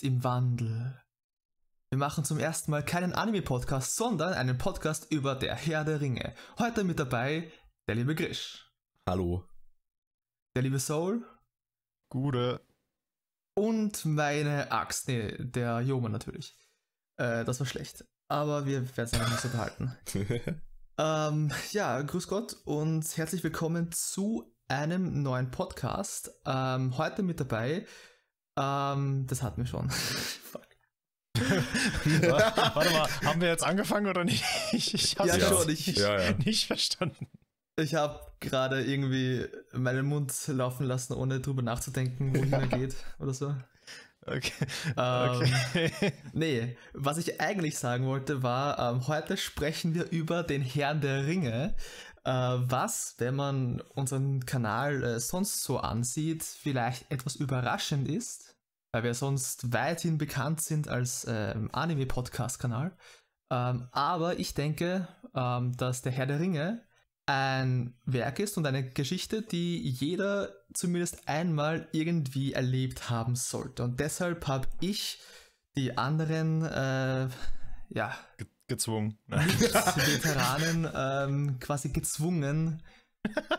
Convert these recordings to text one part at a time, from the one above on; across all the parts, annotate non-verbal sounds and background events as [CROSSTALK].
ist im Wandel. Wir machen zum ersten Mal keinen Anime-Podcast, sondern einen Podcast über der Herr der Ringe. Heute mit dabei der liebe Grisch. Hallo. Der liebe Soul. Gute. Und meine Axt. Nee, der Joma natürlich. Äh, das war schlecht. Aber wir werden es einfach nicht so behalten. [LAUGHS] ähm, ja, grüß Gott und herzlich willkommen zu einem neuen Podcast. Ähm, heute mit dabei. Ähm, das hatten wir schon. Fuck. [LAUGHS] Warte mal, haben wir jetzt angefangen oder nicht? Ich hab's ja, schon, ich, ja, ja. nicht verstanden. Ich habe gerade irgendwie meinen Mund laufen lassen, ohne drüber nachzudenken, wohin er geht oder so. Okay. Ähm, okay. [LAUGHS] nee, was ich eigentlich sagen wollte, war, ähm, heute sprechen wir über den Herrn der Ringe. Äh, was, wenn man unseren Kanal äh, sonst so ansieht, vielleicht etwas überraschend ist, weil wir sonst weithin bekannt sind als ähm, Anime-Podcast-Kanal. Ähm, aber ich denke, ähm, dass der Herr der Ringe ein Werk ist und eine Geschichte, die jeder zumindest einmal irgendwie erlebt haben sollte. Und deshalb habe ich die anderen, äh, ja, gezwungen, [LAUGHS] Veteranen ähm, quasi gezwungen,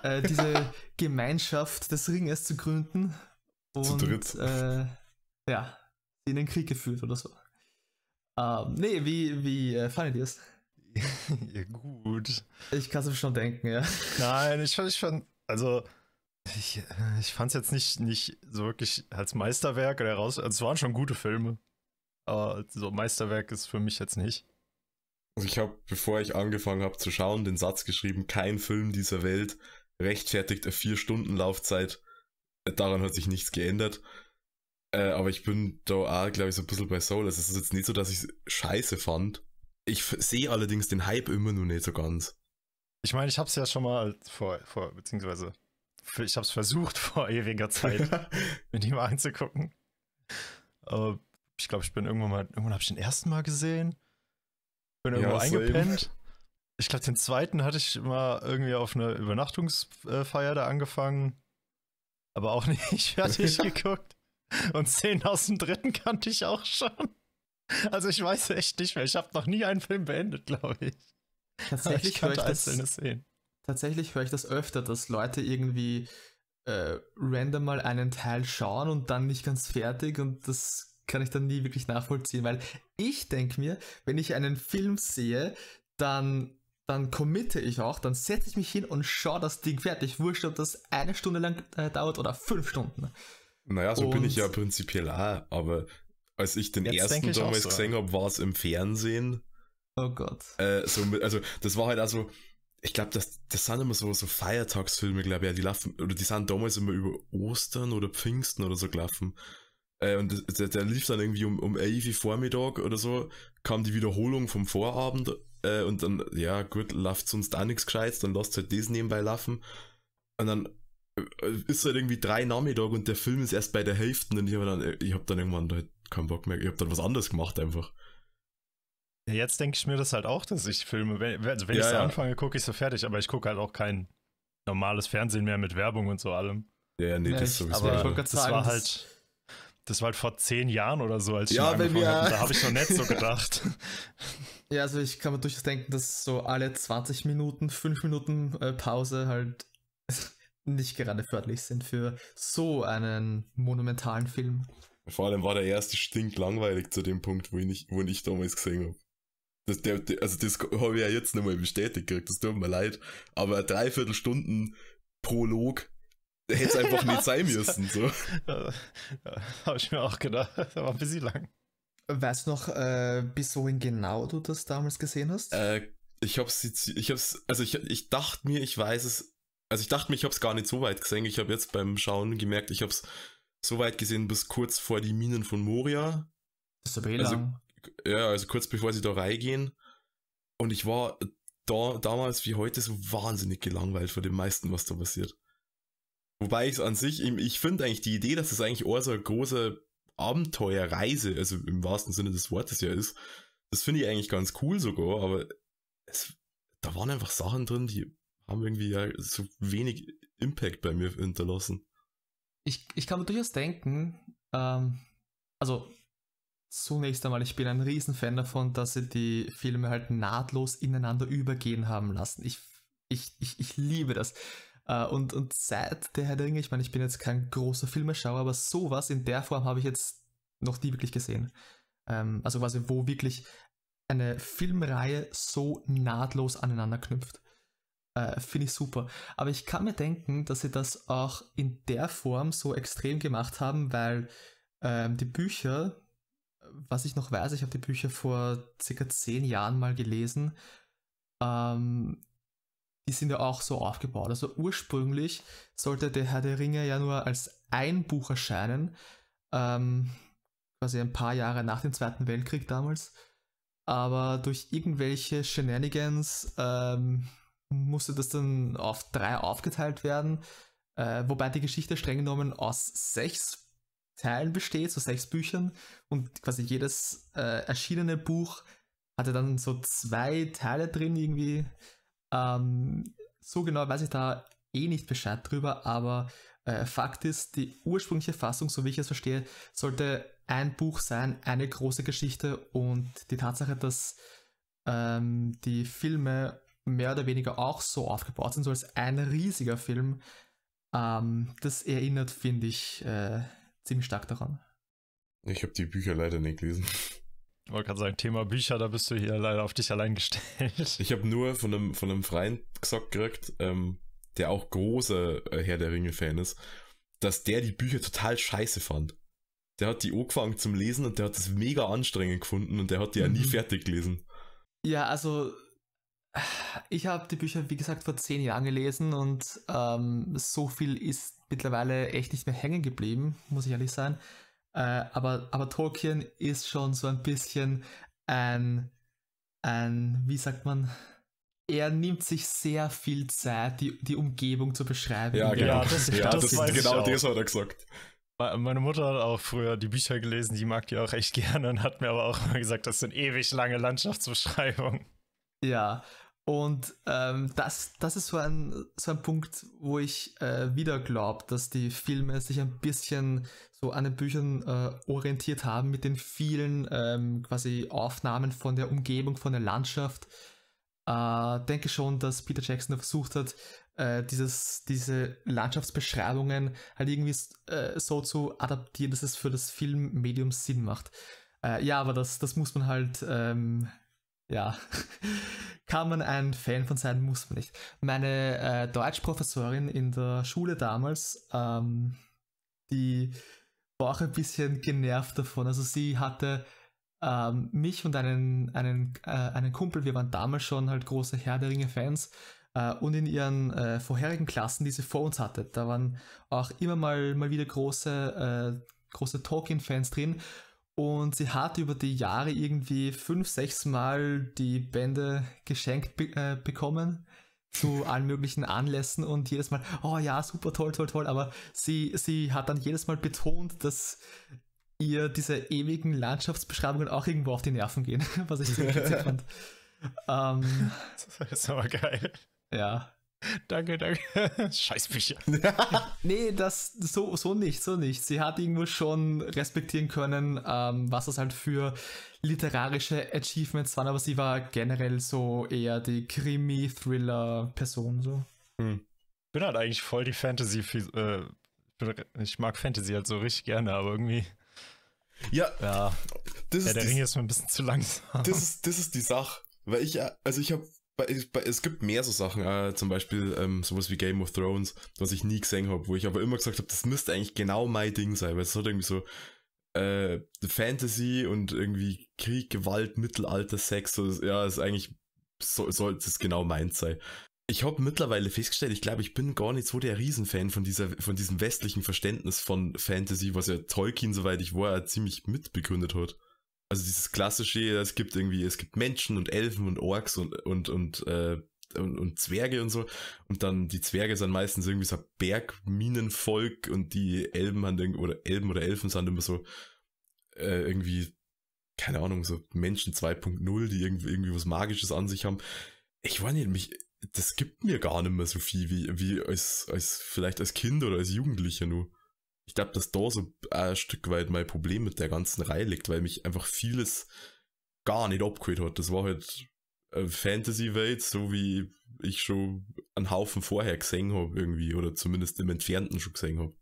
äh, diese Gemeinschaft des Ringes zu gründen und zu dritt. Äh, ja, in den Krieg geführt oder so. Ähm, nee, wie, wie äh, fandet ihr es? [LAUGHS] ja, gut. Ich kann es mir schon denken, ja. Nein, ich fand, ich fand also ich, ich fand es jetzt nicht, nicht so wirklich als Meisterwerk oder raus. Also es waren schon gute Filme. Aber so Meisterwerk ist für mich jetzt nicht. Also ich habe, bevor ich angefangen habe zu schauen, den Satz geschrieben, kein Film dieser Welt rechtfertigt eine vier Stunden Laufzeit. Daran hat sich nichts geändert. Äh, aber ich bin da auch, glaube ich, so ein bisschen bei Soul. Also es ist jetzt nicht so, dass ich es scheiße fand. Ich sehe allerdings den Hype immer noch nicht so ganz. Ich meine, ich habe es ja schon mal vor, vor beziehungsweise ich habe es versucht [LAUGHS] vor ewiger Zeit, [LAUGHS] mir die mal anzugucken. Aber ich glaube, ich bin irgendwann mal, irgendwann habe ich den ersten Mal gesehen. Bin irgendwo ja, eingepennt. [LAUGHS] Ich glaube, den zweiten hatte ich mal irgendwie auf einer Übernachtungsfeier da angefangen. Aber auch [LAUGHS] nicht fertig [LAUGHS] geguckt. Und Szenen aus dem dritten kannte ich auch schon. Also ich weiß echt nicht mehr. Ich habe noch nie einen Film beendet, glaube ich. Tatsächlich höre ich das, Szenen. Tatsächlich höre ich das öfter, dass Leute irgendwie äh, random mal einen Teil schauen und dann nicht ganz fertig und das kann ich dann nie wirklich nachvollziehen, weil ich denke mir, wenn ich einen Film sehe, dann dann committe ich auch, dann setze ich mich hin und schaue das Ding fertig. Wurscht, ob das eine Stunde lang äh, dauert oder fünf Stunden. Naja, so und bin ich ja prinzipiell auch, aber als ich den ersten damals so. gesehen habe, war es im Fernsehen. Oh Gott. Äh, so mit, also das war halt also, ich glaube, das, das sind immer so, so Feiertagsfilme, glaube ich, ja, die laufen, oder die sind damals immer über Ostern oder Pfingsten oder so gelaufen. Äh, und der, der lief dann irgendwie um, um 11 Vormittag oder so, kam die Wiederholung vom Vorabend äh, und dann, ja gut, läuft sonst auch nichts Gescheites, dann lasst halt das nebenbei laufen. Und dann ist halt irgendwie drei Nachmittag und der Film ist erst bei der Hälfte und ich habe dann, ich habe dann irgendwann halt keinen Bock mehr, ich habe dann was anderes gemacht einfach. Jetzt denke ich mir das halt auch, dass ich Filme, wenn, also wenn ja, ich so ja. anfange, gucke ich so fertig, aber ich gucke halt auch kein normales Fernsehen mehr mit Werbung und so allem. Ja, nee, das ja, sowieso. Aber das sagen, war halt, das war halt vor zehn Jahren oder so, als ich ja, angefangen habe. Da habe ich noch nicht so gedacht. [LAUGHS] Ja, also ich kann mir durchaus denken, dass so alle 20 Minuten, 5 Minuten äh, Pause halt [LAUGHS] nicht gerade förderlich sind für so einen monumentalen Film. Vor allem war der erste stink langweilig zu dem Punkt, wo ich, nicht, wo ich damals gesehen habe. Das, der, der, also das habe ich ja jetzt nochmal bestätigt gekriegt, das tut mir leid. Aber eine Dreiviertelstunden Prolog hätte es einfach nicht sein müssen. So. Ja, habe ich mir auch gedacht, das war ein bisschen lang. Weißt du noch, äh, bis wohin genau du das damals gesehen hast? Äh, ich hab's, ich hab's, also ich, ich dachte mir, ich weiß es also ich dachte mir, ich habe es gar nicht so weit gesehen. Ich habe jetzt beim Schauen gemerkt, ich habe es so weit gesehen bis kurz vor die Minen von Moria. Das ist aber eh also, lang. Ja, also kurz bevor sie da reingehen. Und ich war da damals wie heute so wahnsinnig gelangweilt vor dem meisten, was da passiert. Wobei ich es an sich, ich finde eigentlich die Idee, dass das eigentlich auch so eine große Abenteuerreise, also im wahrsten Sinne des Wortes ja ist, das finde ich eigentlich ganz cool sogar, aber es, da waren einfach Sachen drin, die haben irgendwie ja so wenig Impact bei mir hinterlassen. Ich, ich kann mir durchaus denken, ähm, also zunächst einmal, ich bin ein Riesenfan davon, dass sie die Filme halt nahtlos ineinander übergehen haben lassen. Ich, ich, ich, ich liebe das. Äh, und, und seit der Herr der Ringe, ich meine, ich bin jetzt kein großer Filmeschauer, aber sowas in der Form habe ich jetzt noch nie wirklich gesehen. Ähm, also quasi, wo wirklich eine Filmreihe so nahtlos aneinander knüpft. Äh, Finde ich super. Aber ich kann mir denken, dass sie das auch in der Form so extrem gemacht haben, weil ähm, die Bücher, was ich noch weiß, ich habe die Bücher vor circa zehn Jahren mal gelesen, ähm, die sind ja auch so aufgebaut. Also ursprünglich sollte der Herr der Ringe ja nur als ein Buch erscheinen, ähm, quasi ein paar Jahre nach dem Zweiten Weltkrieg damals. Aber durch irgendwelche Shenanigans ähm, musste das dann auf drei aufgeteilt werden, äh, wobei die Geschichte streng genommen aus sechs Teilen besteht, so sechs Büchern und quasi jedes äh, erschienene Buch hatte dann so zwei Teile drin irgendwie. Ähm, so genau weiß ich da eh nicht Bescheid drüber, aber äh, Fakt ist, die ursprüngliche Fassung, so wie ich es verstehe, sollte ein Buch sein, eine große Geschichte und die Tatsache, dass ähm, die Filme mehr oder weniger auch so aufgebaut sind, so als ein riesiger Film, ähm, das erinnert, finde ich, äh, ziemlich stark daran. Ich habe die Bücher leider nicht gelesen. Ich wollte gerade sagen, Thema Bücher, da bist du hier leider auf dich allein gestellt. Ich habe nur von einem, von einem Freund gesagt gekriegt, ähm, der auch großer äh, Herr der Ringe-Fan ist, dass der die Bücher total scheiße fand. Der hat die angefangen zum Lesen und der hat das mega anstrengend gefunden und der hat die mhm. ja nie fertig gelesen. Ja, also ich habe die Bücher, wie gesagt, vor zehn Jahren gelesen und ähm, so viel ist mittlerweile echt nicht mehr hängen geblieben, muss ich ehrlich sein. Äh, aber, aber Tolkien ist schon so ein bisschen ein, ein, wie sagt man, er nimmt sich sehr viel Zeit, die, die Umgebung zu beschreiben. Ja, genau. Ja, das, ja, das, das genau das hat er gesagt. Meine Mutter hat auch früher die Bücher gelesen, die mag die auch echt [LAUGHS] gerne und hat mir aber auch immer gesagt, das sind ewig lange Landschaftsbeschreibungen. Ja, und ähm, das, das ist so ein, so ein Punkt, wo ich äh, wieder glaube, dass die Filme sich ein bisschen so an den Büchern äh, orientiert haben mit den vielen ähm, quasi Aufnahmen von der Umgebung, von der Landschaft. Äh, denke schon, dass Peter Jackson versucht hat, äh, dieses, diese Landschaftsbeschreibungen halt irgendwie äh, so zu adaptieren, dass es für das Filmmedium Sinn macht. Äh, ja, aber das, das muss man halt ähm, ja, [LAUGHS] kann man ein Fan von sein, muss man nicht. Meine äh, Deutschprofessorin in der Schule damals, ähm, die war auch ein bisschen genervt davon. Also sie hatte ähm, mich und einen, einen, äh, einen Kumpel, wir waren damals schon halt große Herr der Ringe-Fans, äh, und in ihren äh, vorherigen Klassen, die sie vor uns hatte, da waren auch immer mal, mal wieder große, äh, große Tolkien-Fans drin. Und sie hat über die Jahre irgendwie fünf, sechs Mal die Bände geschenkt be äh, bekommen zu [LAUGHS] allen möglichen Anlässen und jedes Mal, oh ja, super toll, toll, toll. Aber sie, sie hat dann jedes Mal betont, dass ihr diese ewigen Landschaftsbeschreibungen auch irgendwo auf die Nerven gehen, [LAUGHS] was ich ziemlich witzig [LAUGHS] fand. Ähm, das ist aber geil. Ja. Danke, danke. [LAUGHS] Scheißbücher. [LAUGHS] nee, das so, so nicht, so nicht. Sie hat irgendwo schon respektieren können, ähm, was das halt für literarische Achievements waren, aber sie war generell so eher die Krimi-Thriller-Person. So. Hm. Ich bin halt eigentlich voll die Fantasy. Äh, ich mag Fantasy halt so richtig gerne, aber irgendwie. Ja, ja. Das ja, der Ring ist mir ein bisschen zu langsam. Das ist, das ist die Sache. Weil ich, also ich habe es gibt mehr so Sachen, äh, zum Beispiel ähm, sowas wie Game of Thrones, was ich nie gesehen habe, wo ich aber immer gesagt habe, das müsste eigentlich genau mein Ding sein, weil es hat irgendwie so äh, Fantasy und irgendwie Krieg, Gewalt, Mittelalter, Sex, so, ja, ist eigentlich so, sollte es genau meins sein. Ich habe mittlerweile festgestellt, ich glaube, ich bin gar nicht so der Riesenfan von dieser, von diesem westlichen Verständnis von Fantasy, was ja Tolkien, soweit ich war, ziemlich mitbegründet hat also dieses klassische, es gibt irgendwie, es gibt Menschen und Elfen und Orks und, und, und, äh, und, und Zwerge und so. Und dann die Zwerge sind meistens irgendwie so Bergminenvolk und die Elben haben oder Elben oder Elfen sind immer so äh, irgendwie, keine Ahnung, so Menschen 2.0, die irgendwie, irgendwie was Magisches an sich haben. Ich weiß nicht, mich, das gibt mir gar nicht mehr so viel wie, wie als, als vielleicht als Kind oder als Jugendlicher nur. Ich glaube, dass da so ein Stück weit mein Problem mit der ganzen Reihe liegt, weil mich einfach vieles gar nicht abgeholt hat. Das war halt Fantasy-Welt, so wie ich schon einen Haufen vorher gesehen habe, irgendwie, oder zumindest im Entfernten schon gesehen habe.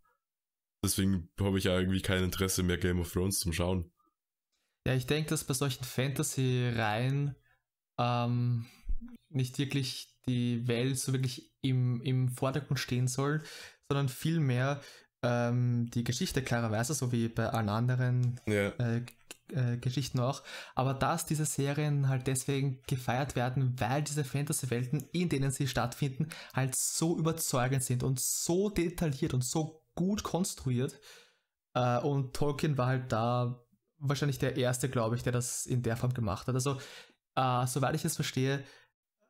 Deswegen habe ich ja irgendwie kein Interesse mehr, Game of Thrones zum Schauen. Ja, ich denke, dass bei solchen Fantasy-Reihen ähm, nicht wirklich die Welt so wirklich im, im Vordergrund stehen soll, sondern vielmehr ähm, die Geschichte klarerweise, so wie bei allen anderen ja. äh, äh, Geschichten auch. Aber dass diese Serien halt deswegen gefeiert werden, weil diese Fantasy-Welten, in denen sie stattfinden, halt so überzeugend sind und so detailliert und so gut konstruiert. Äh, und Tolkien war halt da wahrscheinlich der erste, glaube ich, der das in der Form gemacht hat. Also, äh, soweit ich es verstehe,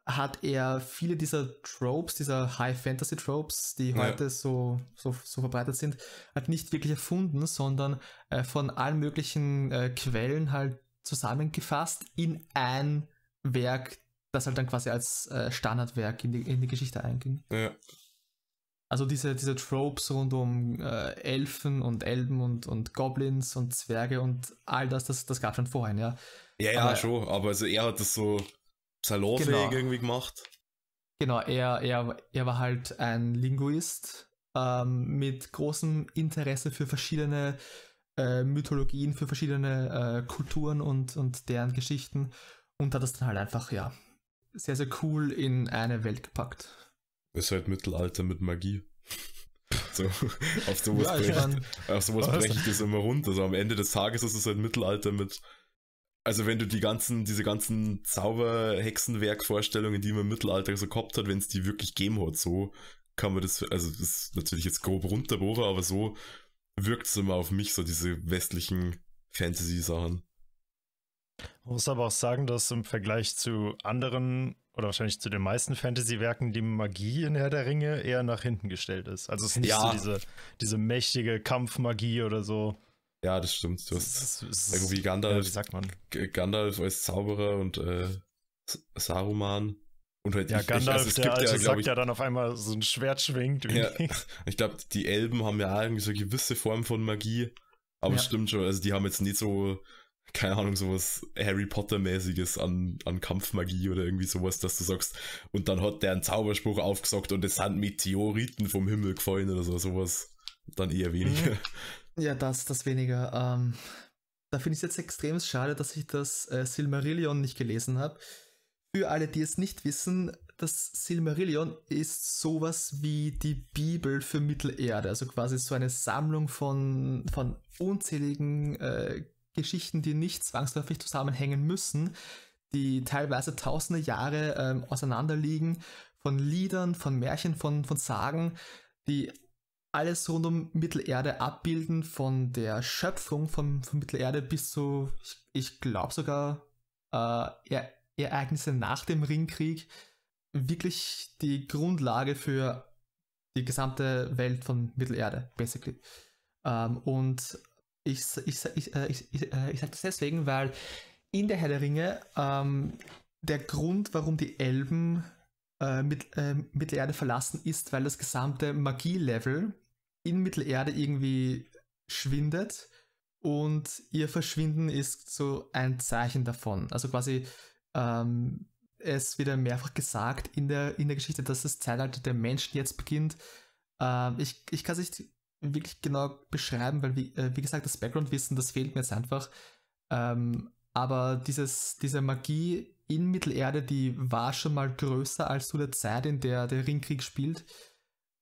hat er viele dieser Tropes, dieser High-Fantasy-Tropes, die ja. heute so, so, so verbreitet sind, halt nicht wirklich erfunden, sondern äh, von allen möglichen äh, Quellen halt zusammengefasst in ein Werk, das halt dann quasi als äh, Standardwerk in die, in die Geschichte einging. Ja. Also diese, diese Tropes rund um äh, Elfen und Elben und, und Goblins und Zwerge und all das, das, das gab schon vorhin, ja. Ja, ja, aber, schon, aber also er hat das so salonfähig genau. irgendwie gemacht. Genau, er, er, er war halt ein Linguist ähm, mit großem Interesse für verschiedene äh, Mythologien, für verschiedene äh, Kulturen und, und deren Geschichten und hat das dann halt einfach, ja, sehr, sehr cool in eine Welt gepackt. Ist halt Mittelalter mit Magie. So, auf sowas ja, breche ich, sowas ich das immer runter. Also am Ende des Tages ist es halt Mittelalter mit also wenn du die ganzen, diese ganzen Zauber-Hexenwerk-Vorstellungen, die man im Mittelalter so gehabt hat, wenn es die wirklich gegeben hat, so kann man das, also das ist natürlich jetzt grob runterbrochen, aber so wirkt es immer auf mich, so diese westlichen Fantasy-Sachen. Man muss aber auch sagen, dass im Vergleich zu anderen oder wahrscheinlich zu den meisten Fantasy-Werken die Magie in Herr der Ringe eher nach hinten gestellt ist. Also es ist nicht ja. so diese, diese mächtige Kampfmagie oder so. Ja, das stimmt. Du hast ist, irgendwie Gandalf, ja, sagt man? Gandalf als Zauberer und äh, Saruman. Und halt ja, ich, Gandalf, ich, also der Alte ja, sagt ich, ja dann auf einmal so ein Schwert schwingt. Ja, [LAUGHS] ich glaube, die Elben haben ja irgendwie so eine gewisse Form von Magie. Aber ja. stimmt schon, also die haben jetzt nicht so, keine Ahnung, sowas Harry Potter-mäßiges an, an Kampfmagie oder irgendwie sowas, dass du sagst, und dann hat der einen Zauberspruch aufgesagt und es sind Meteoriten vom Himmel gefallen oder so, sowas. Dann eher weniger. [LAUGHS] Ja, das, das weniger. Ähm, da finde ich es jetzt extrem schade, dass ich das äh, Silmarillion nicht gelesen habe. Für alle, die es nicht wissen, das Silmarillion ist sowas wie die Bibel für Mittelerde, also quasi so eine Sammlung von, von unzähligen äh, Geschichten, die nicht zwangsläufig zusammenhängen müssen, die teilweise tausende Jahre ähm, auseinanderliegen, von Liedern, von Märchen, von, von Sagen, die alles rund um Mittelerde abbilden, von der Schöpfung von, von Mittelerde bis zu, ich, ich glaube sogar, äh, e Ereignisse nach dem Ringkrieg, wirklich die Grundlage für die gesamte Welt von Mittelerde, basically. Ähm, und ich, ich, ich, äh, ich, ich, äh, ich sage das deswegen, weil in der Herr der Ringe ähm, der Grund, warum die Elben äh, mit, äh, Mittelerde verlassen, ist, weil das gesamte Magielevel in Mittelerde irgendwie schwindet und ihr Verschwinden ist so ein Zeichen davon. Also quasi ähm, es wird mehrfach gesagt in der, in der Geschichte, dass das Zeitalter der Menschen jetzt beginnt. Ähm, ich ich kann es nicht wirklich genau beschreiben, weil wie, äh, wie gesagt, das Background-Wissen, das fehlt mir jetzt einfach. Ähm, aber dieses, diese Magie in Mittelerde, die war schon mal größer als zu der Zeit, in der der Ringkrieg spielt.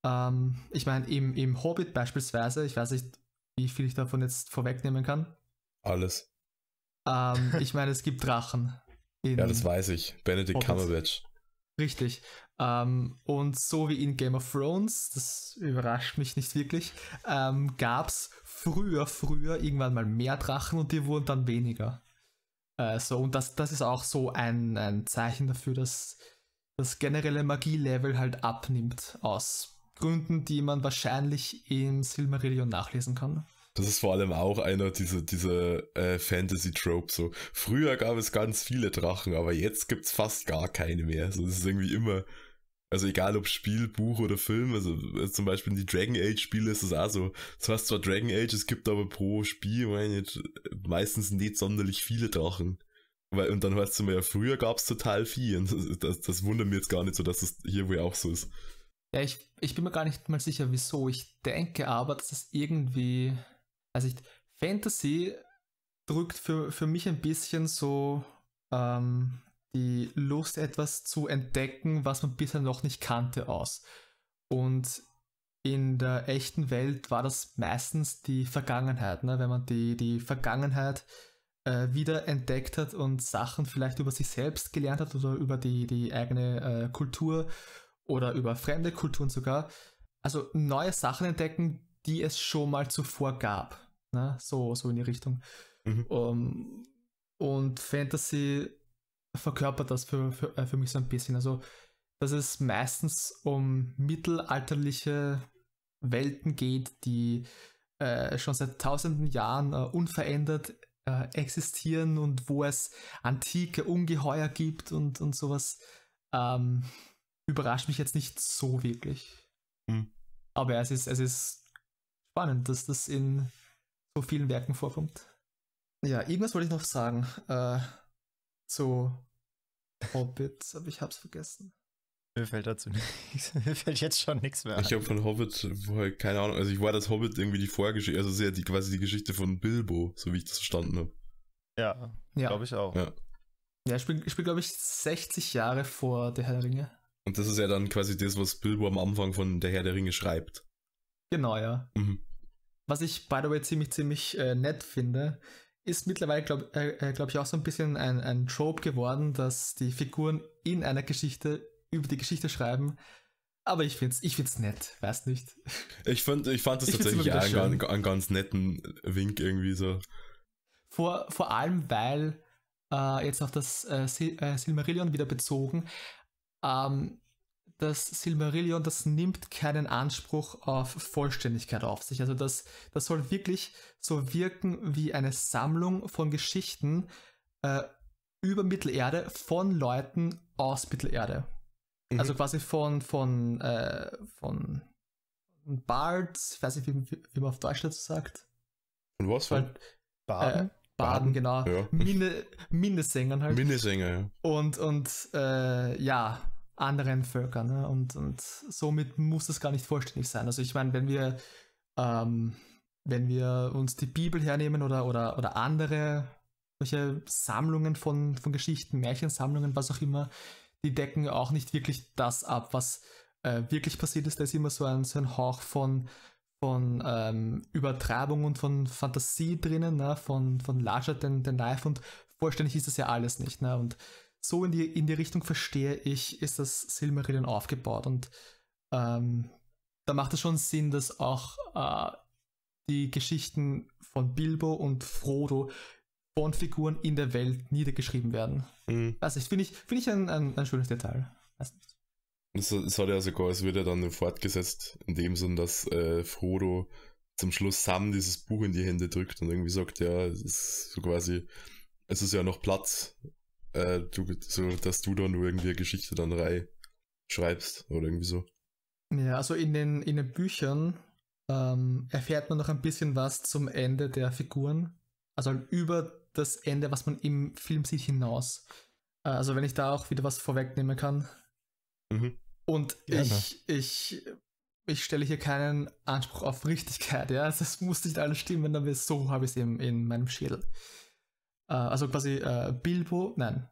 Ähm, ich meine, im, im Hobbit beispielsweise, ich weiß nicht, wie viel ich davon jetzt vorwegnehmen kann. Alles. Ähm, [LAUGHS] ich meine, es gibt Drachen. ja, das weiß ich. Benedict Hobbit. Cumberbatch. Richtig. Ähm, und so wie in Game of Thrones, das überrascht mich nicht wirklich, ähm, gab es früher, früher irgendwann mal mehr Drachen und die wurden dann weniger. Äh, und das, das ist auch so ein, ein Zeichen dafür, dass das generelle Magielevel halt abnimmt aus Gründen, die man wahrscheinlich im Silmarillion nachlesen kann. Das ist vor allem auch einer dieser, dieser äh, Fantasy-Tropes. So. Früher gab es ganz viele Drachen, aber jetzt gibt es fast gar keine mehr. So, das ist irgendwie immer Also egal ob Spiel, Buch oder Film, also äh, zum Beispiel die Dragon Age Spiele ist es auch so. Das heißt zwar Dragon Age, es gibt aber pro Spiel ich, meistens nicht sonderlich viele Drachen. Weil, und dann heißt es immer, ja, früher gab es total viel. Und das, das, das wundert mich jetzt gar nicht so, dass es hier wohl auch so ist. Ja, ich, ich bin mir gar nicht mal sicher, wieso. Ich denke aber, dass es irgendwie. Also ich, Fantasy drückt für, für mich ein bisschen so ähm, die Lust, etwas zu entdecken, was man bisher noch nicht kannte, aus. Und in der echten Welt war das meistens die Vergangenheit, ne? wenn man die, die Vergangenheit äh, wieder entdeckt hat und Sachen vielleicht über sich selbst gelernt hat oder über die, die eigene äh, Kultur oder über fremde Kulturen sogar. Also neue Sachen entdecken, die es schon mal zuvor gab. Ne? So, so in die Richtung. Mhm. Um, und Fantasy verkörpert das für, für, äh, für mich so ein bisschen. Also, dass es meistens um mittelalterliche Welten geht, die äh, schon seit tausenden Jahren äh, unverändert äh, existieren und wo es antike Ungeheuer gibt und, und sowas, ähm, überrascht mich jetzt nicht so wirklich. Mhm. Aber es ist, es ist spannend, dass das in so vielen Werken vorkommt. Ja, irgendwas wollte ich noch sagen. Äh, zu Hobbit, aber ich hab's vergessen. Mir fällt dazu [LAUGHS] nichts. Mir fällt jetzt schon nichts mehr. Ich habe von Hobbit, keine Ahnung, also ich war das Hobbit irgendwie die Vorgeschichte, also sehr die quasi die Geschichte von Bilbo, so wie ich das verstanden habe. Ja, ja. glaube ich auch. Ja, ja ich spiele, spiel, glaube ich, 60 Jahre vor Der Herr der Ringe. Und das ist ja dann quasi das, was Bilbo am Anfang von Der Herr der Ringe schreibt. Genau, ja. Mhm. Was ich, by the way, ziemlich, ziemlich äh, nett finde, ist mittlerweile, glaube äh, äh glaub ich, auch so ein bisschen ein, ein Trope geworden, dass die Figuren in einer Geschichte über die Geschichte schreiben. Aber ich finde es ich find's nett, weiß nicht. Ich fand, ich fand das ich tatsächlich einen, einen, ganz netten Wink irgendwie so. Vor, vor allem, weil äh, jetzt auf das äh, äh, Silmarillion wieder bezogen, ähm, das Silmarillion, das nimmt keinen Anspruch auf Vollständigkeit auf sich. Also das, das soll wirklich so wirken wie eine Sammlung von Geschichten äh, über Mittelerde von Leuten aus Mittelerde. Mhm. Also quasi von, von, äh, von Bard, ich weiß nicht, wie, wie man auf Deutsch dazu sagt. Von was? Von? Baden? Äh, Baden, genau. Ja. Minnesängern halt. Minnesänger, ja. Und, und äh, ja, anderen Völkern. Ne? Und, und somit muss das gar nicht vollständig sein. Also ich meine, wenn wir, ähm, wenn wir uns die Bibel hernehmen oder, oder, oder andere solche Sammlungen von, von Geschichten, Märchensammlungen, was auch immer, die decken auch nicht wirklich das ab, was äh, wirklich passiert ist. Da ist immer so ein, so ein Hauch von, von ähm, Übertreibung und von Fantasie drinnen, ne? von, von larger than, than life und vollständig ist das ja alles nicht. Ne? Und so in die, in die Richtung verstehe ich, ist das Silmarillion aufgebaut. Und ähm, da macht es schon Sinn, dass auch äh, die Geschichten von Bilbo und Frodo von Figuren in der Welt niedergeschrieben werden. Mhm. Also, finde ich, find ich ein, ein, ein schönes Detail. Es, es hat ja sogar, es wird ja dann fortgesetzt, in dem Sinn, dass äh, Frodo zum Schluss Sam dieses Buch in die Hände drückt und irgendwie sagt, ja, es ist so quasi, es ist ja noch Platz äh, du, so, dass du dann nur irgendwie eine Geschichte dann rei schreibst oder irgendwie so. Ja, also in den, in den Büchern ähm, erfährt man noch ein bisschen was zum Ende der Figuren. Also über das Ende, was man im Film sieht, hinaus. Äh, also wenn ich da auch wieder was vorwegnehmen kann. Mhm. Und ich, ich, ich stelle hier keinen Anspruch auf Richtigkeit, ja. [LAUGHS] Es muss nicht alles stimmen, aber so habe ich es eben in meinem Schädel. Äh, also quasi äh, Bilbo, nein,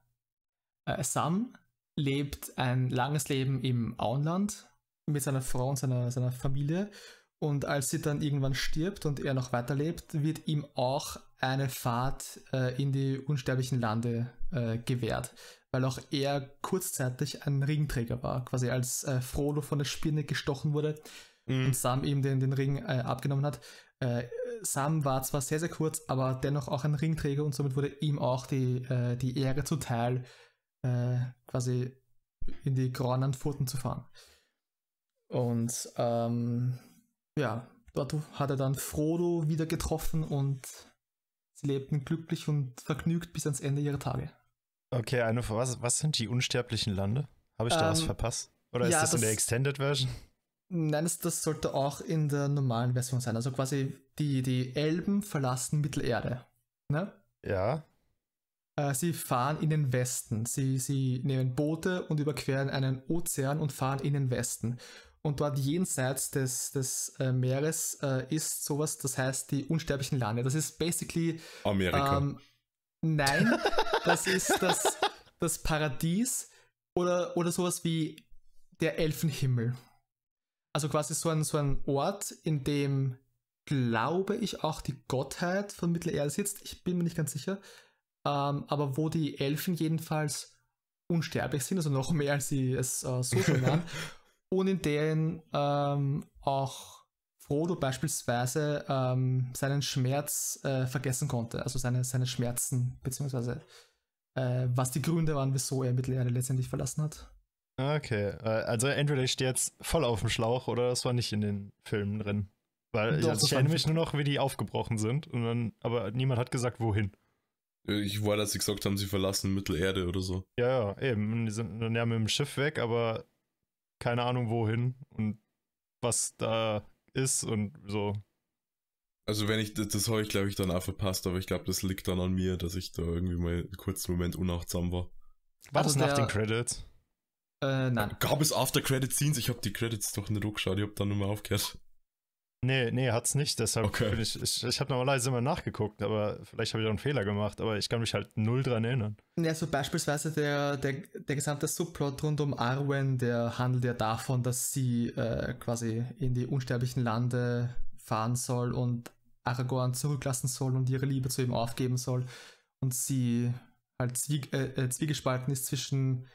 äh, Sam lebt ein langes Leben im Auenland mit seiner Frau und seiner, seiner Familie. Und als sie dann irgendwann stirbt und er noch weiterlebt, wird ihm auch eine Fahrt äh, in die unsterblichen Lande äh, gewährt, weil auch er kurzzeitig ein Ringträger war. Quasi als äh, Frodo von der Spinne gestochen wurde mhm. und Sam ihm den, den Ring äh, abgenommen hat, äh, Sam war zwar sehr, sehr kurz, aber dennoch auch ein Ringträger und somit wurde ihm auch die, äh, die Ehre zuteil, äh, quasi in die grauen Pfoten zu fahren. Und ähm, ja, dort hat er dann Frodo wieder getroffen und sie lebten glücklich und vergnügt bis ans Ende ihrer Tage. Okay, eine was, was sind die unsterblichen Lande? Habe ich da ähm, was verpasst? Oder Ja, ist das, in das- der Extended Version? Nein, das, das sollte auch in der normalen Version sein. Also quasi die, die Elben verlassen Mittelerde. Ne? Ja. Äh, sie fahren in den Westen. Sie, sie nehmen Boote und überqueren einen Ozean und fahren in den Westen. Und dort jenseits des, des äh, Meeres äh, ist sowas, das heißt die unsterblichen Lande. Das ist basically Amerika. Ähm, nein, das ist das, das Paradies oder, oder sowas wie der Elfenhimmel. Also quasi so ein, so ein Ort, in dem, glaube ich, auch die Gottheit von Mittelerde sitzt. Ich bin mir nicht ganz sicher. Ähm, aber wo die Elfen jedenfalls unsterblich sind, also noch mehr als sie es äh, so schon waren. [LAUGHS] und in denen ähm, auch Frodo beispielsweise ähm, seinen Schmerz äh, vergessen konnte, also seine, seine Schmerzen, beziehungsweise äh, was die Gründe waren, wieso er Mittelerde letztendlich verlassen hat. Okay. äh, Also entweder ich stehe jetzt voll auf dem Schlauch oder es war nicht in den Filmen drin. Weil Doch, also das ich erinnere mich nur noch, wie die aufgebrochen sind. Und dann, aber niemand hat gesagt, wohin. Äh, ich war, dass sie gesagt haben, sie verlassen Mittelerde oder so. Ja, ja, eben. Die sind dann ja mit dem Schiff weg, aber keine Ahnung wohin und was da ist und so. Also wenn ich, das, das habe ich glaube ich dann auch verpasst, aber ich glaube, das liegt dann an mir, dass ich da irgendwie mal einen kurzen Moment unachtsam war. War Also das nach der- den Credits? Äh, nein. Gab es After Credit Scenes? Ich habe die Credits doch nicht angeschaut, ich habe dann nur mal aufgehört. Nee, nee, hat's nicht. Deshalb Okay. bin ich, ich, ich habe normalerweise immer nachgeguckt, aber vielleicht habe ich auch einen Fehler gemacht, aber ich kann mich halt null dran erinnern. Ja, so beispielsweise der, der, der gesamte Subplot rund um Arwen, der handelt ja davon, dass sie äh, quasi in die unsterblichen Lande fahren soll und Aragorn zurücklassen soll und ihre Liebe zu ihm aufgeben soll. Und sie halt zwie äh, äh, zwiegespalten ist zwischen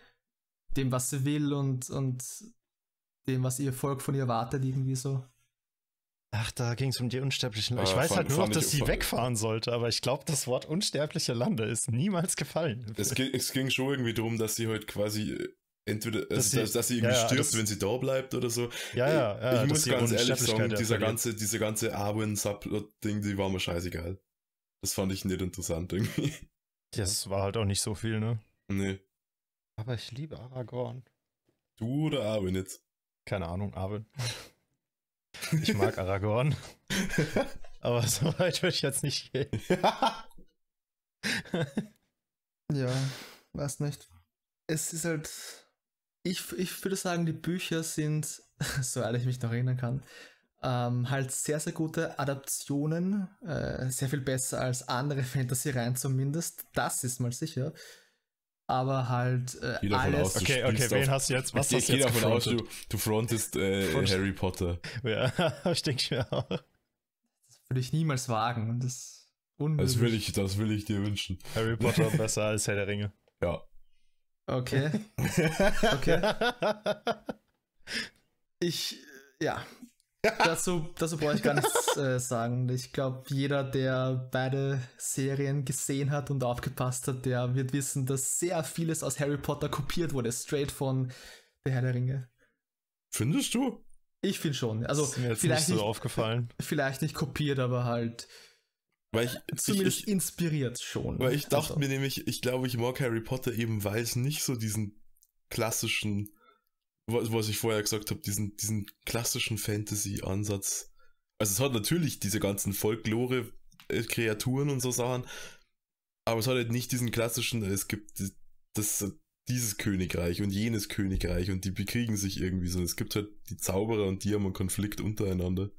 dem, was sie will und, und dem, was ihr Volk von ihr wartet, irgendwie so. Ach, da ging es um die unsterblichen Lande. Ich Ah, weiß fand- halt nur noch, dass sie wegfahren sollte, aber ich glaube, das Wort unsterbliche Lande ist niemals gefallen. Es, ging- es ging schon irgendwie darum, dass sie halt quasi äh, entweder, also, Dass sie- dass, dass sie irgendwie ja, stirbt, das- wenn sie da bleibt oder so. ja, ja, ja. ich muss ganz ehrlich sagen, dieser ganze, diese ganze Arwen-Subplot-Ding, die war mir scheißegal. Das fand ich nicht interessant irgendwie. Das war halt auch nicht so viel, ne? nee. Aber ich liebe Aragorn. Du oder Arwen jetzt? Keine Ahnung, Arwen. [LAUGHS] Ich mag Aragorn, aber so weit würde ich jetzt nicht gehen. [LAUGHS] Ja, weiß nicht. Es ist halt. Ich, ich würde sagen, die Bücher sind, [LAUGHS] soweit ich mich noch erinnern kann, ähm, halt sehr, sehr gute Adaptionen. Äh, sehr viel besser als andere Fantasy-Reihen zumindest. Das ist mal sicher. Aber halt äh, davon alles. aus, Okay, okay, wen hast du jetzt? Was ich hast du gehe jetzt davon aus, du, du frontest äh, Front- Harry Potter. Ja, [LAUGHS] ich denke mir auch. Das würde ich niemals wagen. Und das ist unmöglich. Das will ich, das will ich dir wünschen. Harry [LAUGHS] Potter besser als Herr der Ringe. Ja. Okay. [LAUGHS] Okay. Ich, ja. Dazu, dazu brauche ich gar nichts äh, sagen. Ich glaube, jeder, der beide Serien gesehen hat und aufgepasst hat, der wird wissen, dass sehr vieles aus Harry Potter kopiert wurde, straight von Der Herr der Ringe. Findest du? Ich finde schon. Also ist mir jetzt vielleicht nicht so aufgefallen. vielleicht nicht kopiert, aber halt Weil ich, zumindest ich, inspiriert schon. Weil ich dachte Also, mir nämlich, ich glaube, ich mag Harry Potter eben, weil es nicht so diesen klassischen, was, was ich vorher gesagt habe, diesen, diesen klassischen Fantasy-Ansatz. Also es hat natürlich diese ganzen Folklore-Kreaturen und so Sachen, aber es hat halt nicht diesen klassischen, es gibt das, dieses Königreich und jenes Königreich und die bekriegen sich irgendwie so. Es gibt halt die Zauberer und die haben einen Konflikt untereinander.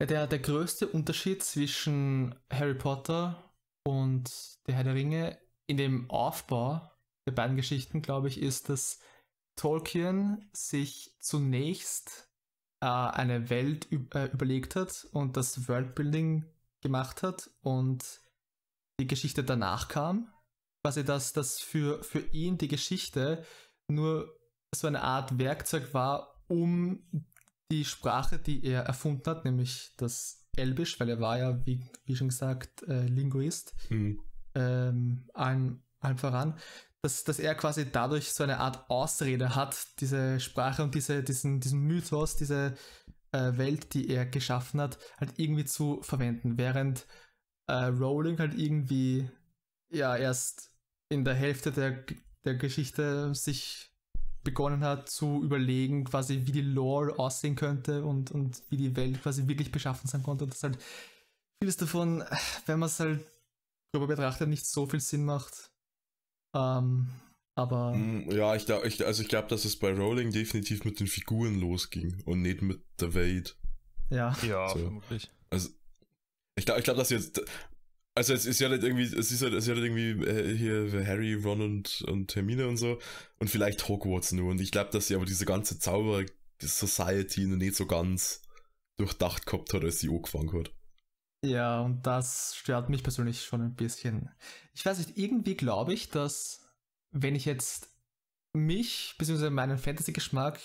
Der, der größte Unterschied zwischen Harry Potter und der Herr der Ringe in dem Aufbau der beiden Geschichten, glaube ich, ist, dass Tolkien sich zunächst äh, eine Welt äh, überlegt hat und das Worldbuilding gemacht hat und die Geschichte danach kam. Quasi, dass das für, für ihn die Geschichte nur so eine Art Werkzeug war, um die Sprache, die er erfunden hat, nämlich das Elbisch, weil er war ja, wie, wie schon gesagt, äh, Linguist, Hm. ähm, allen, allen voran, dass, dass er quasi dadurch so eine Art Ausrede hat, diese Sprache und diese, diesen, diesen Mythos, diese äh, Welt, die er geschaffen hat, halt irgendwie zu verwenden, während äh, Rowling halt irgendwie ja erst in der Hälfte der, der Geschichte sich begonnen hat zu überlegen, quasi wie die Lore aussehen könnte und, und wie die Welt quasi wirklich beschaffen sein konnte. Und das halt vieles davon, wenn man es halt darüber betrachtet, nicht so viel Sinn macht. Ähm, aber. Mm, ja, ich glaube, ich, also ich glaube, dass es bei Rowling definitiv mit den Figuren losging und nicht mit der Welt. Ja. Ja, So. vermutlich. Also, ich glaube, ich glaub, dass jetzt. Also es ist ja nicht irgendwie, es ist ja, es ist ja nicht irgendwie äh, hier Harry, Ron und, und Hermine und so und vielleicht Hogwarts nur. Und ich glaube, dass sie aber diese ganze Zauber-Society noch nicht so ganz durchdacht gehabt hat, als sie angefangen hat. Ja, und das stört mich persönlich schon ein bisschen. Ich weiß nicht, irgendwie glaube ich, dass wenn ich jetzt mich bzw. meinen Fantasy-Geschmack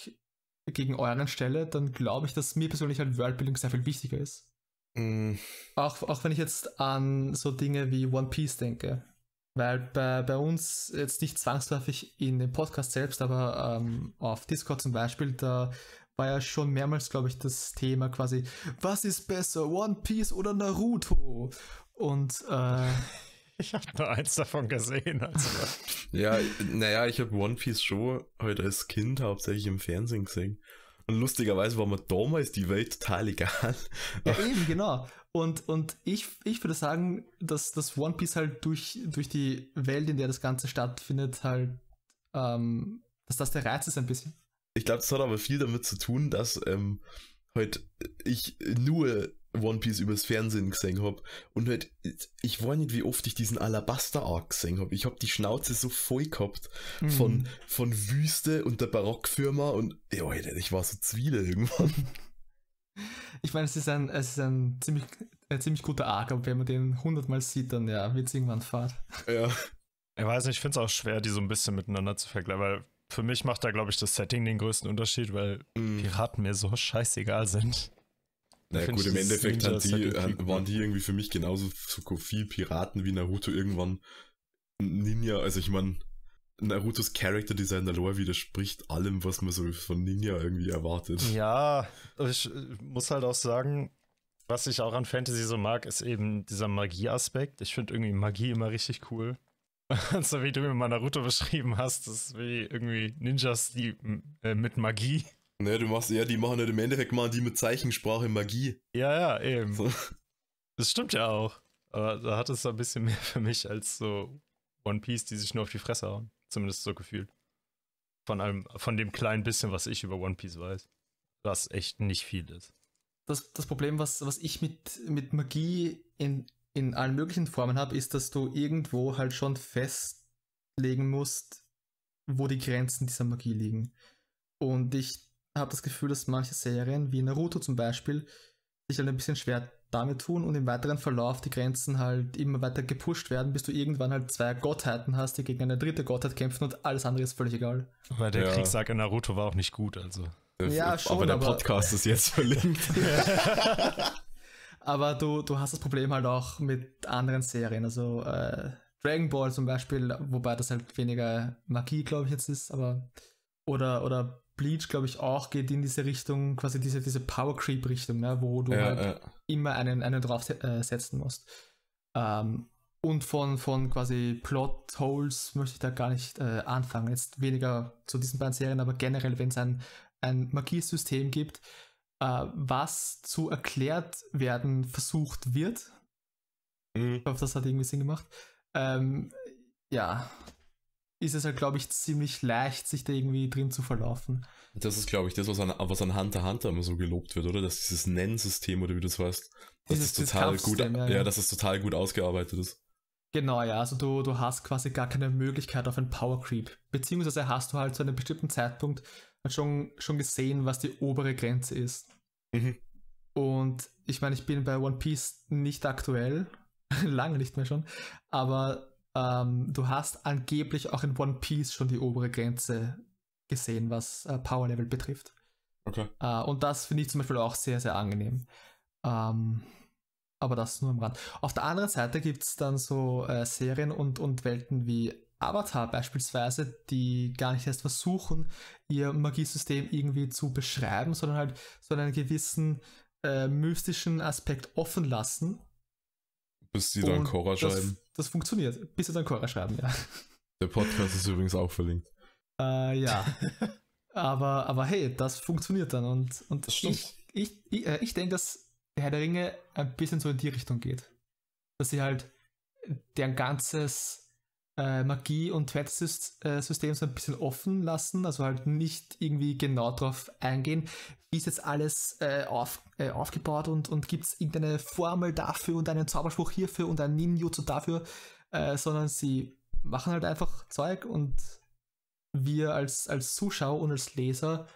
gegen euren stelle, dann glaube ich, dass mir persönlich halt Worldbuilding sehr viel wichtiger ist. Mm, Auch, auch wenn ich jetzt an so Dinge wie One Piece denke. Weil bei, bei uns jetzt nicht zwangsläufig in dem Podcast selbst, aber ähm, auf Discord zum Beispiel, da war ja schon mehrmals, glaube ich, das Thema quasi, was ist besser, One Piece oder Naruto? Und äh, [LAUGHS] Ich habe nur eins davon gesehen. Also. Ja, naja, ich habe One Piece schon heute als Kind hauptsächlich im Fernsehen gesehen. Und lustigerweise war mir damals die Welt total egal. ja, eben, genau. Und, und ich, ich würde sagen, dass das One Piece halt durch, durch die Welt, in der das Ganze stattfindet, halt, ähm, dass das der Reiz ist ein bisschen. Ich glaube, das hat aber viel damit zu tun, dass ähm, halt ich nur One Piece übers Fernsehen gesehen habe und halt ich weiß nicht, wie oft ich diesen Alabaster Arc gesehen habe. Ich habe die Schnauze so voll gehabt von, Mhm. von Wüste und der Barockfirma und ja, ich war so zwiele irgendwann. Ich meine, es ist ein, es ist ein ziemlich, ein ziemlich guter Arc, aber wenn man den hundertmal sieht, dann ja, wird es irgendwann fad. ja. Ich weiß nicht, ich finde es auch schwer, die so ein bisschen miteinander zu vergleichen, weil für mich macht da, glaube ich, das Setting den größten Unterschied, weil Mm. Piraten mir so scheißegal sind. Naja, gut, im Endeffekt die, cooler. waren die irgendwie für mich genauso so viel Piraten wie Naruto irgendwann Ninja. Also ich meine, Narutos Character Design der Lore widerspricht allem, was man so von Ninja irgendwie erwartet. Ja, ich äh, muss halt auch sagen, was ich auch an Fantasy so mag, ist eben dieser Magie-Aspekt. Ich finde irgendwie Magie immer richtig cool. [LAUGHS] so wie du mir mal Naruto beschrieben hast, das ist wie irgendwie Ninjas, die äh, mit Magie. Ne, du machst, ja, die machen halt im Endeffekt machen die mit Zeichensprache Magie. Ja, ja, eben. So. Das stimmt ja auch. Aber da hat es ein bisschen mehr [LAUGHS] für mich als so One Piece, die sich nur auf die Fresse hauen. Zumindest so gefühlt. Von allem, von dem kleinen bisschen, was ich über One Piece weiß. Was echt nicht viel ist. Das, das Problem, was, was ich mit, mit Magie in, in allen möglichen Formen habe, ist, dass du irgendwo halt schon festlegen musst, wo die Grenzen dieser Magie liegen. Und ich habe das Gefühl, dass manche Serien, wie Naruto zum Beispiel, sich halt ein bisschen schwer damit tun und im weiteren Verlauf die Grenzen halt immer weiter gepusht werden, bis du irgendwann halt zwei Gottheiten hast, die gegen eine dritte Gottheit kämpfen und alles andere ist völlig egal. Aber der Ja. Kriegssaga in Naruto war auch nicht gut, also. Ja, aber schon, der aber- Podcast ist jetzt verlinkt. [LAUGHS] [LAUGHS] Aber du, du hast das Problem halt auch mit anderen Serien. Also äh, Dragon Ball zum Beispiel, wobei das halt weniger Magie, glaube ich, jetzt ist, aber oder, oder Bleach, glaube ich, auch geht in diese Richtung, quasi diese, diese Power Creep Richtung, ne, wo du ja, halt ja. immer einen, einen drauf äh, setzen musst. Ähm, und von, von quasi Plot Holes möchte ich da gar nicht äh, anfangen. Jetzt weniger zu diesen beiden Serien, aber generell, wenn es ein, ein Magiesystem gibt, äh, was zu erklärt werden versucht wird. Mhm. Ich hoffe, das hat irgendwie Sinn gemacht. Ähm, ja, ist es halt, glaube ich, ziemlich leicht, sich da irgendwie drin zu verlaufen. Das ist, glaube ich, das, was an, was an Hunter Hunter immer so gelobt wird, oder? Dass dieses Nennsystem, oder wie du es weißt, dass es total gut, ja, ja, ja. dass es total gut ausgearbeitet ist. Genau, ja, also du, du hast quasi gar keine Möglichkeit auf ein Power Creep. Beziehungsweise hast du halt zu einem bestimmten Zeitpunkt schon, schon gesehen, was die obere Grenze ist. Mhm. Und ich meine, ich bin bei One Piece nicht aktuell, [LAUGHS] lange nicht mehr schon, aber ähm, du hast angeblich auch in One Piece schon die obere Grenze gesehen, was äh, Power Level betrifft. Okay. Äh, und das finde ich zum Beispiel auch sehr, sehr angenehm. Ähm, aber das nur am Rand. Auf der anderen Seite gibt es dann so äh, Serien und, und Welten wie Avatar beispielsweise, die gar nicht erst versuchen, ihr Magiesystem irgendwie zu beschreiben, sondern halt so einen gewissen äh, mystischen Aspekt offen lassen. Bis die dann Und Korra das, schreiben. das funktioniert, bis sie dann Korra schreiben, ja. Der Podcast ist übrigens auch verlinkt. Äh, ja. [LAUGHS] aber, aber hey, das funktioniert dann und, und ich, ich, ich, äh, ich denke, dass Herr der Ringe ein bisschen so in die Richtung geht. Dass sie halt deren ganzes äh, Magie- und Wertesystem so ein bisschen offen lassen, also halt nicht irgendwie genau drauf eingehen, wie ist jetzt alles äh, auf, äh, aufgebaut und, und gibt es irgendeine Formel dafür und einen Zauberspruch hierfür und einen Ninjutsu dafür, äh, sondern sie machen halt einfach Zeug und wir als, als Zuschauer und als Leser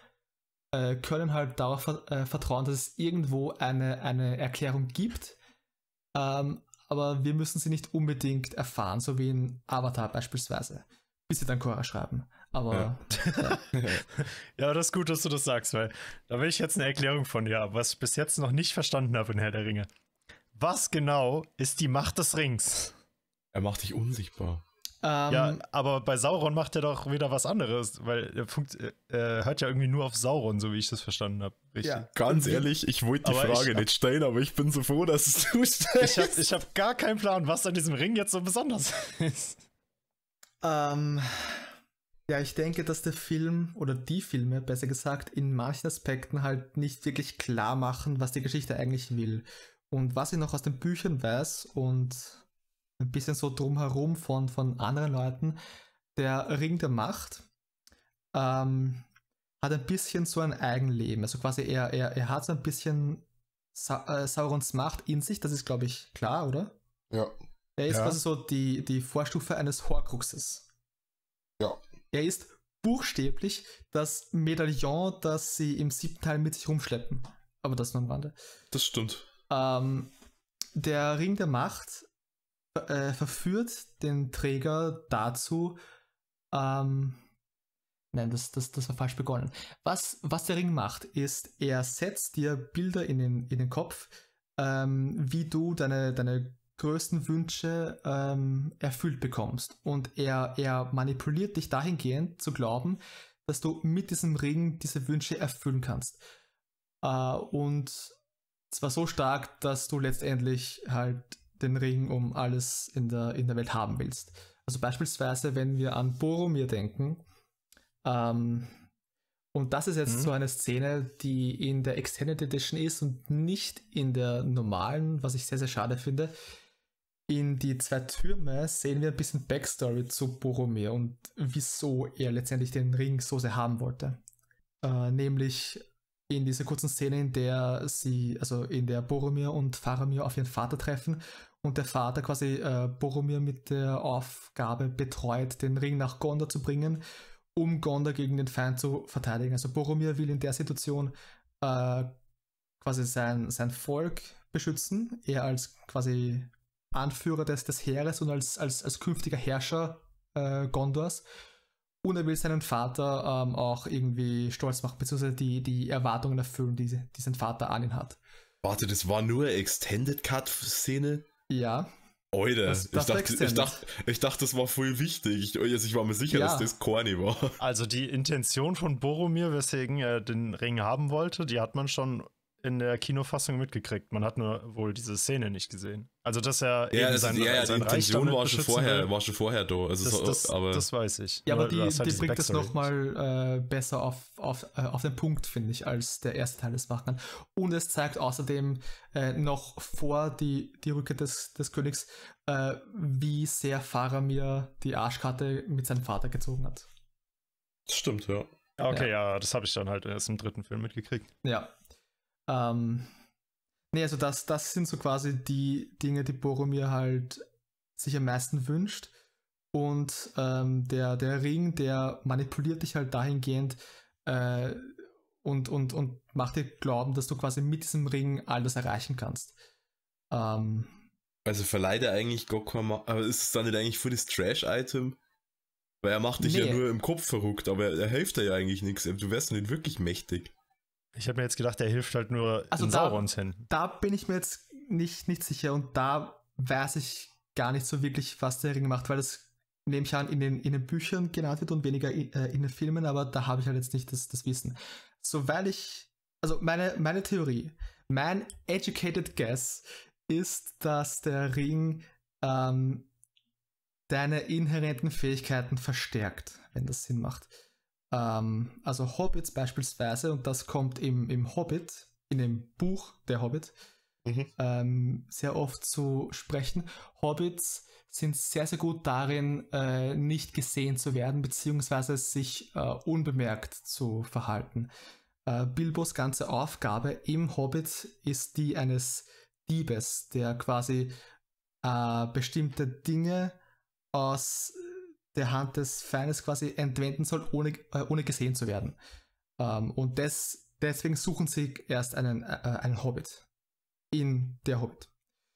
äh, können halt darauf äh, vertrauen, dass es irgendwo eine, eine Erklärung gibt. Ähm, aber wir müssen sie nicht unbedingt erfahren, so wie in Avatar beispielsweise, bis sie dann Korra schreiben. Aber. Ja. Ja. [LAUGHS] ja. das ist gut, dass du das sagst, weil da will ich jetzt eine Erklärung von dir haben, was ich bis jetzt noch nicht verstanden habe in Herr der Ringe. Was genau ist die Macht des Rings? Er macht dich unsichtbar. Ähm, ja, aber bei Sauron macht er doch wieder was anderes, weil er funkt, äh, hört ja irgendwie nur auf Sauron, so wie ich das verstanden habe. Ja, ganz ehrlich, ich wollte die aber Frage ich, nicht stellen, aber ich bin so froh, dass es du stellst. Ich habe ich hab gar keinen Plan, was an diesem Ring jetzt so besonders ist. Ähm, ja, ich denke, dass der Film oder die Filme, besser gesagt, in manchen Aspekten halt nicht wirklich klar machen, was die Geschichte eigentlich will. Und was ich noch aus den Büchern weiß und ein bisschen so drumherum von, von anderen Leuten. Der Ring der Macht ähm, hat ein bisschen so ein Eigenleben. Also quasi er, er, er hat so ein bisschen Sa äh, Saurons Macht in sich, das ist glaube ich klar, oder? Ja. Er ist ja. quasi so die, die Vorstufe eines Horcruxes. Ja. Er ist buchstäblich das Medaillon, das sie im siebten Teil mit sich rumschleppen. Aber das nur am Rande. Das stimmt. Ähm, der Ring der Macht äh, verführt den Träger dazu, ähm, nein, das, das, das war falsch begonnen. Was, was der Ring macht, ist, er setzt dir Bilder in den, in den Kopf, ähm, wie du deine, deine größten Wünsche ähm, erfüllt bekommst. Und er, er manipuliert dich dahingehend zu glauben, dass du mit diesem Ring diese Wünsche erfüllen kannst. Äh, und zwar so stark, dass du letztendlich halt den Ring um alles in der, in der Welt haben willst. Also beispielsweise, wenn wir an Boromir denken, ähm, und das ist jetzt mhm. so eine Szene, die in der Extended Edition ist und nicht in der normalen, was ich sehr, sehr schade finde. In die zwei Türme sehen wir ein bisschen Backstory zu Boromir und wieso er letztendlich den Ring so sehr haben wollte. Äh, nämlich in dieser kurzen Szene, in der sie, also in der Boromir und Faramir auf ihren Vater treffen und der Vater quasi äh, Boromir mit der Aufgabe betreut, den Ring nach Gondor zu bringen, um Gondor gegen den Feind zu verteidigen. Also Boromir will in der Situation äh, quasi sein, sein Volk beschützen, er als quasi Anführer des, des Heeres und als, als, als künftiger Herrscher äh, Gondors. Und er will seinen Vater ähm, auch irgendwie stolz machen, beziehungsweise die, die Erwartungen erfüllen, die, die sein Vater an ihn hat. Warte, das war nur Extended Cut-Szene? Ja. Alter, das, das ich, dachte, ich, dachte, ich dachte, das war voll wichtig. Ich, also ich war mir sicher, ja. dass das corny war. Also die Intention von Boromir, weswegen er den Ring haben wollte, die hat man schon in der Kinofassung mitgekriegt. Man hat nur wohl diese Szene nicht gesehen. Also, dass er ja, eben sein, ja, ja, sein die Intention war schon, vorher, war schon vorher da. Also das, so, das, aber das weiß ich. Ja, aber die, halt die bringt das nochmal äh, besser auf, auf, äh, auf den Punkt, finde ich, als der erste Teil des machen kann. Und es zeigt außerdem äh, noch vor die, die Rückkehr des, des Königs, äh, wie sehr Faramir die Arschkarte mit seinem Vater gezogen hat. Das stimmt, ja. Okay, ja, ja das habe ich dann halt erst im dritten Film mitgekriegt. Ja, ähm, nee, also das, das sind so quasi die Dinge, die Boromir halt sich am meisten wünscht. Und ähm, der, der Ring, der manipuliert dich halt dahingehend äh, und, und, und macht dir glauben, dass du quasi mit diesem Ring all das erreichen kannst. Ähm, also verleiht er eigentlich kein aber ist es dann nicht eigentlich für das Trash-Item? Weil er macht dich nee. ja nur im Kopf verrückt, aber er hilft dir ja eigentlich nichts. Du wärst nicht wirklich mächtig. Ich habe mir jetzt gedacht, der hilft halt nur also in da, Saurons Händen. Da bin ich mir jetzt nicht, nicht sicher und da weiß ich gar nicht so wirklich, was der Ring macht, weil das nehme ich an, in den, in den Büchern genannt wird und weniger in, äh, in den Filmen, aber da habe ich halt jetzt nicht das, das Wissen. So, weil ich, also meine, meine Theorie, mein educated guess ist, dass der Ring ähm, deine inhärenten Fähigkeiten verstärkt, wenn das Sinn macht. Ähm, also Hobbits beispielsweise, und das kommt im, im Hobbit, in dem Buch der Hobbit, mhm. ähm, sehr oft zu sprechen. Hobbits sind sehr, sehr gut darin, äh, nicht gesehen zu werden, beziehungsweise sich äh, unbemerkt zu verhalten. Äh, Bilbos ganze Aufgabe im Hobbit ist die eines Diebes, der quasi äh, bestimmte Dinge aus der Hand des Feindes quasi entwenden soll, ohne, äh, ohne gesehen zu werden. Ähm, und des, deswegen suchen sie erst einen, äh, einen Hobbit in der Hobbit.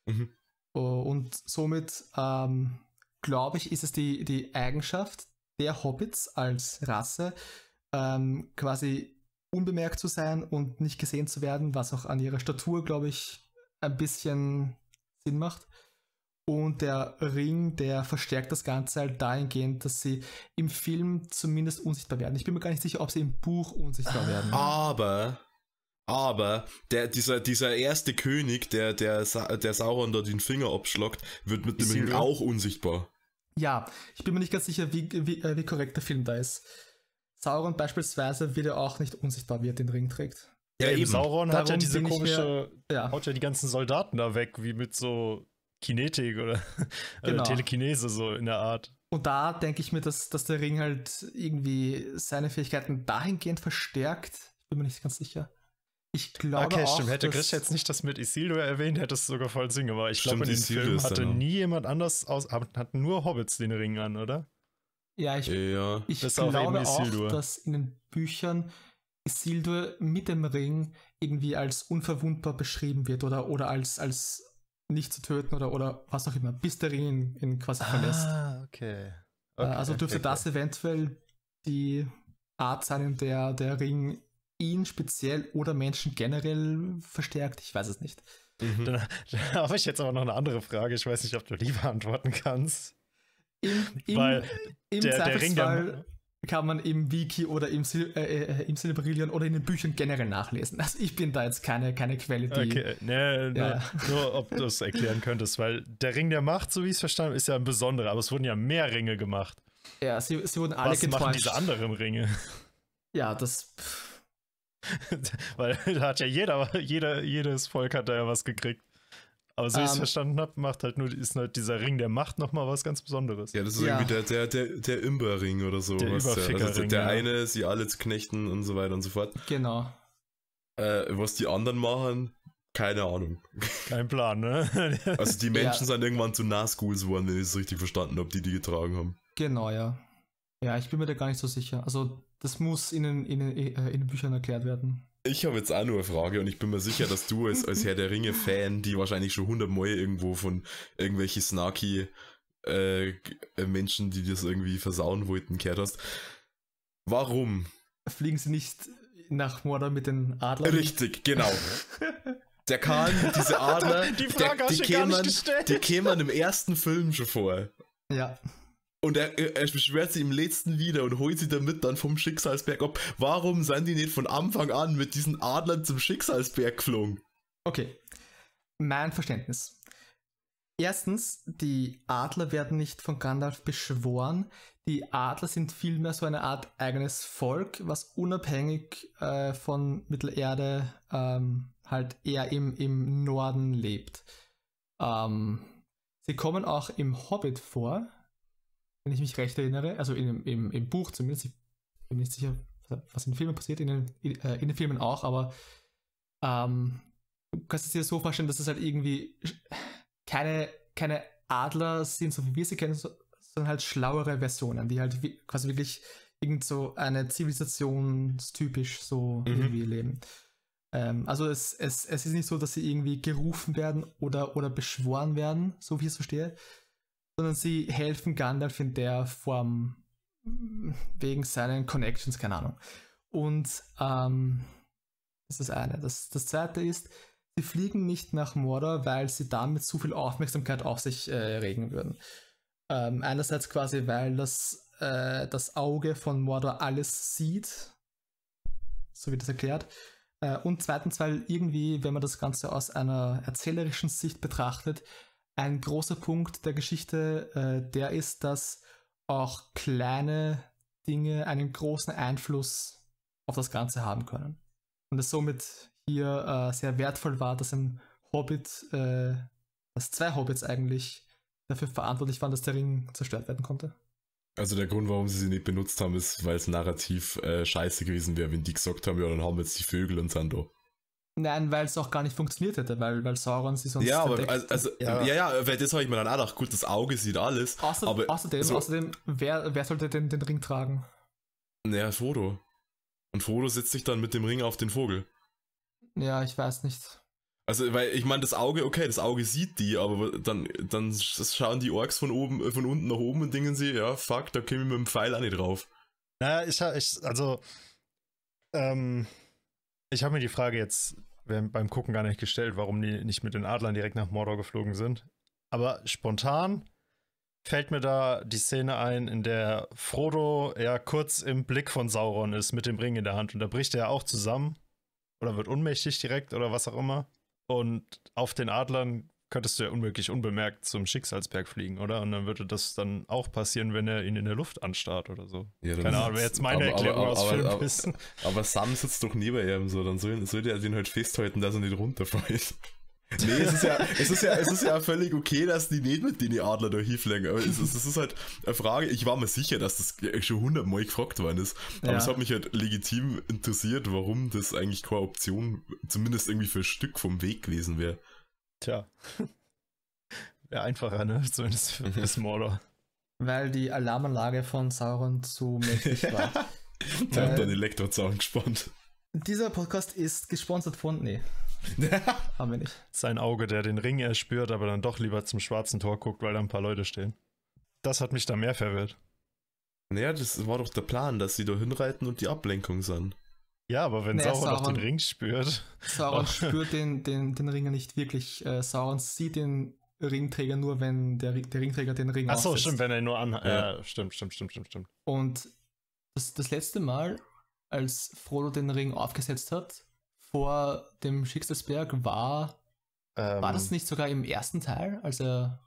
Mhm. Und somit ähm, glaube ich, ist es die, die Eigenschaft der Hobbits als Rasse, ähm, quasi unbemerkt zu sein und nicht gesehen zu werden, was auch an ihrer Statur, glaube ich, ein bisschen Sinn macht. Und der Ring, der verstärkt das Ganze halt dahingehend, dass sie im Film zumindest unsichtbar werden. Ich bin mir gar nicht sicher, ob sie im Buch unsichtbar werden. Aber, aber, der, dieser, dieser erste König, der, der, der Sauron da den Finger abschlagt, wird mit dem Ring auch unsichtbar. Ja, ich bin mir nicht ganz sicher, wie, wie, äh, wie korrekt der Film da ist. Sauron beispielsweise wird ja auch nicht unsichtbar, wie er den Ring trägt. Ja, eben. Sauron Darum hat ja diese komische, mir, ja. haut ja die ganzen Soldaten da weg, wie mit so Kinetik oder [LAUGHS] genau. Telekinese so in der Art. Und da denke ich mir, dass, dass der Ring halt irgendwie seine Fähigkeiten dahingehend verstärkt. Ich bin mir nicht ganz sicher. Ich glaube okay, auch, stimmt. Hätte Chris jetzt nicht das mit Isildur erwähnt, hätte es sogar voll Sinn gemacht. Ich glaube, in dem Film hatte nie jemand anders aus, hatten nur Hobbits den Ring an, oder? Ja, ich, ja. ich das glaube auch, auch, dass in den Büchern Isildur mit dem Ring irgendwie als unverwundbar beschrieben wird oder, oder als, als nicht zu töten oder, oder was auch immer, bis der Ring ihn, ihn quasi ah, verlässt. Okay. Äh, okay also dürfte okay. das eventuell die Art sein, in der der Ring ihn speziell oder Menschen generell verstärkt. Ich weiß es nicht. Mhm. Dann, dann [LAUGHS] habe ich jetzt aber noch eine andere Frage. Ich weiß nicht, ob du lieber antworten kannst. Im, im, Weil im der, der Ring der, kann man im Wiki oder im, Sil äh, äh, im Silmarillion oder in den Büchern generell nachlesen. Also ich bin da jetzt keine, keine Quelle, die... Okay, nee, ja. nur, nur, ob du es erklären könntest, weil der Ring der Macht, so wie ich es verstanden habe, ist ja ein besonderer, aber es wurden ja mehr Ringe gemacht. Ja, sie, sie wurden alle Was getäuscht. machen diese anderen Ringe? Ja, das... [LAUGHS] weil da hat ja jeder, jeder, jedes Volk hat da ja was gekriegt. Aber so wie ich es um, ähm. verstanden habe, macht halt nur ist halt dieser Ring der Macht nochmal was ganz Besonderes. Ja, das ist ja. irgendwie der, der, der, der Imberring oder so. Der was der, also der, der ja. eine, sie alle zu knechten und so weiter und so fort. Genau. Äh, was die anderen machen, keine Ahnung. Kein Plan, ne? [LAUGHS] also die Menschen ja. sind irgendwann zu Nazguls geworden, wenn ich es richtig verstanden habe, die die getragen haben. Genau, ja. Ja, ich bin mir da gar nicht so sicher. Also das muss in den, in den, äh, in den Büchern erklärt werden. Ich habe jetzt auch nur eine Frage und ich bin mir sicher, dass du als, als Herr der Ringe-Fan, die wahrscheinlich schon hundertmal irgendwo von irgendwelche snarky äh, Menschen, die das irgendwie versauen wollten, gehört hast. Warum? Fliegen sie nicht nach Mordor mit den Adlern? Richtig, genau. [LAUGHS] Der Kahn, diese [LAUGHS] Adler, die, Frage der, die, kämen, die kämen im ersten Film schon vor. Ja. Und er, er beschwert sie im letzten wieder und holt sie damit dann vom Schicksalsberg ab. Warum sind die nicht von Anfang an mit diesen Adlern zum Schicksalsberg geflogen? Okay, mein Verständnis. Erstens, die Adler werden nicht von Gandalf beschworen. Die Adler sind vielmehr so eine Art eigenes Volk, was unabhängig äh, von Mittelerde ähm, halt eher im, im Norden lebt. Ähm, sie kommen auch im Hobbit vor, wenn ich mich recht erinnere, also in, im, im Buch zumindest, ich bin nicht sicher, was in den Filmen passiert, in den, äh, in den Filmen auch, aber ähm, du kannst es dir so vorstellen, dass es halt irgendwie keine, keine Adler sind, so wie wir sie kennen, sondern halt schlauere Versionen, die halt quasi wirklich irgend so eine zivilisationstypisch so mhm. irgendwie leben. Ähm, also es, es, es ist nicht so, dass sie irgendwie gerufen werden oder, oder beschworen werden, so wie ich es verstehe, sondern sie helfen Gandalf in der Form wegen seinen Connections, keine Ahnung. Und ähm, das ist das eine. Das, das zweite ist, sie fliegen nicht nach Mordor, weil sie damit zu viel Aufmerksamkeit auf sich äh, regen würden. Ähm, einerseits quasi, weil das, äh, das Auge von Mordor alles sieht, so wird das erklärt. Äh, und zweitens, weil irgendwie, wenn man das Ganze aus einer erzählerischen Sicht betrachtet, ein großer Punkt der Geschichte, äh, der ist, dass auch kleine Dinge einen großen Einfluss auf das Ganze haben können. Und es somit hier äh, sehr wertvoll war, dass ein Hobbit, äh, dass zwei Hobbits eigentlich dafür verantwortlich waren, dass der Ring zerstört werden konnte. Also der Grund, warum sie sie nicht benutzt haben, ist, weil es narrativ äh, scheiße gewesen wäre, wenn die gesagt haben, ja, dann haben wir jetzt die Vögel und sind da. Nein, weil es auch gar nicht funktioniert hätte, weil, weil Sauron sie sonst Ja, aber also, also ja. ja, ja, weil das habe ich mir dann auch gedacht, gut, das Auge sieht alles. Außer, aber außerdem, so- außerdem wer, wer sollte den, den Ring tragen? Naja, Frodo. Und Frodo setzt sich dann mit dem Ring auf den Vogel. Ja, ich weiß nicht. Also, weil ich meine, das Auge, okay, das Auge sieht die, aber dann, dann schauen die Orks von oben, äh, von unten nach oben und dingen sie, ja, fuck, da komme ich mit dem Pfeil auch nicht drauf. Naja, ich, ha- ich also, ähm, ich habe mir die Frage jetzt beim Gucken gar nicht gestellt, warum die nicht mit den Adlern direkt nach Mordor geflogen sind. Aber spontan fällt mir da die Szene ein, in der Frodo ja kurz im Blick von Sauron ist mit dem Ring in der Hand und da bricht er auch zusammen oder wird ohnmächtig direkt oder was auch immer. Und auf den Adlern könntest du ja unmöglich unbemerkt zum Schicksalsberg fliegen, oder? Und dann würde das dann auch passieren, wenn er ihn in der Luft anstarrt oder so. Ja, Keine ist- Ahnung, wäre jetzt meine aber- Erklärung aber- aus aber- aber- Filmwissen. Aber Sam sitzt doch neben ihm so, dann soll, soll der den halt festhalten, dass er nicht runterfällt. Nee, es ist ja, es ist ja, es ist ja völlig okay, dass die nicht mit den Adler da hinfliegen. Aber es ist, es ist halt eine Frage, ich war mir sicher, dass das schon hundertmal gefragt worden ist. Aber Ja. es hat mich halt legitim interessiert, warum das eigentlich keine Option, zumindest irgendwie für ein Stück vom Weg gewesen wäre. Tja. [LAUGHS] Wäre einfacher, ne? Zumindest für das Mordor. Weil die Alarmanlage von Sauron zu mächtig [LAUGHS] war. Da hat dann Elektrozaun gespannt. Dieser Podcast ist gesponsert von. Nee, [LAUGHS] haben wir nicht. Sein Auge, der den Ring erspürt, aber dann doch lieber zum schwarzen Tor guckt, weil da ein paar Leute stehen. Das hat mich da mehr verwirrt. Naja, das war doch der Plan, dass sie da hinreiten und die Ablenkung sind. Ja, aber wenn Nee, Sauron noch Sauron- den Ring spürt. [LAUGHS] Sauron [LAUGHS] spürt den, den, den Ring ja nicht wirklich. Äh, Sauron sieht den Ringträger nur, wenn der, der Ringträger den Ring Achso, aufsetzt. stimmt, wenn er ihn nur an. Ja. Ja, stimmt, stimmt, stimmt, stimmt, stimmt. Und das, das letzte Mal, als Frodo den Ring aufgesetzt hat, vor dem Schicksalsberg, war, Ähm, war das nicht sogar im ersten Teil, als er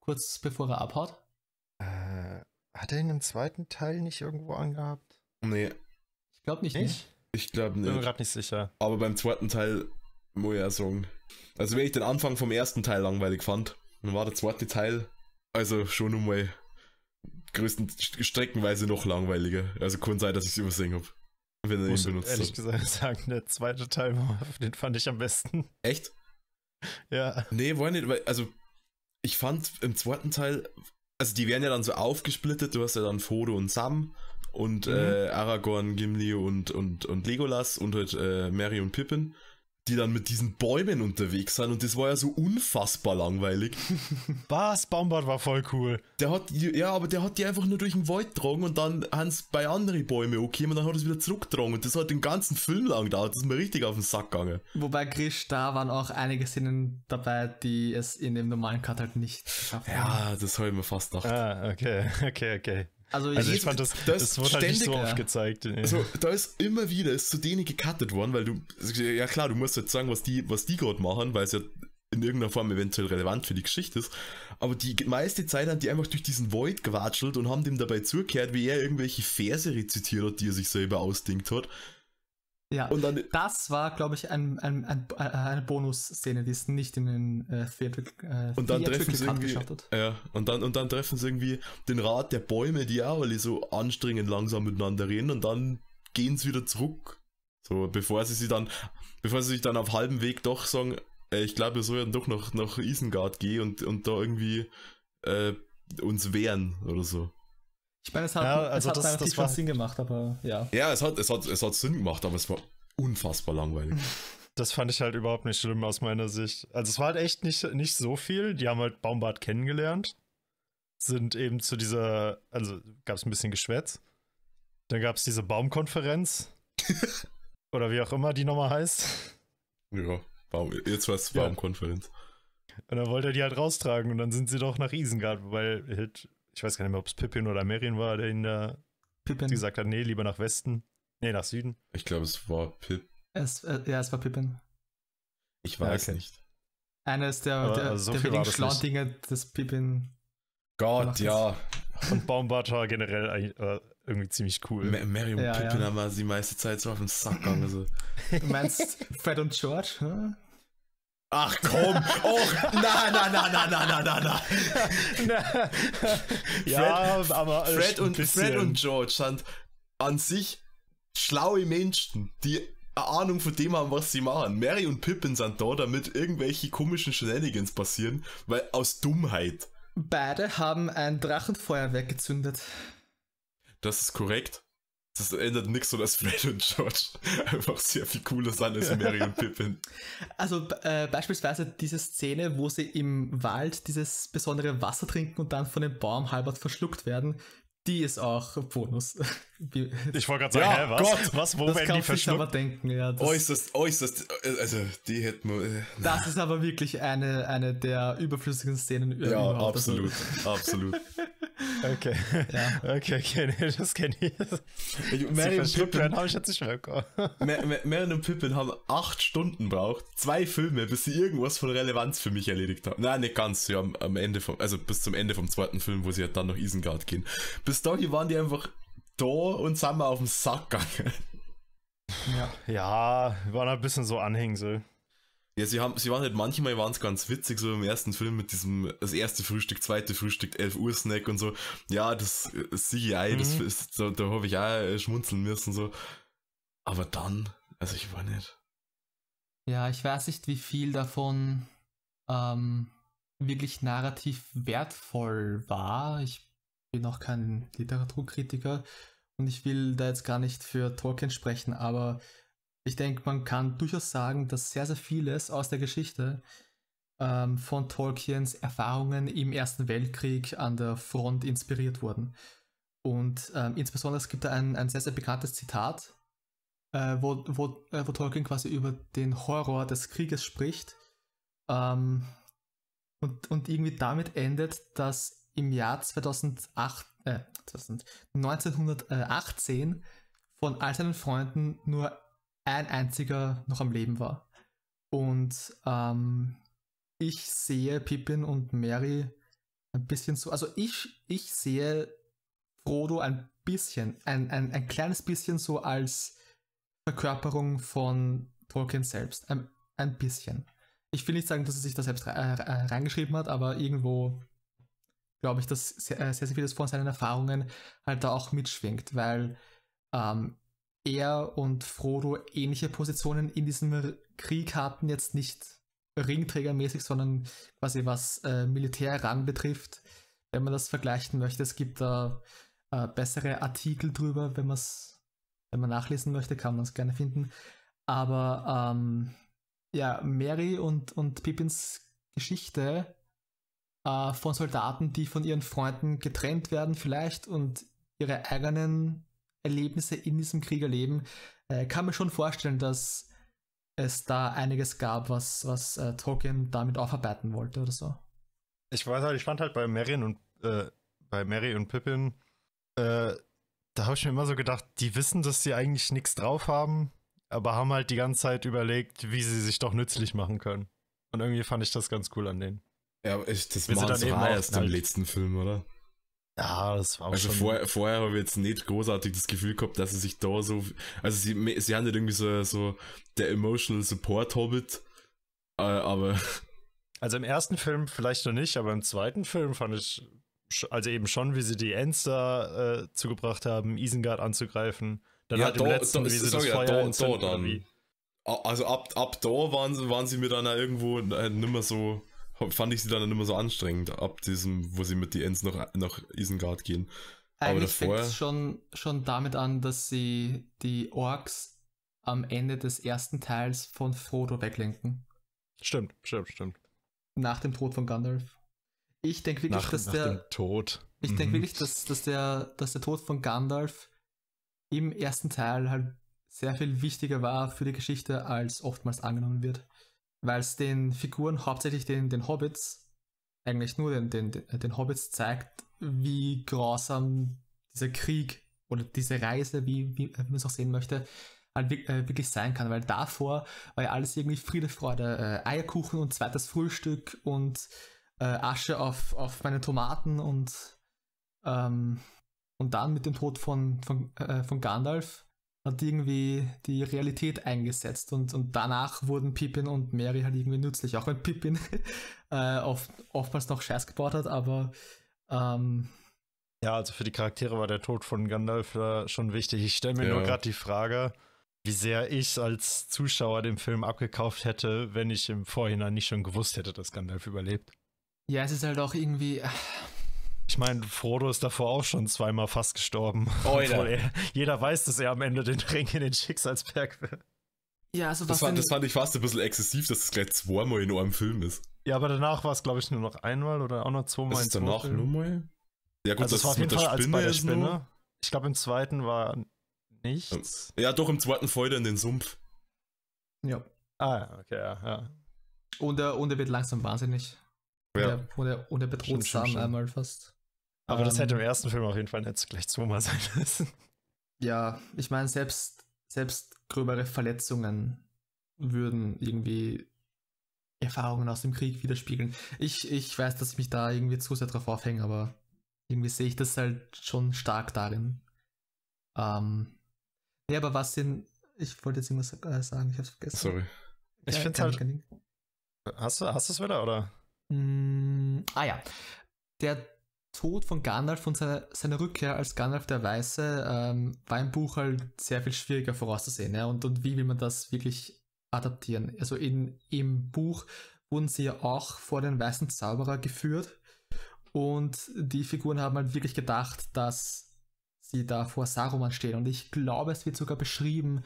kurz bevor er abhaut? Äh, hat er ihn im zweiten Teil nicht irgendwo angehabt? Nee, Ich glaube nicht, Nicht? Ich glaube Bin mir nicht. gerade nicht sicher. Aber beim zweiten Teil muss ich auch sagen. Also wenn ich den Anfang vom ersten Teil langweilig fand, dann war der zweite Teil also schon einmal größten streckenweise noch langweiliger. Also kann sein, dass ich es übersehen habe. Wenn er ihn Muss benutzt ehrlich hat. gesagt sagen, der zweite Teil, [LAUGHS] den fand ich am besten. Echt? Ja. Nee, war nicht, weil, also ich fand im zweiten Teil, also die werden ja dann so aufgesplittet, du hast ja dann Frodo und Sam und Mhm. äh, Aragorn, Gimli und, und, und Legolas und halt äh, Merry und Pippin, die dann mit diesen Bäumen unterwegs sind und das war ja so unfassbar langweilig. [LAUGHS] Was? Baumbart war voll cool. Der hat, ja, aber der hat die einfach nur durch den Wald getragen und dann haben sie bei anderen Bäumen okay und dann hat er es wieder zurückgetragen und das hat den ganzen Film lang gedauert, das ist mir richtig auf den Sack gegangen. Wobei Grisch, da waren auch einige Szenen dabei, die es in dem normalen Cut halt nicht geschafft haben. Ja, das habe ich mir fast gedacht. Ah, okay, [LAUGHS] okay, okay. Also, Also ich fand das, das das, wurde halt nicht so ständig- oft gezeigt. nee. Also, da ist immer wieder ist zu denen gecuttet worden, weil du, ja klar, du musst jetzt sagen, was die, was die gerade machen, weil es ja in irgendeiner Form eventuell relevant für die Geschichte ist. Aber die meiste Zeit haben die einfach durch diesen Void gewatschelt und haben dem dabei zugehört, wie er irgendwelche Verse rezitiert hat, die er sich selber ausdenkt hat. Ja, Und dann, das war, glaube ich, ein, ein, ein, äh, eine Bonusszene, die es nicht in den äh, Theatrical, äh, und dann treffen sie irgendwie, geschafft hat. ja, und dann, und dann treffen sie irgendwie den Rat der Bäume, die auch alle so anstrengend langsam miteinander reden und dann gehen sie wieder zurück. So, bevor sie sich dann, bevor sie sich dann auf halbem Weg doch sagen, äh, ich glaube, wir sollen doch noch nach Isengard gehen und, und da irgendwie äh, uns wehren oder so. Ich meine, es hat, Ja, also es hat das- relativ das war- Sinn gemacht, aber ja. Ja, es hat, es hat, es hat Sinn gemacht, aber es war unfassbar langweilig. [LAUGHS] Das fand ich halt überhaupt nicht schlimm aus meiner Sicht. Also es war halt echt nicht, nicht so viel. Die haben halt Baumbart kennengelernt. Sind eben zu dieser, also gab es ein bisschen Geschwätz. Dann gab es diese Baumkonferenz. [LAUGHS] Oder wie auch immer die nochmal heißt. ja, Baum, jetzt war es Ja. Baumkonferenz. Und dann wollte er die halt raustragen und dann sind sie doch nach Isengard, weil halt, ich weiß gar nicht mehr, ob es Pippin oder Merien war, der ihn da Pippin. gesagt hat, nee, lieber nach Westen. Nee, nach Süden. Ich glaube, es war Pip. Es, äh, ja, es war Pippin. Ich weiß okay. nicht. Eines der, Aber, der, also so der wenigen das schlauen nicht. Dinge des Pippin. Gott, ja. Und Baumbart war generell eigentlich, äh, irgendwie ziemlich cool. Ma Mary und Ja, Pippin ja. haben wir die meiste Zeit so auf den Sack gegangen. Also. Du meinst Fred und George? Hm? Ach komm! Oh, na, na, na, na, na, na, na, na. [LAUGHS] ja, aber äh, Fred und. Fred und George sind an sich schlaue Menschen, die eine Ahnung von dem haben, was sie machen. Mary und Pippin sind da, damit irgendwelche komischen Shenanigans passieren, weil aus Dummheit. Beide haben ein Drachenfeuerwerk gezündet. Das ist korrekt. Das ändert nichts so, dass Fred und George [LAUGHS] einfach sehr viel cooler sind als Mary und Pippin. Also äh, beispielsweise diese Szene, wo sie im Wald dieses besondere Wasser trinken und dann von dem Baum halbert verschluckt werden, die ist auch Bonus. [LAUGHS] Ich wollte gerade sagen, Ja, hä, was? Gott, was? Wo das werden die kann sich aber verschluckt? denken, ja. Das, Äußerst, äußerst, also die hätten wir. Äh, das ist aber wirklich eine, eine der überflüssigen Szenen ja, überhaupt. Also, absolut, absolut. [LAUGHS] Okay. Ja. Okay, okay, nee, das kenne ich. [LAUGHS] Ich, Mary, und verschluckt Pippin, habe ich jetzt nicht mehr [LAUGHS] Mary und Pippin haben acht Stunden braucht, zwei Filme, bis sie irgendwas von Relevanz für mich erledigt haben. Nein, nicht ganz. Sie haben am Ende vom, also bis zum Ende vom zweiten Film, wo sie halt dann nach Isengard gehen. Bis dahin waren die einfach da und sind mal auf den Sack gegangen. ja. Ja, war ein bisschen so Anhängsel. Ja, sie haben, sie waren halt manchmal waren es ganz witzig, so im ersten Film mit diesem, das erste Frühstück, zweite Frühstück, 11 Uhr Snack und so. Ja, das CGI, das Mhm. ist, so, da habe ich auch schmunzeln müssen, so. Aber dann, also ich war nicht. Ja, ich weiß nicht, wie viel davon ähm, wirklich narrativ wertvoll war. Ich bin auch kein Literaturkritiker und ich will da jetzt gar nicht für Tolkien sprechen, aber ich denke, man kann durchaus sagen, dass sehr, sehr vieles aus der Geschichte ähm, von Tolkiens Erfahrungen im Ersten Weltkrieg an der Front inspiriert wurden. Und ähm, insbesondere es gibt da ein, ein sehr, sehr bekanntes Zitat, äh, wo, wo, äh, wo Tolkien quasi über den Horror des Krieges spricht ähm, und, und irgendwie damit endet, dass im Jahr 2008, äh, 2000, 1918 von all seinen Freunden nur ein einziger noch am Leben war. Und ähm, ich sehe Pippin und Mary ein bisschen so, also ich, ich sehe Frodo ein bisschen, ein, ein, ein kleines bisschen so als Verkörperung von Tolkien selbst. Ein, ein bisschen. Ich will nicht sagen, dass er sich da selbst äh, reingeschrieben hat, aber irgendwo glaube ich, dass sehr, äh, sehr, sehr vieles von seinen Erfahrungen halt da auch mitschwingt, weil ähm, er und Frodo ähnliche Positionen in diesem Krieg hatten, jetzt nicht ringträgermäßig, sondern quasi was äh, Militärrang betrifft, wenn man das vergleichen möchte. Es gibt da äh, bessere Artikel drüber, wenn wenn man nachlesen möchte, kann man es gerne finden. Aber ähm, ja, Mary und, und Pippins Geschichte äh, von Soldaten, die von ihren Freunden getrennt werden, vielleicht und ihre eigenen Erlebnisse in diesem Krieg erleben, äh, kann mir schon vorstellen, dass es da einiges gab, was, was äh, Tolkien damit aufarbeiten wollte oder so. Ich weiß halt, ich fand halt bei Marion und äh, bei Mary und Pippin, äh, da habe ich mir immer so gedacht, die wissen, dass sie eigentlich nichts drauf haben, aber haben halt die ganze Zeit überlegt, wie sie sich doch nützlich machen können. Und irgendwie fand ich das ganz cool an denen. Ja, aber ich, das sie war erst im letzten Film, oder? Ja, das war auch Also schon. vorher, vorher habe ich jetzt nicht großartig das Gefühl gehabt, dass sie sich da so. Also sie, sie haben nicht irgendwie so, so der Emotional Support Hobbit. Äh, aber [LAUGHS] Also im ersten Film vielleicht noch nicht, aber im zweiten Film fand ich, also eben schon, wie sie die Ents da äh, zugebracht haben, Isengard anzugreifen. Dann Ja, halt im da- letzten, da- wie sie das ja, Feuer da- da entzünden, oder dann. also ab, ab da waren, sie- waren sie mir dann auch irgendwo äh, nimmer so. [LAUGHS] Fand ich sie dann mehr so anstrengend, ab diesem, wo sie mit die Ents nach, nach Isengard gehen. Aber Eigentlich fängt es schon, schon damit an, dass sie die Orks am Ende des ersten Teils von Frodo weglenken. Stimmt, stimmt, stimmt. Nach dem Tod von Gandalf. Ich denke wirklich, Nach, dass nach der. dem Tod. Ich Mhm. denke wirklich, dass, dass, der, dass der Tod von Gandalf im ersten Teil halt sehr viel wichtiger war für die Geschichte, als oftmals angenommen wird. Weil es den Figuren, hauptsächlich den, den Hobbits, eigentlich nur den, den, den, Hobbits zeigt, wie grausam dieser Krieg oder diese Reise, wie, wie, wie man es auch sehen möchte, halt äh, wirklich sein kann. Weil davor war ja alles irgendwie Friede, Freude, äh, Eierkuchen und zweites Frühstück und äh, Asche auf, auf meine Tomaten und, ähm, und dann mit dem Tod von, von, äh, von Gandalf hat irgendwie die Realität eingesetzt und, und danach wurden Pippin und Mary halt irgendwie nützlich, auch wenn Pippin [LAUGHS] äh, oft, oftmals noch Scheiß gebaut hat, aber ähm, ja, also für die Charaktere war der Tod von Gandalf schon wichtig. Ich stelle mir ja. nur gerade die Frage, wie sehr ich als Zuschauer den Film abgekauft hätte, wenn ich im Vorhinein nicht schon gewusst hätte, dass Gandalf überlebt. Ja, es ist halt auch irgendwie. Ich meine, Frodo ist davor auch schon zweimal fast gestorben. [LAUGHS] Oh, er, jeder weiß, dass er am Ende den Ring in den Schicksalsberg will. Ja, also das, fand, das fand ich fast ein bisschen exzessiv, dass es gleich zweimal in einem Film ist. Ja, aber danach war es, glaube ich, nur noch einmal oder auch noch zweimal. Ist danach nur mal? Ja, gut, also das war auf jeden Fall als bei der Spinne. Ich glaube, im zweiten war nichts. Ja, doch, im zweiten fällt er in den Sumpf. Ja. Ah, okay, ja. ja. Und, er, und er wird langsam wahnsinnig. Ja. Und, er, und, er, und er bedroht Sam einmal fast. Aber ähm, das hätte im ähm, ersten Film auf jeden Fall nicht gleich zweimal sein [LAUGHS] müssen. Ja, ich meine, selbst, selbst gröbere Verletzungen würden irgendwie Erfahrungen aus dem Krieg widerspiegeln. Ich, ich weiß, dass ich mich da irgendwie zu sehr drauf aufhänge, aber irgendwie sehe ich das halt schon stark darin. Ähm, ja, aber was denn, ich wollte jetzt irgendwas äh, sagen, ich hab's vergessen. Sorry. Ich ja, finde halt. Hast du, hast du es wieder, oder? Mm, ah ja. Der Tod von Gandalf und seine, seine Rückkehr als Gandalf der Weiße ähm, war im Buch halt sehr viel schwieriger vorauszusehen. Ja? Und, und wie will man das wirklich adaptieren? Also in, im Buch wurden sie ja auch vor den weißen Zauberer geführt und die Figuren haben halt wirklich gedacht, dass sie da vor Saruman stehen. Und ich glaube, es wird sogar beschrieben,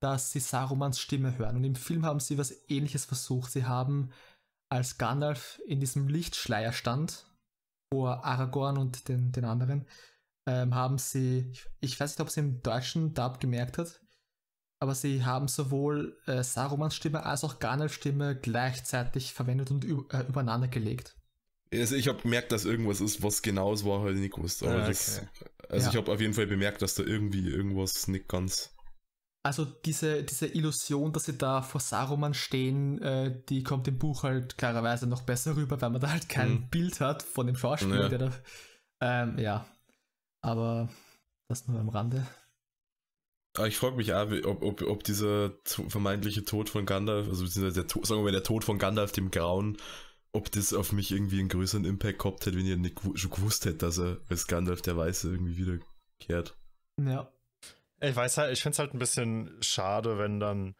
dass sie Sarumans Stimme hören. Und im Film haben sie was ähnliches versucht. Sie haben, als Gandalf in diesem Lichtschleier stand, vor Aragorn und den, den anderen, ähm, haben sie, ich, ich, weiß nicht, ob sie im deutschen Dub gemerkt hat, aber sie haben sowohl äh, Sarumans Stimme als auch Gandalfs Stimme gleichzeitig verwendet und äh, übereinander gelegt. Also ich habe gemerkt, dass irgendwas ist, was genau es war, halt nicht gewusst. Aber ah, okay. das, also ja. ich habe auf jeden Fall bemerkt, dass da irgendwie irgendwas nicht ganz. Also diese, diese Illusion, dass sie da vor Saruman stehen, äh, die kommt im Buch halt klarerweise noch besser rüber, weil man da halt kein mhm. Bild hat von dem Schauspieler, ja. der da. Ähm, ja. Aber das nur am Rande. Aber ich frage mich auch, ob, ob, ob dieser vermeintliche Tod von Gandalf, also beziehungsweise der, sagen wir mal, der Tod von Gandalf dem Grauen, ob das auf mich irgendwie einen größeren Impact gehabt hätte, wenn ihr nicht schon gewusst hätte, dass er als Gandalf der Weiße irgendwie wiederkehrt. Ja. Ich weiß halt, ich finde es halt ein bisschen schade, wenn dann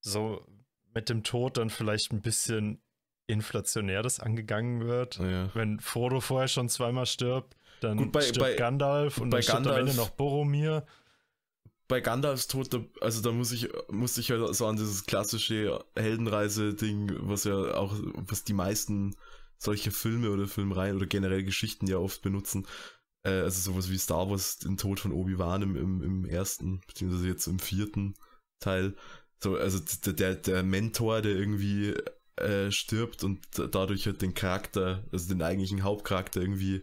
so mit dem Tod dann vielleicht ein bisschen inflationär das angegangen wird. Ja. Wenn Frodo vorher schon zweimal stirbt, dann Gut, bei, stirbt bei, Gandalf und bei dann Gandalf, am Ende noch Boromir bei Gandalfs Tod, also da muss ich, musste ich halt so an dieses klassische Heldenreise-Ding, was ja auch, was die meisten solche Filme oder Filmreihen oder generell Geschichten ja oft benutzen. Äh, also sowas wie Star Wars, den Tod von Obi-Wan im, im, im ersten, beziehungsweise jetzt im vierten Teil. So, also der, der Mentor, der irgendwie äh, stirbt und dadurch halt den Charakter, also den eigentlichen Hauptcharakter irgendwie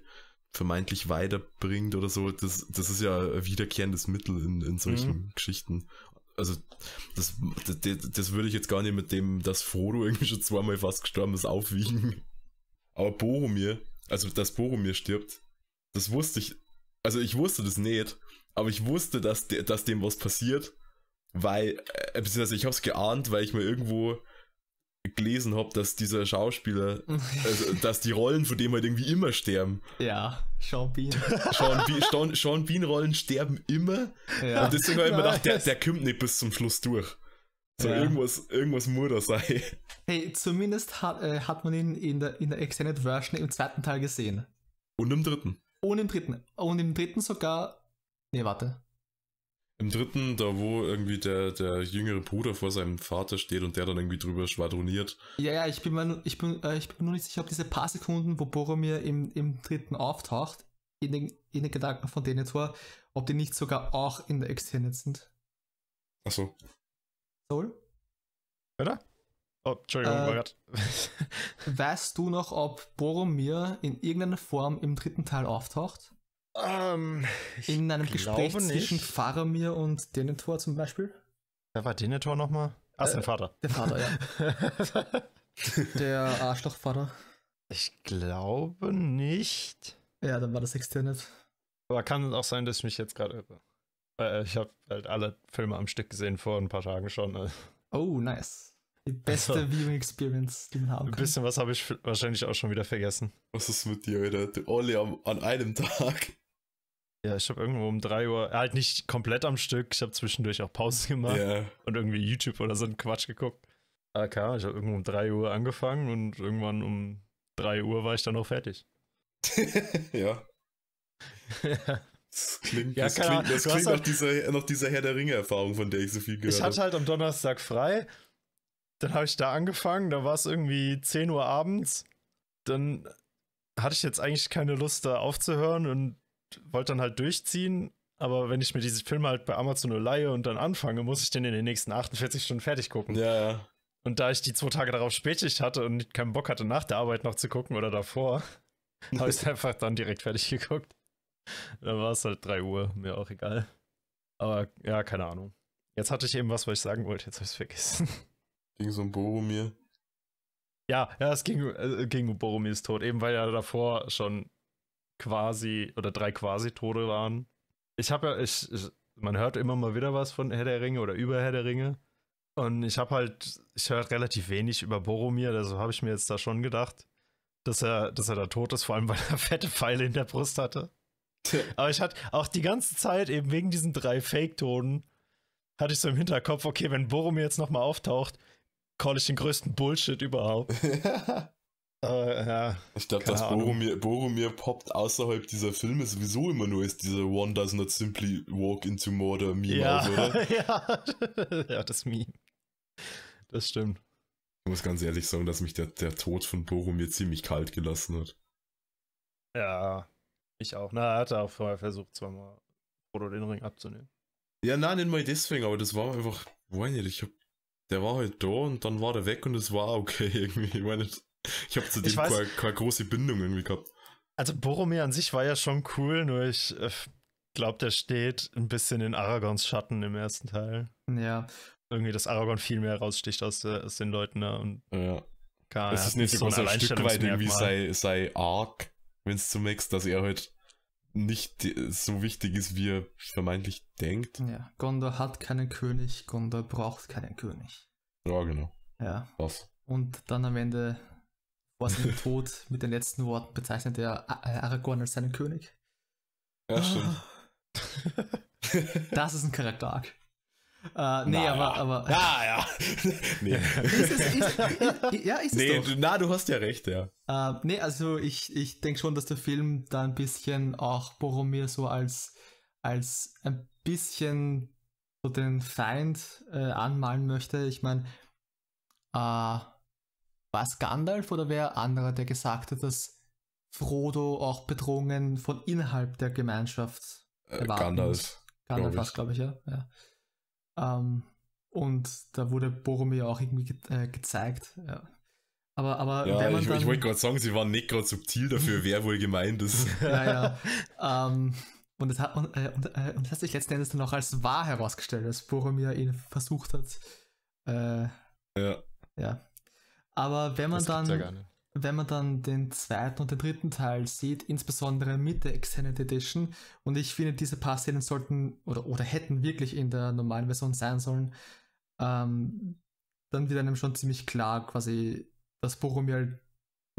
vermeintlich weiterbringt oder so, das, das ist ja ein wiederkehrendes Mittel in, in solchen mhm. Geschichten. Also, das, das, das würde ich jetzt gar nicht mit dem, dass Frodo [LAUGHS] irgendwie schon zweimal fast gestorben ist, aufwiegen. Aber Boromir, also dass Boromir stirbt, das wusste ich, also ich wusste das nicht, aber ich wusste, dass, de, dass dem was passiert, weil, äh, beziehungsweise ich habe es geahnt, weil ich mir irgendwo gelesen habe, dass dieser Schauspieler, [LAUGHS] also, dass die Rollen von dem halt irgendwie immer sterben. Ja, Sean Bean. [LAUGHS] Sean, Bean, Sean, Sean Bean Rollen sterben immer. Ja. Und deswegen habe ich mir gedacht, der, der kommt nicht bis zum Schluss durch. So ja. irgendwas, irgendwas muss da sein. Hey, zumindest hat, äh, hat man ihn in der, in der Extended Version im zweiten Teil gesehen. Und im dritten. Und im dritten. Und im dritten sogar. Nee, warte. Im dritten, da wo irgendwie der, der jüngere Bruder vor seinem Vater steht und der dann irgendwie drüber schwadroniert. Ja, ja, ich bin mir, ich bin, äh, ich bin nur nicht sicher, ob diese paar Sekunden, wo Boromir im, im dritten auftaucht, in den, in den Gedanken von Denethor, ob die nicht sogar auch in der Extended sind. Ach so. Soul? Oder? Oh, Entschuldigung, äh, [LAUGHS] Weißt du noch, ob Boromir in irgendeiner Form im dritten Teil auftaucht? Ähm, In einem Gespräch nicht. zwischen Faramir und Denethor zum Beispiel? Wer war Denethor nochmal? Ah, äh, sein Vater. Der Vater, ja. [LAUGHS] der Arschlochvater. Ich glaube nicht. Ja, dann war das Extended. Aber kann auch sein, dass ich mich jetzt gerade irre. Äh, ich habe halt alle Filme am Stück gesehen vor ein paar Tagen schon. Also Oh, nice. Die [LAUGHS] beste Also- Viewing Experience, die man haben ein kann. bisschen was habe ich wahrscheinlich auch schon wieder vergessen. Was ist mit dir, Alter? Du alle am, an einem Tag. Ja, ich habe irgendwo um 3 Uhr, halt nicht komplett am Stück, ich habe zwischendurch auch Pause gemacht Ja. und irgendwie YouTube oder so einen Quatsch geguckt. Ah, klar, ich habe irgendwo um 3 Uhr angefangen und irgendwann um 3 Uhr war ich dann auch fertig. [LAUGHS] ja. Das klingt, Ja, das klingt, das klingt halt- nach, dieser, nach dieser Herr der Ringe-Erfahrung, von der ich so viel gehört Ich hatte halt am Donnerstag frei. Dann habe ich da angefangen. Da war es irgendwie 10 Uhr abends. Dann hatte ich jetzt eigentlich keine Lust, da aufzuhören und wollte dann halt durchziehen. Aber wenn ich mir diese Filme halt bei Amazon nur leihe und dann anfange, muss ich den in den nächsten 48 Stunden fertig gucken. Ja, ja. Und da ich die zwei Tage darauf Spätschicht hatte und keinen Bock hatte, nach der Arbeit noch zu gucken oder davor, [LAUGHS] habe ich es einfach dann direkt fertig geguckt. Dann war es halt 3 Uhr, mir auch egal. Aber ja, keine Ahnung. Jetzt hatte ich eben was, was ich sagen wollte, jetzt habe ich es vergessen. [LAUGHS] Gegen so ein Boromir. Ja, ja, es ging, äh, ging um Boromirs Tod, eben weil ja davor schon quasi oder drei Quasi-Tode waren. Ich habe ja, ich, ich, man hört immer mal wieder was von Herr der Ringe oder über Herr der Ringe. Und ich habe halt, ich höre relativ wenig über Boromir, also habe ich mir jetzt da schon gedacht, dass er, dass er da tot ist, vor allem [LAUGHS] weil er fette Pfeile in der Brust hatte. Aber ich hatte auch die ganze Zeit eben wegen diesen drei Fake-Tonen, hatte ich so im Hinterkopf, okay, wenn Boromir jetzt nochmal auftaucht, call ich den größten Bullshit überhaupt. [LAUGHS] Äh, ja. Ich glaube, dass Ahnung. Boromir, Boromir poppt außerhalb dieser Filme sowieso immer nur als dieser One does not simply walk into Mordor Meme Ja, auf, oder? [LAUGHS] ja. [LAUGHS] ja, das Meme. Das stimmt. Ich muss ganz ehrlich sagen, dass mich der, der Tod von Boromir ziemlich kalt gelassen hat. Ja, ich auch. Na, er hatte auch vorher versucht, zweimal Frodo den Ring abzunehmen. Ja, nein, nicht mal deswegen, aber das war einfach, weiß nicht, ich hab, der war halt da und dann war der weg und es war okay [LAUGHS] irgendwie. Ich meine, ich habe zu dem keine, keine große Bindung irgendwie gehabt. Also Boromir an sich war ja schon cool, nur ich äh, glaube, der steht ein bisschen in Aragons Schatten im ersten Teil. Ja, Irgendwie, dass Aragorn viel mehr raussticht aus, der, aus den Leuten da und Ja. gar Es ist nicht so, so ein Stück weit irgendwie sei, sei arg, wenn es zum Max, dass er halt nicht die- so wichtig ist, wie er vermeintlich denkt. ja. Gondor hat keinen König, Gondor braucht keinen König. Ja, genau. Ja. Was? Und dann am Ende, vor seinem [LAUGHS] Tod, mit den letzten Worten bezeichnet er äh, Aragorn als seinen König. Ja, stimmt. [LAUGHS] Das ist ein Charakter-Arc. Äh, nee, Na aber, ja. aber. Ja, ja. nee. Ist es, ist, ist, ja, ist es nee, doch. du, na, du hast ja recht, ja. Äh, nee, also ich, ich denke schon, dass der Film da ein bisschen auch Boromir so als, als ein bisschen so den Feind äh, anmalen möchte. Ich meine, äh, war es Gandalf oder wer anderer, der gesagt hat, dass Frodo auch Bedrohungen von innerhalb der Gemeinschaft Äh, erwarten Gandalf. muss? Gandalf war es, glaube ich, ja. ja. Ähm, und da wurde Boromir auch irgendwie ge äh, gezeigt. Ja. Aber, aber Ja, wenn man ich, dann, ich wollte gerade sagen, sie waren nicht gerade subtil dafür, wer wohl gemeint ist. [LAUGHS] ja, ja. [LAUGHS] ähm, und es hat, und, äh, und, äh, und es hat sich letzten Endes dann auch als wahr herausgestellt, dass Boromir ihn versucht hat. Äh, ja. ja. Aber wenn man Das dann, ja. Wenn man dann den zweiten und den dritten Teil sieht, insbesondere mit der Extended Edition, und ich finde, diese paar Szenen sollten oder, oder hätten wirklich in der normalen Version sein sollen, ähm, dann wird einem schon ziemlich klar quasi, dass Boromir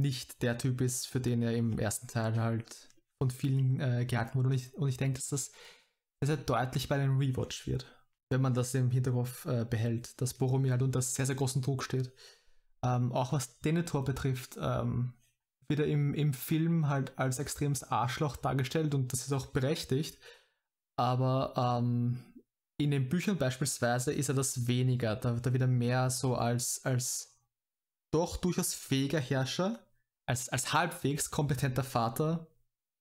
nicht der Typ ist, für den er im ersten Teil halt von vielen äh, gehalten wurde. Und ich, und ich denke, dass das sehr, sehr deutlich bei einem Rewatch wird, wenn man das im Hinterkopf äh, behält, dass Boromir halt unter sehr, sehr großen Druck steht. Ähm, auch was Denethor betrifft, ähm, wird er im, im Film halt als extremes Arschloch dargestellt und das ist auch berechtigt. Aber ähm, in den Büchern beispielsweise ist er das weniger. Da, wird er mehr so als, als doch durchaus fähiger Herrscher, als, als halbwegs kompetenter Vater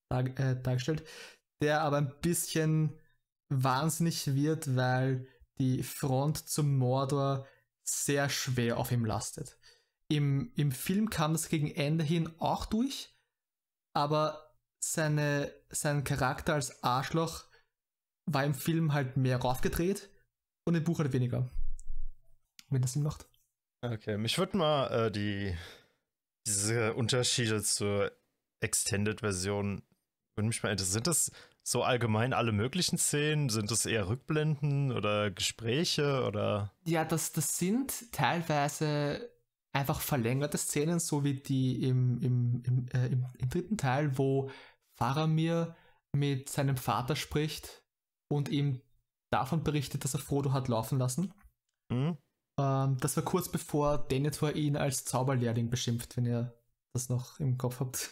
dar, äh, dargestellt, der aber ein bisschen wahnsinnig wird, weil die Front zum Mordor sehr schwer auf ihm lastet. Im, Im Film kam das gegen Ende hin auch durch, aber seine, sein Charakter als Arschloch war im Film halt mehr raufgedreht und im Buch halt weniger. Wenn das Sinn macht. Okay, mich würde mal äh, die diese Unterschiede zur Extended-Version würde mich mal interessieren. Sind das, so allgemein alle möglichen Szenen? Sind das eher Rückblenden oder Gespräche oder? Ja, das, das sind teilweise einfach verlängerte Szenen, so wie die im, im, im, äh, im, im dritten Teil, wo Faramir mit seinem Vater spricht und ihm davon berichtet, dass er Frodo hat laufen lassen. Mhm. Ähm, das war kurz bevor Denethor ihn als Zauberlehrling beschimpft, wenn ihr das noch im Kopf habt.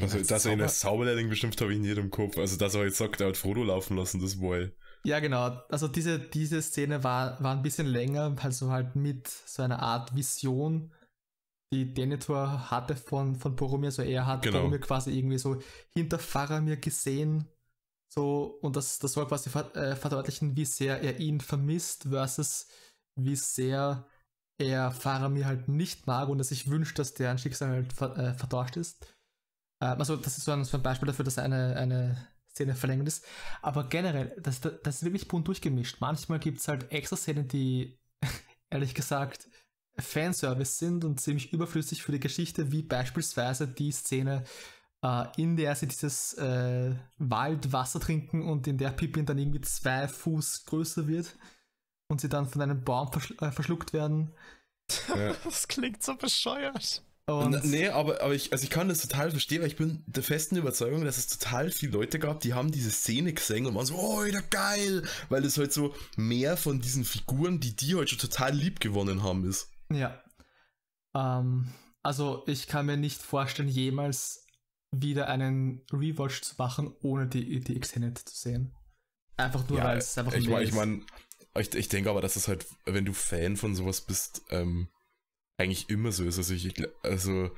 Also, dass er ihn als Zauberlehrling beschimpft, habe ich nie im Kopf. Also, dass er jetzt sagt, er hat Frodo laufen lassen, das war Ja, genau. Also, diese, diese Szene war, war ein bisschen länger, also halt mit so einer Art Vision, die Denethor hatte von, von Boromir. So, er hat genau. Boromir quasi irgendwie so hinter Faramir gesehen. So, und das, das soll quasi äh, verdeutlichen, wie sehr er ihn vermisst, versus wie sehr er Faramir halt nicht mag und er sich wünscht, dass deren Schicksal halt ver äh, vertauscht ist. Ähm, also, das ist so ein, so ein, Beispiel dafür, dass eine, eine Szene verlängert ist. Aber generell, das, das ist wirklich bunt durchgemischt. Manchmal gibt es halt extra Szenen, die, [LAUGHS] ehrlich gesagt, Fanservice sind und ziemlich überflüssig für die Geschichte, wie beispielsweise die Szene, äh, in der sie dieses äh, Waldwasser trinken und in der Pippin dann irgendwie zwei Fuß größer wird und sie dann von einem Baum verschl äh, verschluckt werden. Ja. [LAUGHS] Das klingt so bescheuert. Und nee, aber, aber ich, also ich kann das total verstehen, weil ich bin der festen Überzeugung, dass es total viele Leute gab, die haben diese Szene gesehen und waren so, oh, wieder geil, weil es halt so mehr von diesen Figuren, die die halt schon total lieb gewonnen haben, ist. Ja. Ähm, also ich kann mir nicht vorstellen, jemals wieder einen Rewatch zu machen, ohne die, die Xenet zu sehen. Einfach nur, ja, weil es einfach ich, mein, ich meine, ich, ich denke aber, dass es halt, wenn du Fan von sowas bist, ähm, eigentlich immer so ist. Also, ich, also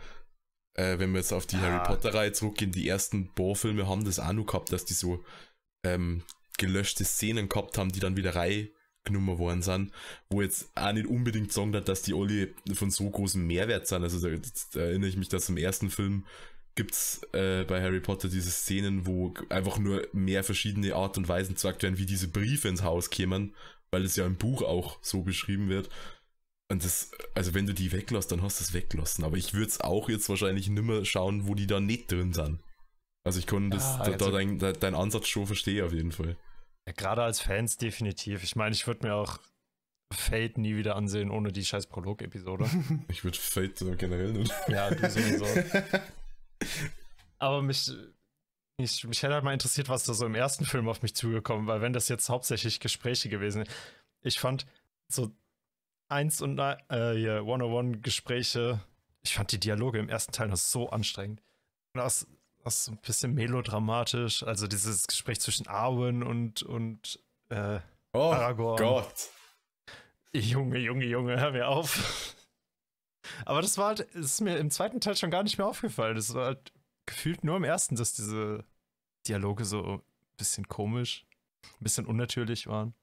äh, wenn wir jetzt auf die ja. Harry Potter-Reihe zurückgehen, die ersten Bohrfilme haben das auch noch gehabt, dass die so ähm, gelöschte Szenen gehabt haben, die dann wieder reingenommen worden sind, wo jetzt auch nicht unbedingt sagen hat, dass die alle von so großem Mehrwert sind. Also da, da erinnere ich mich, dass im ersten Film gibt es äh, bei Harry Potter diese Szenen, wo einfach nur mehr verschiedene Art und Weisen gesagt werden, wie diese Briefe ins Haus kämen, weil es ja im Buch auch so beschrieben wird. Und das, also wenn du die weglässt, dann hast du es weggelassen. Aber ich würde es auch jetzt wahrscheinlich nimmer schauen, wo die da nicht drin sind. Also ich konnte ja, da, also, da dein, da, deinen Ansatz schon verstehen auf jeden Fall. Ja, gerade als Fans definitiv. Ich meine, ich würde mir auch Fate nie wieder ansehen ohne die scheiß Prolog-Episode. [LAUGHS] ich würde Fate generell nicht. Ja, du sowieso. [LAUGHS] Aber mich, mich, mich hätte halt mal interessiert, was da so im ersten Film auf mich zugekommen, weil wenn das jetzt hauptsächlich Gespräche gewesen ich fand so 1 und äh, hier 101 Gespräche. Ich fand die Dialoge im ersten Teil noch so anstrengend. Das, das so ein bisschen melodramatisch. Also dieses Gespräch zwischen Arwen und, und äh, oh Aragorn. Gott. Junge, Junge, Junge, hör mir auf. [LAUGHS] Aber das war halt, ist mir im zweiten Teil schon gar nicht mehr aufgefallen. Das war halt gefühlt nur im ersten, dass diese Dialoge so ein bisschen komisch, ein bisschen unnatürlich waren.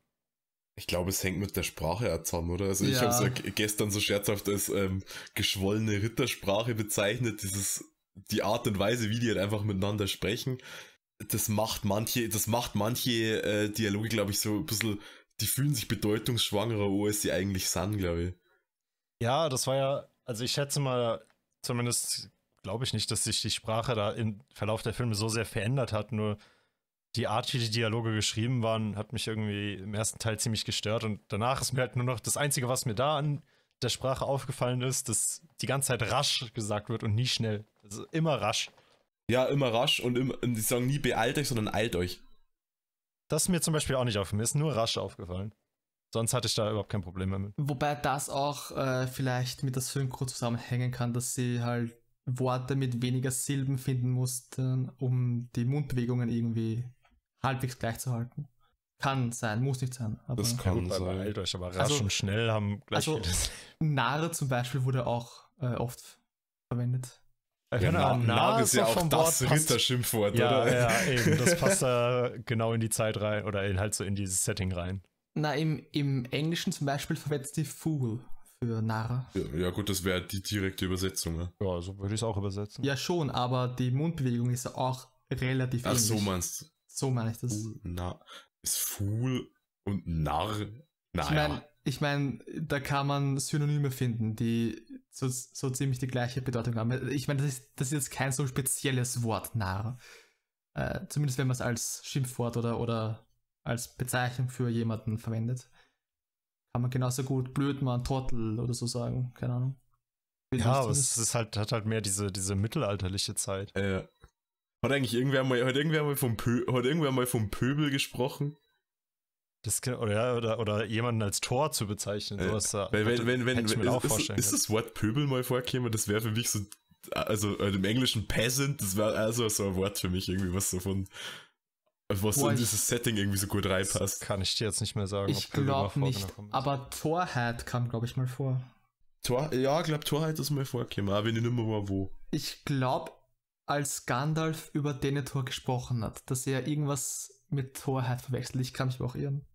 Ich glaube, es hängt mit der Sprache zusammen, oder? Also ja. ich habe es ja gestern so scherzhaft als ähm, geschwollene Rittersprache bezeichnet, dieses, die Art und Weise, wie die halt einfach miteinander sprechen. Das macht manche, das macht manche äh, Dialoge, glaube ich, so ein bisschen, die fühlen sich bedeutungsschwangerer, als sie eigentlich sind, glaube ich. Ja, das war ja, also ich schätze mal, zumindest glaube ich nicht, dass sich die Sprache da im Verlauf der Filme so sehr verändert hat, nur die Art, wie die Dialoge geschrieben waren, hat mich irgendwie im ersten Teil ziemlich gestört. Und danach ist mir halt nur noch das Einzige, was mir da an der Sprache aufgefallen ist, dass die ganze Zeit rasch gesagt wird und nie schnell. Also immer rasch. Ja, immer rasch und, im, und die sagen nie beeilt euch, sondern eilt euch. Das ist mir zum Beispiel auch nicht aufgefallen. Mir ist nur rasch aufgefallen. Sonst hatte ich da überhaupt kein Problem mehr mit. Wobei das auch äh, vielleicht mit der Synchro zusammenhängen kann, dass sie halt Worte mit weniger Silben finden mussten, um die Mundbewegungen irgendwie halbwegs gleich zu halten. Kann sein, muss nicht sein. Aber das kann ja, sein. Euch, aber rasch also, und schnell haben gleich also, Nare zum Beispiel wurde auch äh, oft verwendet. Ja, ja nah, ist ja auch das Ritterschimpfwort, ja, oder? Ja, [LAUGHS] eben. Das passt da genau in die Zeit rein oder in, halt so in dieses Setting rein. Na, im, im Englischen zum Beispiel verwendet die Fool für Narr. Ja, ja, gut, das wäre die direkte Übersetzung. Ne? Ja, so würde ich es auch übersetzen. Ja, schon, aber die Mundbewegung ist auch relativ Ach, ähnlich. Ach, so meinst du. So meine ich das. Na, ist Fool und Narr. Naja. Ich meine, ich mein, da kann man Synonyme finden, die so, so ziemlich die gleiche Bedeutung haben. Ich meine, das ist, das ist jetzt kein so spezielles Wort, Narr. Äh, zumindest wenn man es als Schimpfwort oder, oder als Bezeichnung für jemanden verwendet. Kann man genauso gut Blödmann, Trottel oder so sagen, keine Ahnung. Ja, aber es ist halt, hat halt mehr diese, diese mittelalterliche Zeit. Äh, hat eigentlich irgendwer mal, hat irgendwer mal vom Pö hat irgendwer mal vom Pöbel gesprochen? Das, oder, oder, oder jemanden als Tor zu bezeichnen. Äh, sowas, wenn, wenn, wenn, wenn ist, ist, ist, das Wort Pöbel mal vorgekommen, das wäre für mich so, also äh, im Englischen Peasant, das wäre also so ein Wort für mich irgendwie, was so von, was so in dieses Setting irgendwie so gut reinpasst. Kann ich dir jetzt nicht mehr sagen. Ich glaube nicht, aber Torheit kam, glaube ich, mal vor. Tor, ja, ich glaube, Torheit ist mal vorgekommen, aber wenn ich nicht mehr war, wo. Ich glaube, als Gandalf über Denethor gesprochen hat, dass er irgendwas mit Torheit verwechselt. Ich kann mich auch irren.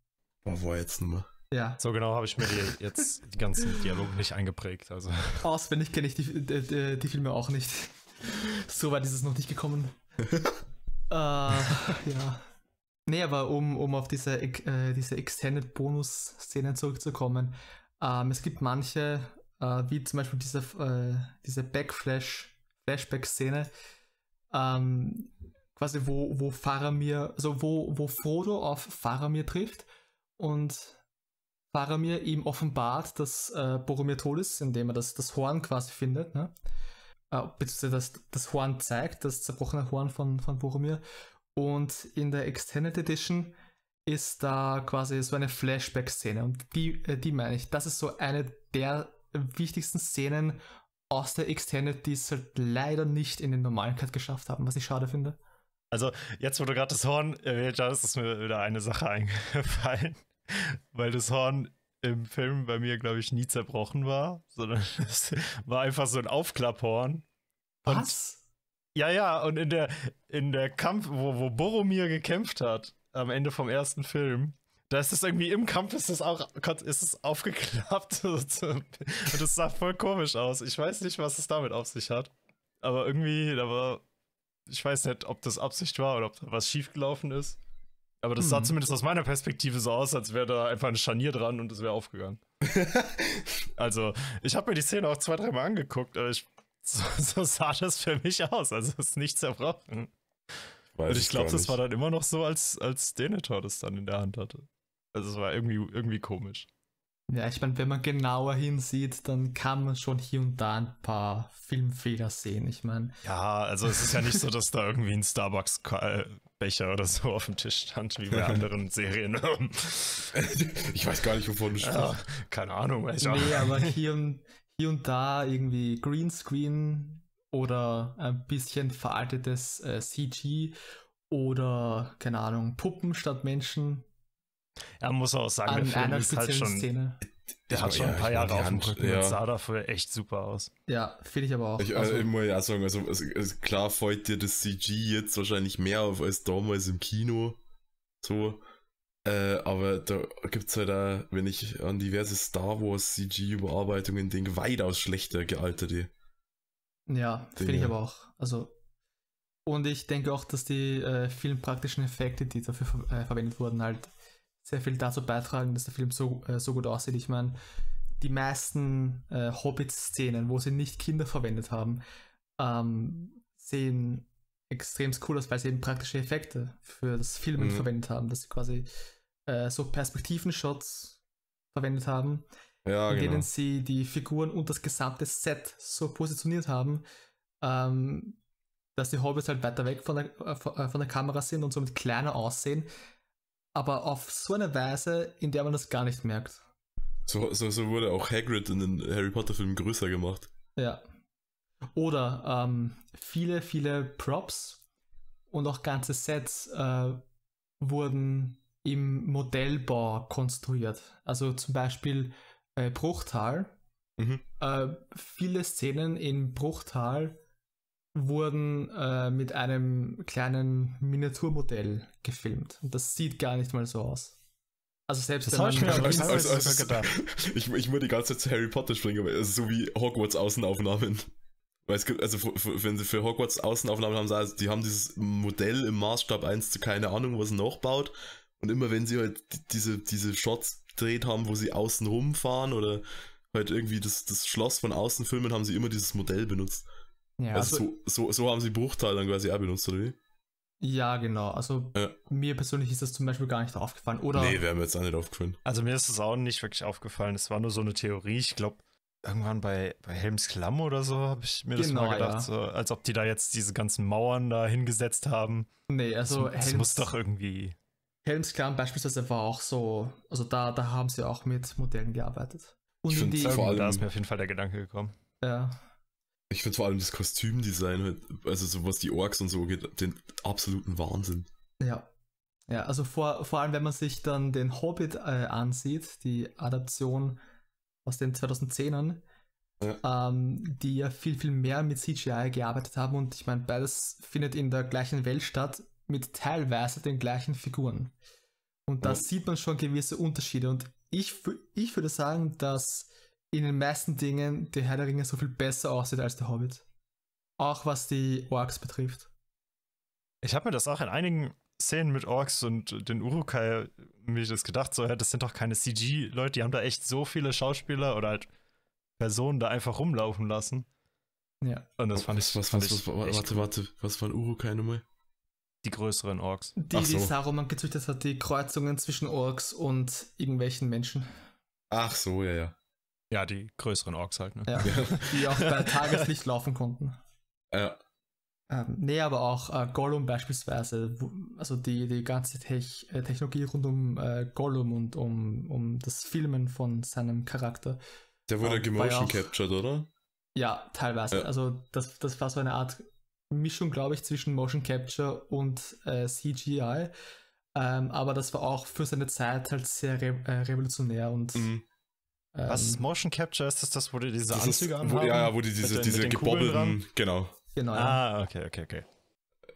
War, war jetzt mehr. Ja. So genau habe ich mir die, jetzt die ganzen Dialoge nicht eingeprägt. Also. Auswendig kenne ich die, die, die, Filme auch nicht. So weit ist es noch nicht gekommen. [LAUGHS] äh, ja. Nee, aber um, um auf diese, äh, diese Extended Bonus-Szenen zurückzukommen. Ähm, es gibt manche, äh, wie zum Beispiel diese, äh, diese Backflash-Flashback-Szene, ähm, quasi wo, wo Faramir, also wo, wo Frodo auf Faramir trifft und Faramir ihm offenbart, dass äh, Boromir tot ist, indem er das, das Horn quasi findet, ne? Äh, beziehungsweise das, das Horn zeigt, das zerbrochene Horn von, von Boromir. Und in der Extended Edition ist da quasi so eine Flashback-Szene und die, äh, die meine ich. Das ist so eine der wichtigsten Szenen aus der Extended, die es halt leider nicht in den normalen Cut geschafft haben, was ich schade finde. Also, jetzt, wo du gerade das Horn erwähnt hast, ist mir wieder eine Sache [LAUGHS] eingefallen. Weil das Horn im Film bei mir, glaube ich, nie zerbrochen war, sondern [LAUGHS] es war einfach so ein Aufklapphorn. Was? ja, ja, und in der, in der Kampf, wo, wo Boromir gekämpft hat, am Ende vom ersten Film, da ist es irgendwie im Kampf ist es auch ist es aufgeklappt [LAUGHS] und das sah voll komisch aus. Ich weiß nicht, was es damit auf sich hat, aber irgendwie da war ich weiß nicht, ob das Absicht war oder ob da was schiefgelaufen ist. Aber das hm. sah zumindest aus meiner Perspektive so aus, als wäre da einfach ein Scharnier dran und es wäre aufgegangen. [LAUGHS] also, ich habe mir die Szene auch zwei, dreimal angeguckt, aber ich, [LAUGHS] so, so, sah das für mich aus. Also, es ist nicht zerbrochen. Weiß und ich glaube, das war dann immer noch so, als, als Denethor das dann in der Hand hatte. Also, es war irgendwie, irgendwie komisch. Ja, ich meine, wenn man genauer hinsieht, dann kann man schon hier und da ein paar Filmfehler sehen. Ich meine. Ja, also es ist ja nicht so, dass da irgendwie ein Starbucks-Becher oder so auf dem Tisch stand, wie bei [LAUGHS] anderen Serien. [LAUGHS] ich weiß gar nicht, wovon du sprichst. Ja, keine Ahnung. Ich auch. Nee, aber hier und, hier und da irgendwie Greenscreen oder ein bisschen veraltetes äh, CG oder, keine Ahnung, Puppen statt Menschen er muss auch sagen, An der Film ist halt schon. Szene. Der hat schon ein paar Jahre auf dem Rücken ja. und sah dafür echt super aus. Ja, finde ich aber auch. Ich, also, ich muss ja sagen, also, also, also klar fällt dir das CG jetzt wahrscheinlich mehr auf als damals im Kino. So. Äh, aber da gibt es halt auch, wenn ich an diverse Star Wars CG-Überarbeitungen denke, weitaus schlechter gealterte. Ja, finde ich aber auch. Also. Und ich denke auch, dass die äh, vielen praktischen Effekte, die dafür ver äh, verwendet wurden, halt sehr viel dazu beitragen, dass der Film so, äh, so gut aussieht. Ich meine, die meisten äh, Hobbit-Szenen, wo sie nicht Kinder verwendet haben, ähm, sehen extrem cool aus, weil sie eben praktische Effekte für das Filmen mhm. verwendet haben, dass sie quasi äh, so Perspektiven-Shots verwendet haben, ja, in genau. denen sie die Figuren und das gesamte Set so positioniert haben, ähm, dass die Hobbits halt weiter weg von der, äh, von der Kamera sind und somit kleiner aussehen, aber auf so eine Weise, in der man das gar nicht merkt. So, so, so wurde auch Hagrid in den Harry Potter Filmen größer gemacht. Ja. Oder ähm, viele, viele Props und auch ganze Sets äh, wurden im Modellbau konstruiert. Also zum Beispiel äh, Bruchtal. Mhm. Äh, viele Szenen in Bruchtal wurden äh, mit einem kleinen Miniaturmodell gefilmt. Und das sieht gar nicht mal so aus. Also selbst das wenn man... Ich, also, also, gedacht. ich, ich muss die ganze Zeit zu Harry Potter springen, aber also so wie Hogwarts Außenaufnahmen. Weil es gibt, also wenn sie für Hogwarts Außenaufnahmen haben, also die haben dieses Modell im Maßstab 1 zu keine Ahnung, was nachbaut. Und immer wenn sie halt diese, diese Shots gedreht haben, wo sie außen rumfahren oder halt irgendwie das, das Schloss von außen filmen, haben sie immer dieses Modell benutzt. Ja, also, also so, so, so haben sie Bruchteil dann quasi auch benutzt, oder wie? Ja, genau. Also Ja. mir persönlich ist das zum Beispiel gar nicht aufgefallen. Oder Nee, wäre mir jetzt auch nicht aufgefallen. Also mir ist es auch nicht wirklich aufgefallen. Es war nur so eine Theorie. Ich glaube, irgendwann bei, bei Helms Klamm oder so habe ich mir das Genau, mal gedacht. ja. So, als ob die da jetzt diese ganzen Mauern da hingesetzt haben. nee, also es, es muss doch irgendwie. Helms Klamm beispielsweise war auch so, also da, da haben sie auch mit Modellen gearbeitet. Und Ich in find's die, vor allem- da ist mir auf jeden Fall der Gedanke gekommen. ja, Ich finde vor allem das Kostümdesign, halt, also so was die Orks und so geht, den absoluten Wahnsinn. ja. Ja, also vor, vor allem, wenn man sich dann den Hobbit äh, ansieht, die Adaption aus den 2010ern, ähm, die ja viel, viel mehr mit CGI gearbeitet haben und ich meine, beides findet in der gleichen Welt statt, mit teilweise den gleichen Figuren. Und da Ja. sieht man schon gewisse Unterschiede und ich, ich würde sagen, dass in den meisten Dingen der Herr der Ringe so viel besser aussieht als der Hobbit. Auch was die Orks betrifft. Ich habe mir das auch in einigen Szenen mit Orks und den Urukai mir das gedacht, so, das sind doch keine CG-Leute, die haben da echt so viele Schauspieler oder halt Personen da einfach rumlaufen lassen. Ja. Und das fand was, ich, was, fand was, ich was, warte, warte, was war ein Urukai nochmal? die größeren Orks. Die, Ach die so. Saruman gezüchtet hat, die Kreuzungen zwischen Orks und irgendwelchen Menschen. Ach so, ja, ja. Ja, die größeren Orks halt, ne? Ja. [LAUGHS] die auch bei Tageslicht laufen konnten. Ja, Ähm, nee, aber auch äh, Gollum beispielsweise, wo, also die, die ganze Tech, äh, Technologie rund um äh, Gollum und um, um das Filmen von seinem Charakter. der wurde Ähm, gemotion auch- captured, oder? Ja, teilweise. Ja. Also das, das war so eine Art Mischung, glaube ich, zwischen Motion Capture und äh, CGI. Ähm, aber das war auch für seine Zeit halt sehr re äh, revolutionär und Mhm. Ähm, Was ist Motion Capture? Ist das das, wo die diese Das ist- Anzüge wo, anhaben? Ja, ja, wo die diese, den- diese gebobbelten, genau. genau. ja. Ah, okay, okay, okay.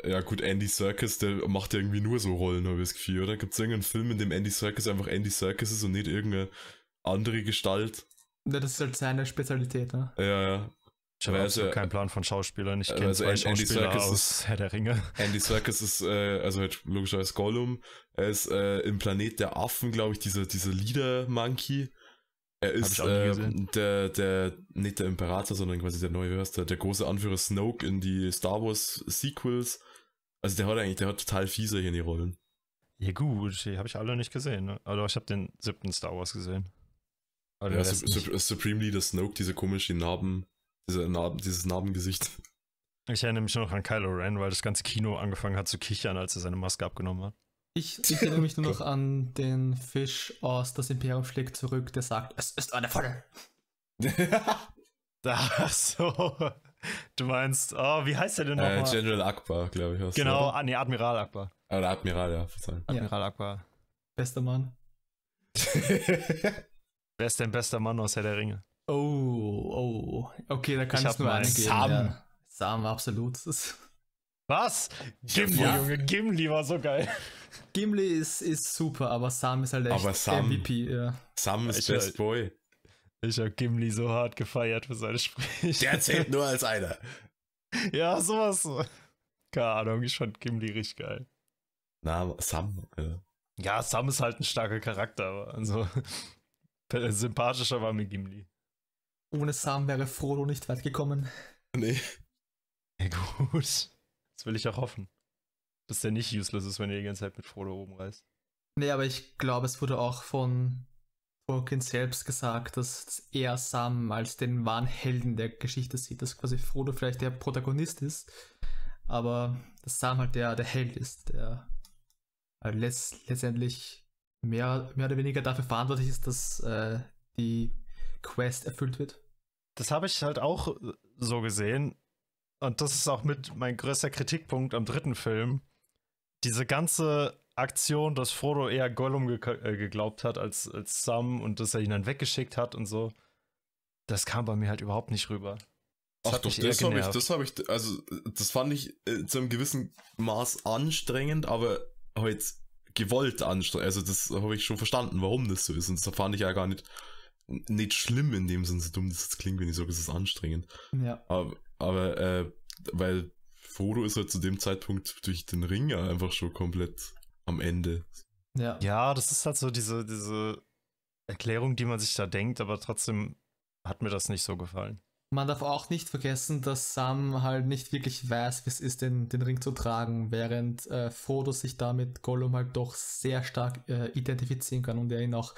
Ja gut, Andy Serkis, der macht ja irgendwie nur so Rollen, habe ich das Gefühl, oder? Gibt es irgendeinen Film, in dem Andy Serkis einfach Andy Serkis ist und nicht irgendeine andere Gestalt? Ja, Das ist halt seine Spezialität, ne? Ja, ja. Ich habe also, keinen Plan von Schauspielern. Ich äh, kenne also zwei Andy Schauspieler Serkis aus Herr der Ringe. Andy Serkis ist, äh, also halt logischerweise Gollum. Er ist äh, im Planet der Affen, glaube ich, dieser, dieser Leader-Monkey. Er ist äh, der, der, nicht der Imperator, sondern quasi der neue, hörst der, große Anführer Snoke in die Star Wars Sequels. Also der hat eigentlich, der hat total fiese hier in die Rollen. Ja gut, die habe ich alle nicht gesehen. Ne? Aber ich habe den siebten Star Wars gesehen. Aber Ja, Su. Su Supreme Leader Snoke, diese komische Narben, diese Narben, dieses Narbengesicht. Ich erinnere mich nur noch an Kylo Ren, weil das ganze Kino angefangen hat zu kichern, als er seine Maske abgenommen hat. Ich, ich erinnere mich nur noch an den Fisch aus Das Imperium schlägt zurück, der sagt, es ist eine Falle. [LAUGHS] Ach so. Du meinst, oh, wie heißt der denn äh, nochmal? General Akbar, glaube ich. genau, ah, nee, Admiral Akbar. oder? Oder Admiral, ja, verzeihen. Ja. Admiral Akbar. Bester Mann. [LAUGHS] Wer ist denn bester Mann aus Herr der Ringe? Oh, oh. Okay, da kann Ich es hab nur mal einen geben. Sam. Ja. Sam, absolut. [LAUGHS] Was? Gimli, Ja. Junge, Gimli war so geil. Gimli ist, ist super, aber Sam ist halt echt Aber Sam- MVP. Ja. Sam ist Ich- Best Boy. Ich habe Gimli so hart gefeiert für seine Sprüche. Der zählt nur als einer. [LAUGHS] ja, sowas. Keine Ahnung, ich fand Gimli richtig geil. Na, Sam. Ja. Ja, Sam ist halt ein starker Charakter, aber also [LAUGHS] sympathischer war mir Gimli. Ohne Sam wäre Frodo nicht weit gekommen. Nee. Ja, gut. Das will ich auch hoffen. Dass der nicht useless ist, wenn er die ganze Zeit mit Frodo oben reist. Nee, aber ich glaube, es wurde auch von Tolkien selbst gesagt, dass er Sam als den wahren Helden der Geschichte sieht, dass quasi Frodo vielleicht der Protagonist ist, aber dass Sam halt der, der Held ist, der äh, letzt, letztendlich mehr, mehr oder weniger dafür verantwortlich ist, dass äh, die Quest erfüllt wird. Das habe ich halt auch so gesehen. Und das ist auch mit mein größter Kritikpunkt am dritten Film. Diese ganze Aktion, dass Frodo eher Gollum ge äh, geglaubt hat als, als Sam und dass er ihn dann weggeschickt hat und so. Das kam bei mir halt überhaupt nicht rüber. Das Ach doch, das habe ich, das habe ich, also das fand ich äh, zu einem gewissen Maß anstrengend, aber halt gewollt anstrengend. Also das habe ich schon verstanden, warum das so ist. Und das fand ich ja gar nicht, nicht schlimm in dem Sinne, so dumm das jetzt klingt, wenn ich sage, es ist anstrengend. Ja. Aber, aber äh, weil Frodo ist halt zu dem Zeitpunkt durch den Ring ja einfach schon komplett am Ende. Ja. Ja, das ist halt so diese, diese Erklärung, die man sich da denkt, aber trotzdem hat mir das nicht so gefallen. man darf auch nicht vergessen, dass Sam halt nicht wirklich weiß, wie es ist, den, den Ring zu tragen, während äh, Frodo sich damit Gollum halt doch sehr stark äh, identifizieren kann und er ihn auch,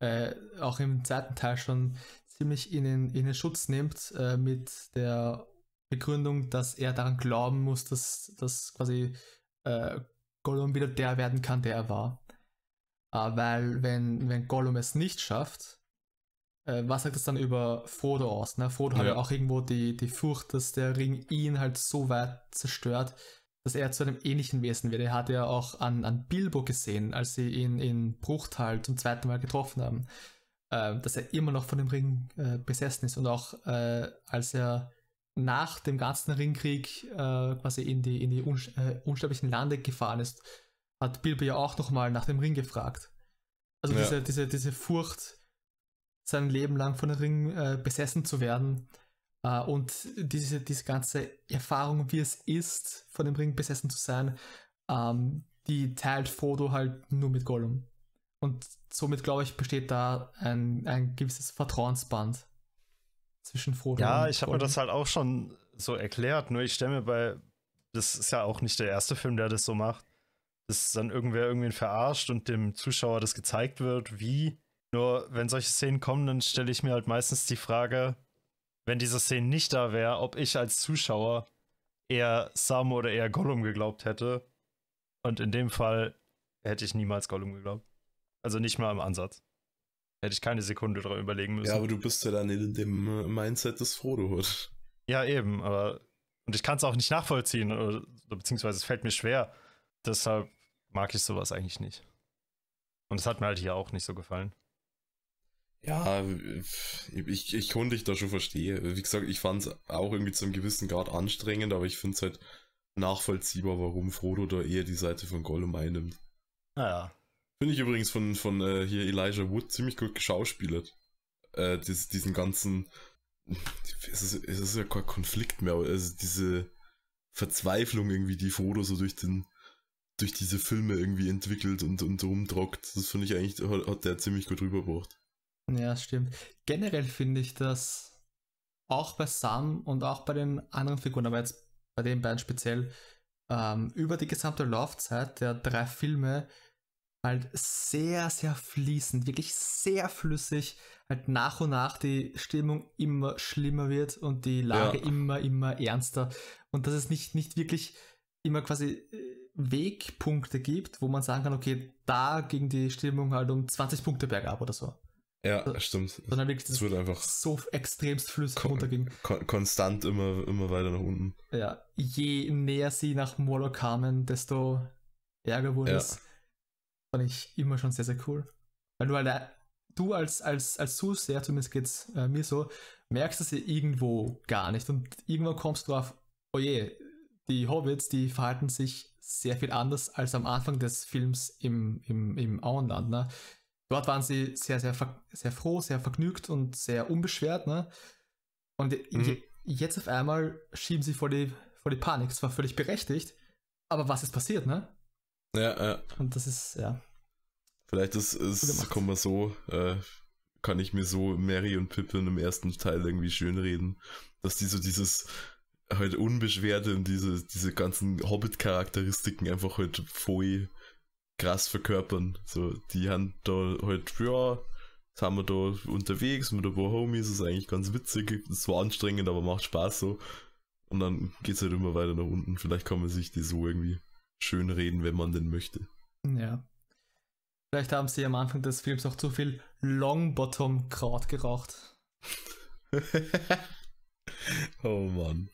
äh, auch im zweiten Teil schon ziemlich in den, in den Schutz nimmt, äh, mit der Begründung, dass er daran glauben muss, dass, dass quasi äh, Gollum wieder der werden kann, der er war. Äh, weil wenn, wenn Gollum es nicht schafft, äh, was sagt es dann über Frodo aus? Ne? Frodo ja. hat ja auch irgendwo die, die Furcht, dass der Ring ihn halt so weit zerstört, dass er zu einem ähnlichen Wesen wird. Er hat ja auch an, an Bilbo gesehen, als sie ihn in Bruchtal zum zweiten Mal getroffen haben, äh, dass er immer noch von dem Ring äh, besessen ist und auch äh, als er nach dem ganzen Ringkrieg äh, quasi in die, in die un äh, unsterblichen Lande gefahren ist, hat Bilbo ja auch nochmal nach dem Ring gefragt. Also ja. diese, diese, diese Furcht, sein Leben lang von dem Ring äh, besessen zu werden äh, und diese, diese ganze Erfahrung, wie es ist, von dem Ring besessen zu sein, ähm, die teilt Frodo halt nur mit Gollum. Und somit, glaube ich, besteht da ein, ein gewisses Vertrauensband zwischen Frodo ja, und Ja, ich habe mir das halt auch schon so erklärt, nur ich stelle mir bei, das ist ja auch nicht der erste Film, der das so macht, dass dann irgendwer irgendwen verarscht und dem Zuschauer das gezeigt wird, wie. Nur wenn solche Szenen kommen, dann stelle ich mir halt meistens die Frage, wenn diese Szene nicht da wäre, ob ich als Zuschauer eher Sam oder eher Gollum geglaubt hätte. Und in dem Fall hätte ich niemals Gollum geglaubt. Also nicht mal im Ansatz. Hätte ich keine Sekunde darüber überlegen müssen. Ja, aber du bist ja dann in dem äh, Mindset des Frodo hat. Ja, eben, aber. Und ich kann es auch nicht nachvollziehen, oder, beziehungsweise es fällt mir schwer. Deshalb mag ich sowas eigentlich nicht. Und es hat mir halt hier auch nicht so gefallen. Ja, ich, ich konnte dich da schon verstehen. Wie gesagt, ich fand es auch irgendwie zu einem gewissen Grad anstrengend, aber ich finde es halt nachvollziehbar, warum Frodo da eher die Seite von Gollum einnimmt. Naja, Finde ich übrigens von, von äh, hier Elijah Wood ziemlich gut geschauspielert. Äh, dies, diesen ganzen. Es ist, es ist ja kein Konflikt mehr, also diese Verzweiflung irgendwie, die Frodo so durch den durch diese Filme irgendwie entwickelt und, und rumtrockt. Das finde ich eigentlich, hat, hat der ziemlich gut rübergebracht. Ja, stimmt. Generell finde ich das auch bei Sam und auch bei den anderen Figuren, aber jetzt bei den beiden speziell, ähm, über die gesamte Laufzeit der drei Filme halt sehr, sehr fließend, wirklich sehr flüssig, halt nach und nach die Stimmung immer schlimmer wird und die Lage ja. immer, immer ernster. Und dass es nicht, nicht wirklich immer quasi äh, Wegpunkte gibt, wo man sagen kann, okay, da ging die Stimmung halt um 20 Punkte bergab oder so. Ja, das, stimmt. Sondern wirklich, das wird einfach so extremst flüssig kon runterging. Kon konstant immer, immer weiter nach unten. Ja, je näher sie nach Mordor kamen, desto ärger wurde ja. es. Fand ich immer schon sehr, sehr cool. Weil du halt, du als, als, als Zuseher, zumindest geht's äh, mir so, merkst es ja irgendwo gar nicht. Und irgendwann kommst du auf, oh je, die Hobbits, die verhalten sich sehr viel anders als am Anfang des Films im, im, im Auenland. Ne? Dort waren sie sehr, sehr, sehr froh, sehr vergnügt und sehr unbeschwert. Ne? Und mhm. jetzt auf einmal schieben sie vor die, vor die Panik. Es war völlig berechtigt. Aber was ist passiert, ne? Ja, ja. Und das ist, ja. Vielleicht ist, ist kommen wir so, äh, kann ich mir so Mary und Pippin im ersten Teil irgendwie schönreden, dass die so dieses halt unbeschwerte und diese, diese ganzen Hobbit-Charakteristiken einfach halt voll krass verkörpern. So, die haben da halt, ja, jetzt haben wir da unterwegs mit ein paar Homies, ist eigentlich ganz witzig, ist zwar anstrengend, aber macht Spaß so. Und dann geht's halt immer weiter nach unten. Vielleicht kann man sich die so irgendwie schön reden, wenn man denn möchte. Ja. Vielleicht haben sie am Anfang des Films auch zu viel Longbottom-Kraut geraucht. [LAUGHS] oh Mann.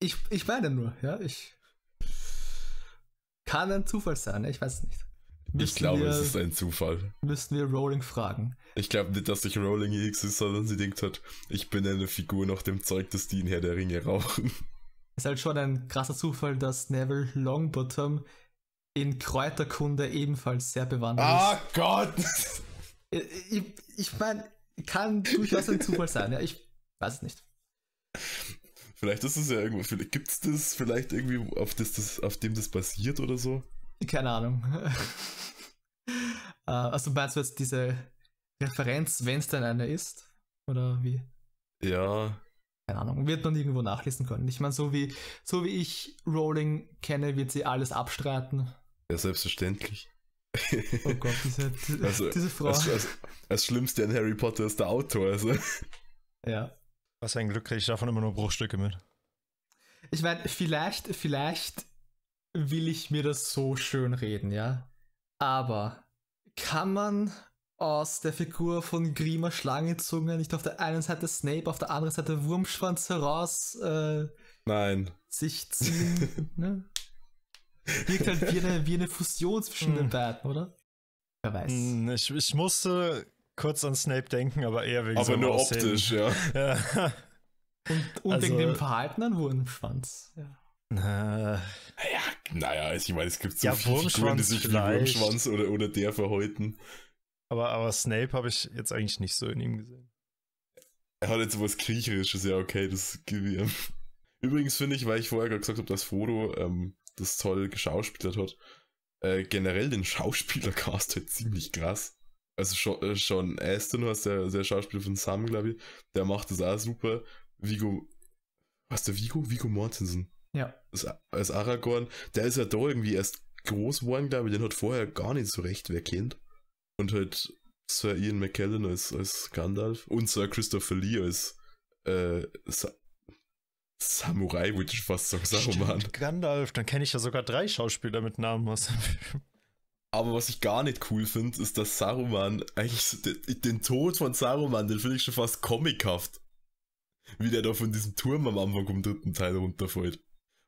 Ich, ich meine nur, ja, ich. Kann ein Zufall sein, ich weiß es nicht. Müssen ich glaube, wir, es ist ein Zufall. Müssten wir Rowling fragen. Ich glaube nicht, dass sich Rowling X ist, sondern sie denkt hat, ich bin eine Figur nach dem Zeug, das die in Herr der Ringe rauchen. Ist halt schon ein krasser Zufall, dass Neville Longbottom in Kräuterkunde ebenfalls sehr bewandert ist. Ah Gott! [LAUGHS] Ich, ich meine, kann durchaus ein Zufall sein, ja. Ich weiß es nicht. Vielleicht ist es ja irgendwo, gibt es das vielleicht irgendwie, auf, das, das, auf dem das basiert oder so? Keine Ahnung. uh, [LAUGHS] also meinst du jetzt diese Referenz, wenn es denn eine ist? Oder wie? Ja, keine Ahnung, wird man irgendwo nachlesen können. Ich meine, so wie, so wie ich Rowling kenne, wird sie alles abstreiten. Ja, selbstverständlich. Oh Gott, diese, [LAUGHS] Also, diese Frau. Das, das, das Schlimmste an Harry Potter ist der Autor. Also. ja. Was ein Glück kriege ich davon immer nur Bruchstücke mit. Ich meine, vielleicht, vielleicht will ich mir das so schön reden, ja. Aber kann man aus der Figur von Grima Schlangenzunge nicht auf der einen Seite Snape, auf der anderen Seite Wurmschwanz heraus äh, Nein. sich ziehen? [LAUGHS] ne? Wirkt halt wie eine, wie eine Fusion zwischen den Hm. beiden, oder? Wer weiß. Hm, Ich, ich musste kurz an Snape denken, aber eher wegen Aber nur Aussehen. optisch, ja. [LAUGHS] Ja. Und, und also- wegen dem Verhalten an Wurmschwanz. Ja. Na, Naja, naja, ich meine, es gibt so Ja, viele Figuren, die Wurmschwanz sich wie vielleicht. Wurmschwanz oder, oder der verhäuten. Aber, aber Snape habe ich jetzt eigentlich nicht so in ihm gesehen. Er hat jetzt was Kriecherisches, ja, okay, das gebe ich. [LAUGHS] Übrigens finde ich, weil ich vorher gerade gesagt habe, dass Frodo ähm, das toll geschauspielert hat, äh, generell den Schauspielercast halt ziemlich krass. Also Sean, äh, Sean Aston, was der, der Schauspieler von Sam, glaube ich, der macht das auch super. Vigo, was der Vigo? Vigo Mortensen. ja. als, als Aragorn, der ist ja da irgendwie erst groß geworden, glaube ich, den hat vorher gar nicht so recht wer kennt. Und halt Sir Ian McKellen als, als Gandalf und Sir Christopher Lee als äh, Sa Samurai, würde ich fast sagen, Saruman. Stimmt, Gandalf, dann kenne ich ja sogar drei Schauspieler mit Namen aus dem Film. Aber was ich gar nicht cool finde, ist, dass Saruman eigentlich so den, den Tod von Saruman, den finde ich schon fast comichaft. Wie der da von diesem Turm am Anfang vom dritten Teil runterfällt.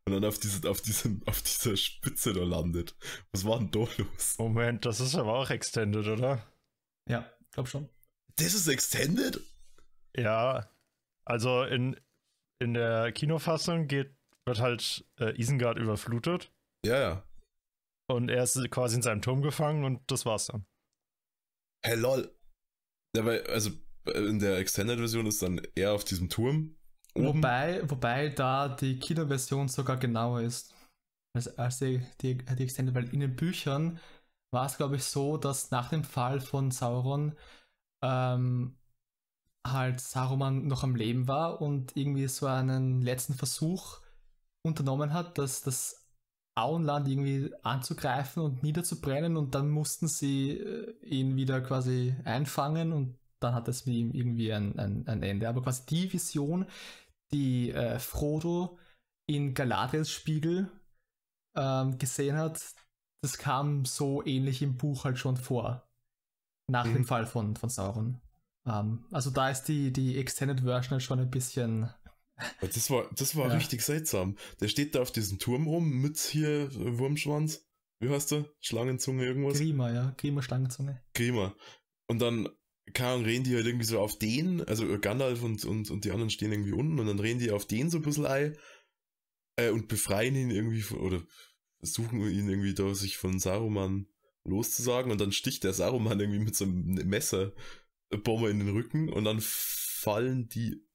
Und dann auf, diese, auf, diesem, auf dieser Spitze da landet. Was war denn da los? Moment, das ist aber auch Extended, oder? Ja, glaub schon. Das ist Extended? Ja, also in, in der Kinofassung geht, wird halt äh, Isengard überflutet Ja, ja. und er ist quasi in seinem Turm gefangen und das war's dann. Hey, lol. Ja, weil, also in der Extended-Version ist dann er auf diesem Turm. Oben. Wobei, wobei da die Kinoversion sogar genauer ist als, als die, die, die Extended, weil in den Büchern war es, glaube ich, so, dass nach dem Fall von Sauron ähm, halt Saruman noch am Leben war und irgendwie so einen letzten Versuch unternommen hat, dass das Auenland irgendwie anzugreifen und niederzubrennen und dann mussten sie äh, ihn wieder quasi einfangen und dann hat es mit ihm irgendwie ein, ein, ein Ende. Aber quasi die Vision, die äh, Frodo in Galadriels Spiegel ähm, gesehen hat, das kam so ähnlich im Buch halt schon vor. Nach Mhm. dem Fall von, von Sauron. Ähm, also da ist die, die Extended Version halt schon ein bisschen. Das war, das war Ja. richtig seltsam. Der steht da auf diesem Turm rum mit hier Wurmschwanz. Wie heißt der? Schlangenzunge, irgendwas? Grima, ja, Grima Schlangenzunge. Grima. Und dann kann reden die halt irgendwie so auf den, also Gandalf und, und, und die anderen stehen irgendwie unten und dann reden die auf den so ein bisschen ein äh, und befreien ihn irgendwie von, oder versuchen ihn irgendwie da sich von Saruman loszusagen und dann sticht der Saruman irgendwie mit so einem Messer eine Bombe in den Rücken und dann fallen die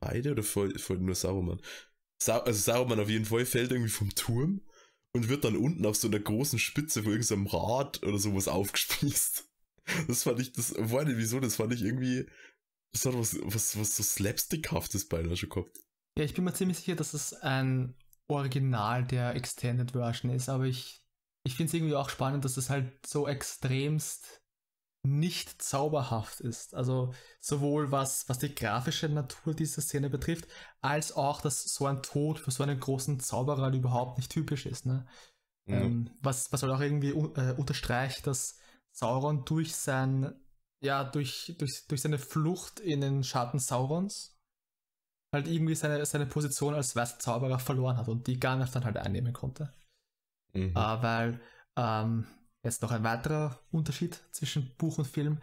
beide oder fällt nur Saruman? Sa also Saruman auf jeden Fall fällt irgendwie vom Turm und wird dann unten auf so einer großen Spitze von irgendeinem Rad oder sowas aufgespießt. Das fand ich, das war nicht wieso, das fand ich irgendwie, das hat was, was, was so Slapstickhaftes beinahe schon gehabt. Ja, ich bin mir ziemlich sicher, dass es ein Original der Extended Version ist, aber ich, ich finde es irgendwie auch spannend, dass es halt so extremst nicht zauberhaft ist. Also sowohl was, was die grafische Natur dieser Szene betrifft, als auch, dass so ein Tod für so einen großen Zauberer überhaupt nicht typisch ist. Ne? Ähm, was, was halt auch irgendwie äh, unterstreicht, dass Sauron durch sein, ja, durch, durch, durch seine Flucht in den Schatten Saurons halt irgendwie seine, seine Position als weißer Zauberer verloren hat und die Gandalf dann halt einnehmen konnte. Mhm. Äh, weil ähm, jetzt noch ein weiterer Unterschied zwischen Buch und Film.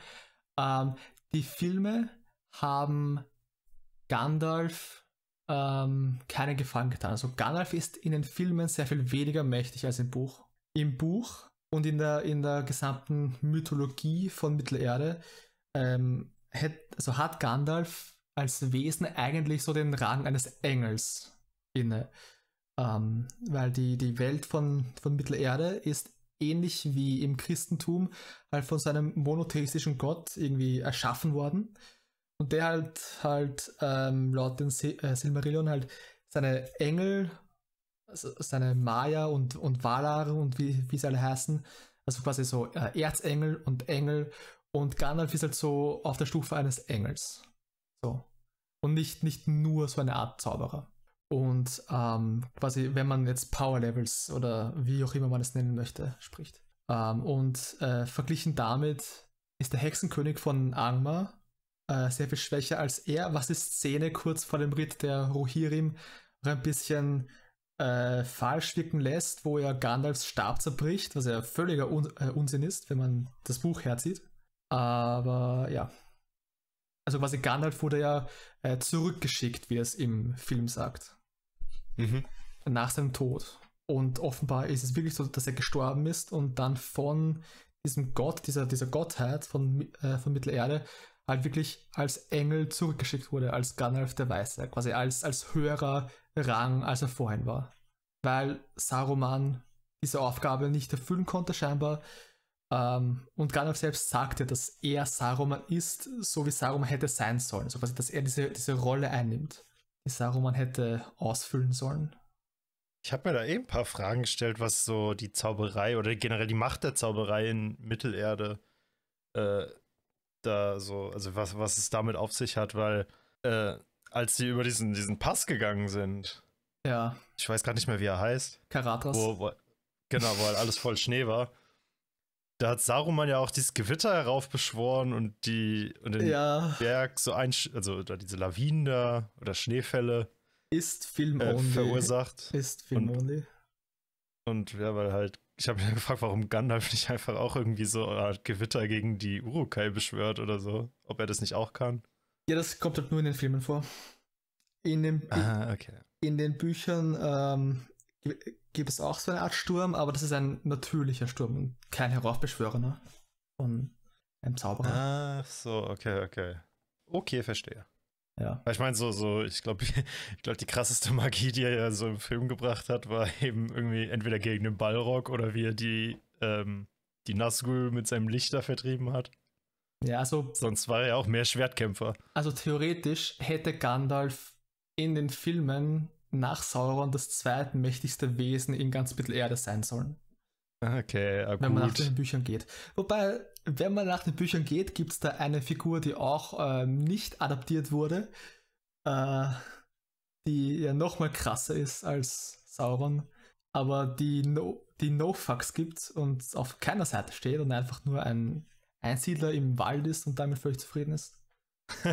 Ähm, die Filme haben Gandalf ähm, keinen Gefallen getan. Also Gandalf ist in den Filmen sehr viel weniger mächtig als im Buch. Im Buch und in der, in der gesamten Mythologie von Mittelerde ähm, hätt, also hat Gandalf als Wesen eigentlich so den Rang eines Engels inne. Ähm, weil die, die Welt von, von Mittelerde ist ähnlich wie im Christentum halt von seinem monotheistischen Gott irgendwie erschaffen worden. Und der halt halt ähm, laut den äh, Silmarillion halt seine Engel, seine Maya und, und Valar und wie, wie sie alle heißen, also quasi so äh, Erzengel und Engel und Gandalf ist halt so auf der Stufe eines Engels. So. Und nicht, nicht nur so eine Art Zauberer. Und ähm, quasi, wenn man jetzt Power Levels oder wie auch immer man es nennen möchte, spricht. Ähm, und äh, verglichen damit ist der Hexenkönig von Angmar äh, sehr viel schwächer als er, was die Szene kurz vor dem Ritt der Rohirrim ein bisschen äh, falsch wirken lässt, wo er Gandalfs Stab zerbricht, was ja völliger Un äh, Unsinn ist, wenn man das Buch herzieht. Aber ja. Also quasi Gandalf wurde ja äh, zurückgeschickt, wie es im Film sagt. Mhm. Nach seinem Tod. Und offenbar ist es wirklich so, dass er gestorben ist und dann von diesem Gott, dieser, dieser Gottheit von, äh, von Mittelerde, halt wirklich als Engel zurückgeschickt wurde, als Gandalf der Weiße, quasi als, als höherer Rang, als er vorhin war. Weil Saruman diese Aufgabe nicht erfüllen konnte, scheinbar. Ähm, und Gandalf selbst sagte, dass er Saruman ist, so wie Saruman hätte sein sollen. So quasi, dass er diese, diese Rolle einnimmt, die Saruman hätte ausfüllen sollen. Ich habe mir da eben ein paar Fragen gestellt, was so die Zauberei oder generell die Macht der Zauberei in Mittelerde äh, da so, also was, was es damit auf sich hat, weil äh, als sie über diesen, diesen Pass gegangen sind, ja. Ich weiß gar nicht mehr, wie er heißt. Karatras. Wo, wo, genau, wo halt alles voll Schnee war. Da hat Saruman ja auch dieses Gewitter heraufbeschworen und die und den ja. Berg so ein, also oder diese Lawinen da oder Schneefälle ist Film äh, verursacht. Ist Film und, only. Und ja, weil halt, ich habe mich gefragt, warum Gandalf nicht einfach auch irgendwie so eine Art Gewitter gegen die Urukai beschwört oder so. Ob er das nicht auch kann. Ja, das kommt halt nur in den Filmen vor. In den, ah, okay. in den Büchern ähm, gibt es auch so eine Art Sturm, aber das ist ein natürlicher Sturm und kein Heraufbeschwörener von einem Zauberer. Ach so, okay, okay. Okay, verstehe. Ja. Ich meine, so, so, ich glaube, [LAUGHS] ich glaube, die krasseste Magie, die er ja so im Film gebracht hat, war [LAUGHS] eben irgendwie entweder gegen den Ballrock oder wie er die, ähm, die Nazgul mit seinem Lichter vertrieben hat. Ja, also. Sonst war er ja auch mehr Schwertkämpfer. Also theoretisch hätte Gandalf in den Filmen nach Sauron das zweitmächtigste Wesen in ganz Mittelerde sein sollen. Okay, ja, Wenn man nach den Büchern geht. Wobei, wenn man nach den Büchern geht, gibt es da eine Figur, die auch äh, nicht adaptiert wurde, äh, die ja nochmal krasser ist als Sauron, aber die No, die no Fucks gibt und auf keiner Seite steht und einfach nur ein Einsiedler im Wald ist und damit völlig zufrieden ist. [LAUGHS]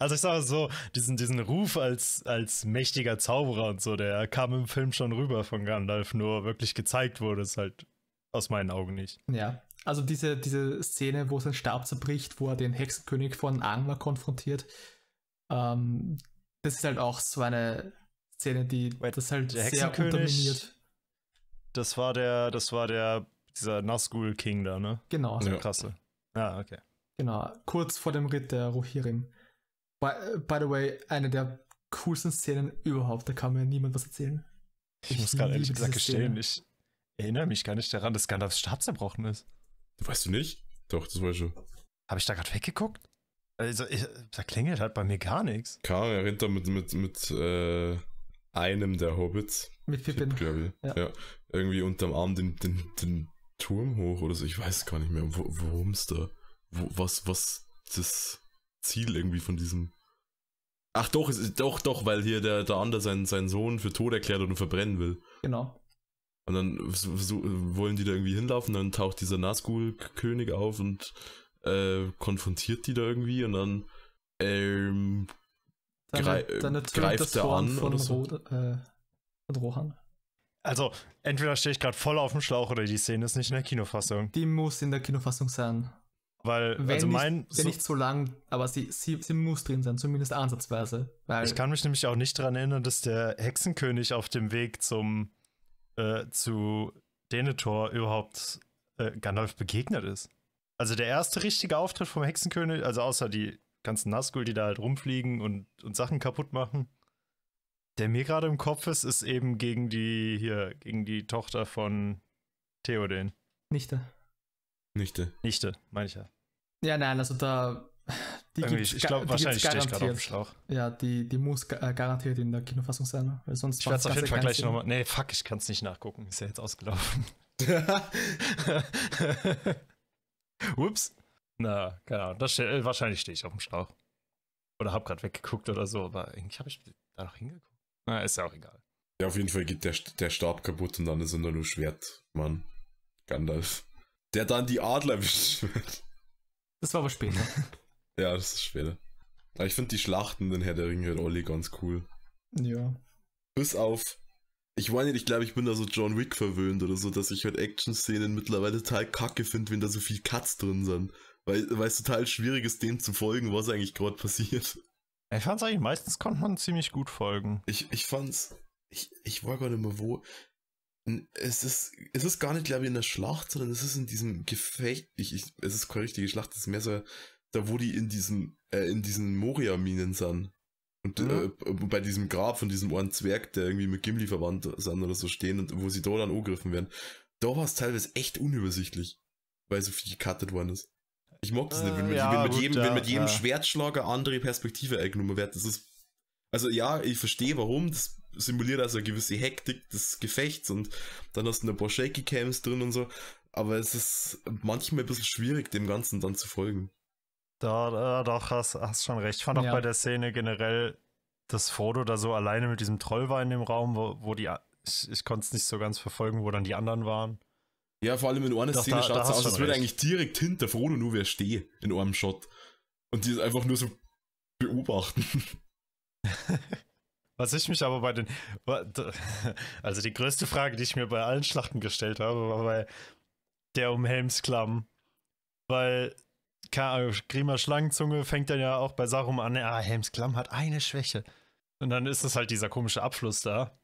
Also ich sage so, diesen, diesen Ruf als, als mächtiger Zauberer und so, der kam im Film schon rüber von Gandalf, nur wirklich gezeigt wurde es halt aus meinen Augen nicht. Ja, also diese, diese Szene, wo sein Stab zerbricht, wo er den Hexenkönig von Angmar konfrontiert, ähm, das ist halt auch so eine Szene, die Wait, das halt sehr unterminiert. Das war der, das war der, dieser Nazgul King da, ne? Genau. Ja. Krasse. Ah, okay. Genau, kurz vor dem Ritt der Rohirrim. By, by, the way, eine der coolsten Szenen überhaupt. Da kann mir niemand was erzählen. Ich, ich muss gerade ehrlich gesagt gestehen, ich erinnere mich gar nicht daran, dass Gandalfs Stab zerbrochen ist. Weißt du nicht? Doch, das war schon. Habe ich da gerade weggeguckt? Also, ich, da klingelt halt bei mir gar nichts. Karl erinnert da mit, mit, mit äh, einem der Hobbits. Mit Pippin. Glaube ich. Ja. ja. Irgendwie unterm Arm den, den, den Turm hoch oder so. Ich weiß gar nicht mehr, worum es da. Wo, was, was das Ziel irgendwie von diesem. Ach doch, es ist, doch, doch, weil hier der, der andere seinen, seinen Sohn für tot erklärt und verbrennen will. Genau. Und dann so, so, wollen die da irgendwie hinlaufen, dann taucht dieser Nazgul-König auf und äh, konfrontiert die da irgendwie und dann ähm, dann, grei dann greift er an von, oder so. Rot, äh, Rohan. Also, entweder stehe ich gerade voll auf dem Schlauch oder die Szene ist nicht in der Kinofassung. Die muss in der Kinofassung sein. Weil, wenn also mein. Nicht, so, nicht so lang, aber sie, sie, sie muss drin sein, zumindest ansatzweise. ich kann mich nämlich auch nicht daran erinnern, dass der Hexenkönig auf dem Weg zum äh, zu Denethor überhaupt äh, Gandalf begegnet ist. Also der erste richtige Auftritt vom Hexenkönig, also außer die ganzen Nazgul, die da halt rumfliegen und, und Sachen kaputt machen, der mir gerade im Kopf ist, ist eben gegen die hier, gegen die Tochter von Theoden. Nichte. Nichte. Nichte, meine ich ja. Ja, nein, also da Die Irgendwie, gibt's ich glaube, wahrscheinlich stehe ich gerade auf dem. Schlauch. Ja, die, die muss ga- äh, garantiert in der Kinofassung sein. Weil sonst Ich werde es auf jeden Fall gleich nochmal. Nee, fuck, ich kann es nicht nachgucken. Ist ja jetzt ausgelaufen. [LAUGHS] [LAUGHS] Ups. Na, keine Ahnung. Das ste äh, wahrscheinlich stehe ich auf dem Schlauch. Oder hab gerade weggeguckt oder so, aber eigentlich habe ich da noch hingeguckt. Na, ist ja auch egal. Ja, auf jeden Fall geht der, der Stab kaputt und dann ist er nur Schwert, Mann. Gandalf. Der dann die Adler beschwört. Das war aber später. [LAUGHS] Ja, das ist schwer. Aber ich finde die Schlachten in Herr der Ringe halt alle ganz cool. ja. Bis auf. Ich weiß nicht, ich glaube, ich bin da so John Wick verwöhnt oder so, dass ich halt Action-Szenen mittlerweile total kacke finde, wenn da so viel Cuts drin sind. Weil, weil es total schwierig ist, dem zu folgen, was eigentlich gerade passiert. Ich fand's eigentlich, meistens konnte man ziemlich gut folgen. Ich, ich fand's. Ich, ich war gar nicht mehr wo. Es ist, es ist gar nicht, glaube ich, in der Schlacht, sondern es ist in diesem Gefecht. Ich, ich, es ist keine richtige Schlacht, es ist mehr so, da wo die in diesem, äh, in diesen Moria-Minen sind. Und Mhm. äh, bei diesem Grab von diesem einen Zwerg, der irgendwie mit Gimli verwandt sind oder so stehen und wo sie da dann angegriffen werden. Da war es teilweise echt unübersichtlich, weil so viel gecuttet worden ist. Ich mag das nicht, wenn, Äh, mit, ja, wenn mit gut, jedem, ja, wenn mit jedem ja. Schwertschlag eine andere Perspektive eingenommen wird. Das ist. Also ja, ich verstehe warum. Das simuliert also eine gewisse Hektik des Gefechts und dann hast du ein paar Shaky Cams drin und so. Aber es ist manchmal ein bisschen schwierig, dem Ganzen dann zu folgen. Da, da doch, hast, hast schon recht. Ich fand auch bei der Szene generell, dass Frodo da so alleine mit diesem Troll war in dem Raum, wo, wo die. Ich, ich konnte es nicht so ganz verfolgen, wo dann die anderen waren. Ja, vor allem in einer Doch, Szene schaut es aus, als würde eigentlich direkt hinter Frodo nur wer stehe in einem Shot. Und die ist einfach nur so beobachten. [LAUGHS] Was ich mich aber bei den. [LAUGHS] Also die größte Frage, die ich mir bei allen Schlachten gestellt habe, war bei der um Helmsklamm. Weil keine Ahnung, Grima Schlangenzunge fängt dann ja auch bei Sarum an, ah, Helmsklamm hat eine Schwäche. Und dann ist es halt dieser komische Abfluss da.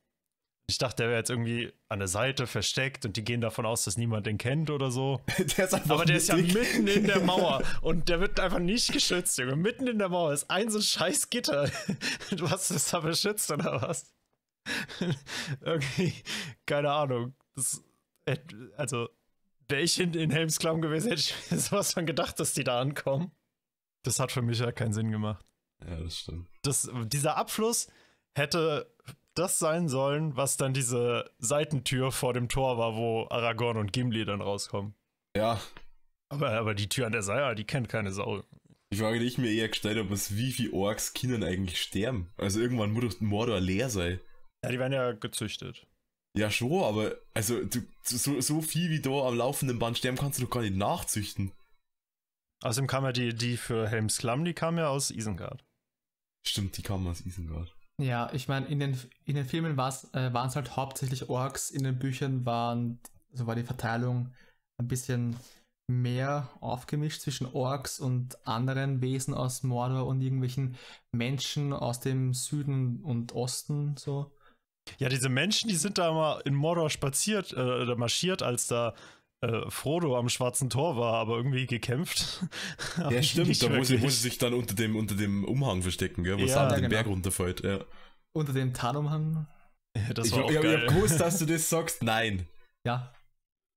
Ich dachte, der wäre jetzt irgendwie an der Seite versteckt und die gehen davon aus, dass niemand den kennt oder so. [LAUGHS] der ist einfach Aber der ist ja mittig. mitten in der Mauer [LAUGHS] und der wird einfach nicht geschützt, Junge. Mitten in der Mauer ist ein so scheiß Gitter. [LAUGHS] Du hast es da beschützt oder was? Irgendwie, keine Ahnung. Das, hätt- also, wäre ich in, in Helmsklamm gewesen, hätte ich mir sowas von gedacht, dass die da ankommen. Das hat für mich ja keinen Sinn gemacht. Ja, das stimmt. Das, dieser Abfluss hätte das sein sollen, was dann diese Seitentür vor dem Tor war, wo Aragorn und Gimli dann rauskommen. Ja, Aber, aber die Tür an der Seite, die kennt keine Sau. Die Frage, die ich mir eher gestellt habe, ist, wie viele Orks können eigentlich sterben? Also irgendwann muss doch Mordor leer sein. Ja, die werden ja gezüchtet. Ja, schon, aber also du, so, so viel wie da am laufenden Band sterben kannst du doch gar nicht nachzüchten. Außerdem kam ja die, die für Helmsklamm, die kam ja aus Isengard. Stimmt, die kamen aus Isengard. Ja, ich meine, in den, in den Filmen äh, waren es halt hauptsächlich Orks, in den Büchern waren, so war die Verteilung ein bisschen mehr aufgemischt zwischen Orks und anderen Wesen aus Mordor und irgendwelchen Menschen aus dem Süden und Osten, so. Ja, diese Menschen, die sind da mal in Mordor spaziert äh, oder marschiert, als da äh, Frodo am Schwarzen Tor war, aber irgendwie gekämpft. [LAUGHS] Ja, stimmt, da wo sie, sich dann unter dem, unter dem Umhang verstecken, gell, wo Ja, Sam ja, den genau. Berg runterfällt. Ja. Unter dem Tarnumhang. Ja, das ich war auch ich, ich geil. hab gewusst, dass du [LAUGHS] das sagst. Nein. Ja.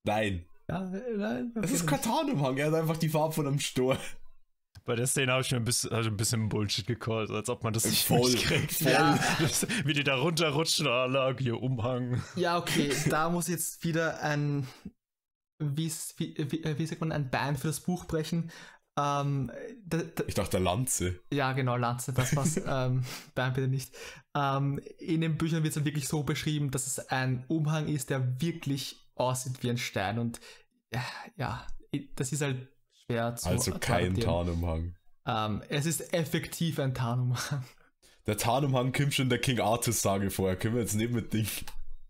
Nein. Ja, äh, nein. Das ist kein Tarnumhang, er hat einfach die Farbe von einem Stor. Bei der Szene habe ich mir ein bisschen, ich ein bisschen Bullshit gecallt, als ob man das nicht Voll, mitkriegt. voll. Das, [LAUGHS] wie die da runterrutschen, ah, lag hier Umhang. Ja, okay, da muss jetzt wieder ein, wie, wie, äh, wie sagt man, ein Bein für das Buch brechen. Ähm, da, da, Ich dachte, Lanze. ja, genau, Lanze, das war's. [LAUGHS] ähm, Bein bitte nicht. Ähm, in den Büchern wird es dann wirklich so beschrieben, dass es ein Umhang ist, der wirklich aussieht wie ein Stein. Und ja, ja das ist halt schwer zu Also kein. Tarnumhang. Ähm, es ist effektiv ein Tarnumhang. [LAUGHS] Der Tarnumhang kommt schon in der King Artus Sage vor. Können wir jetzt nicht mit Ding.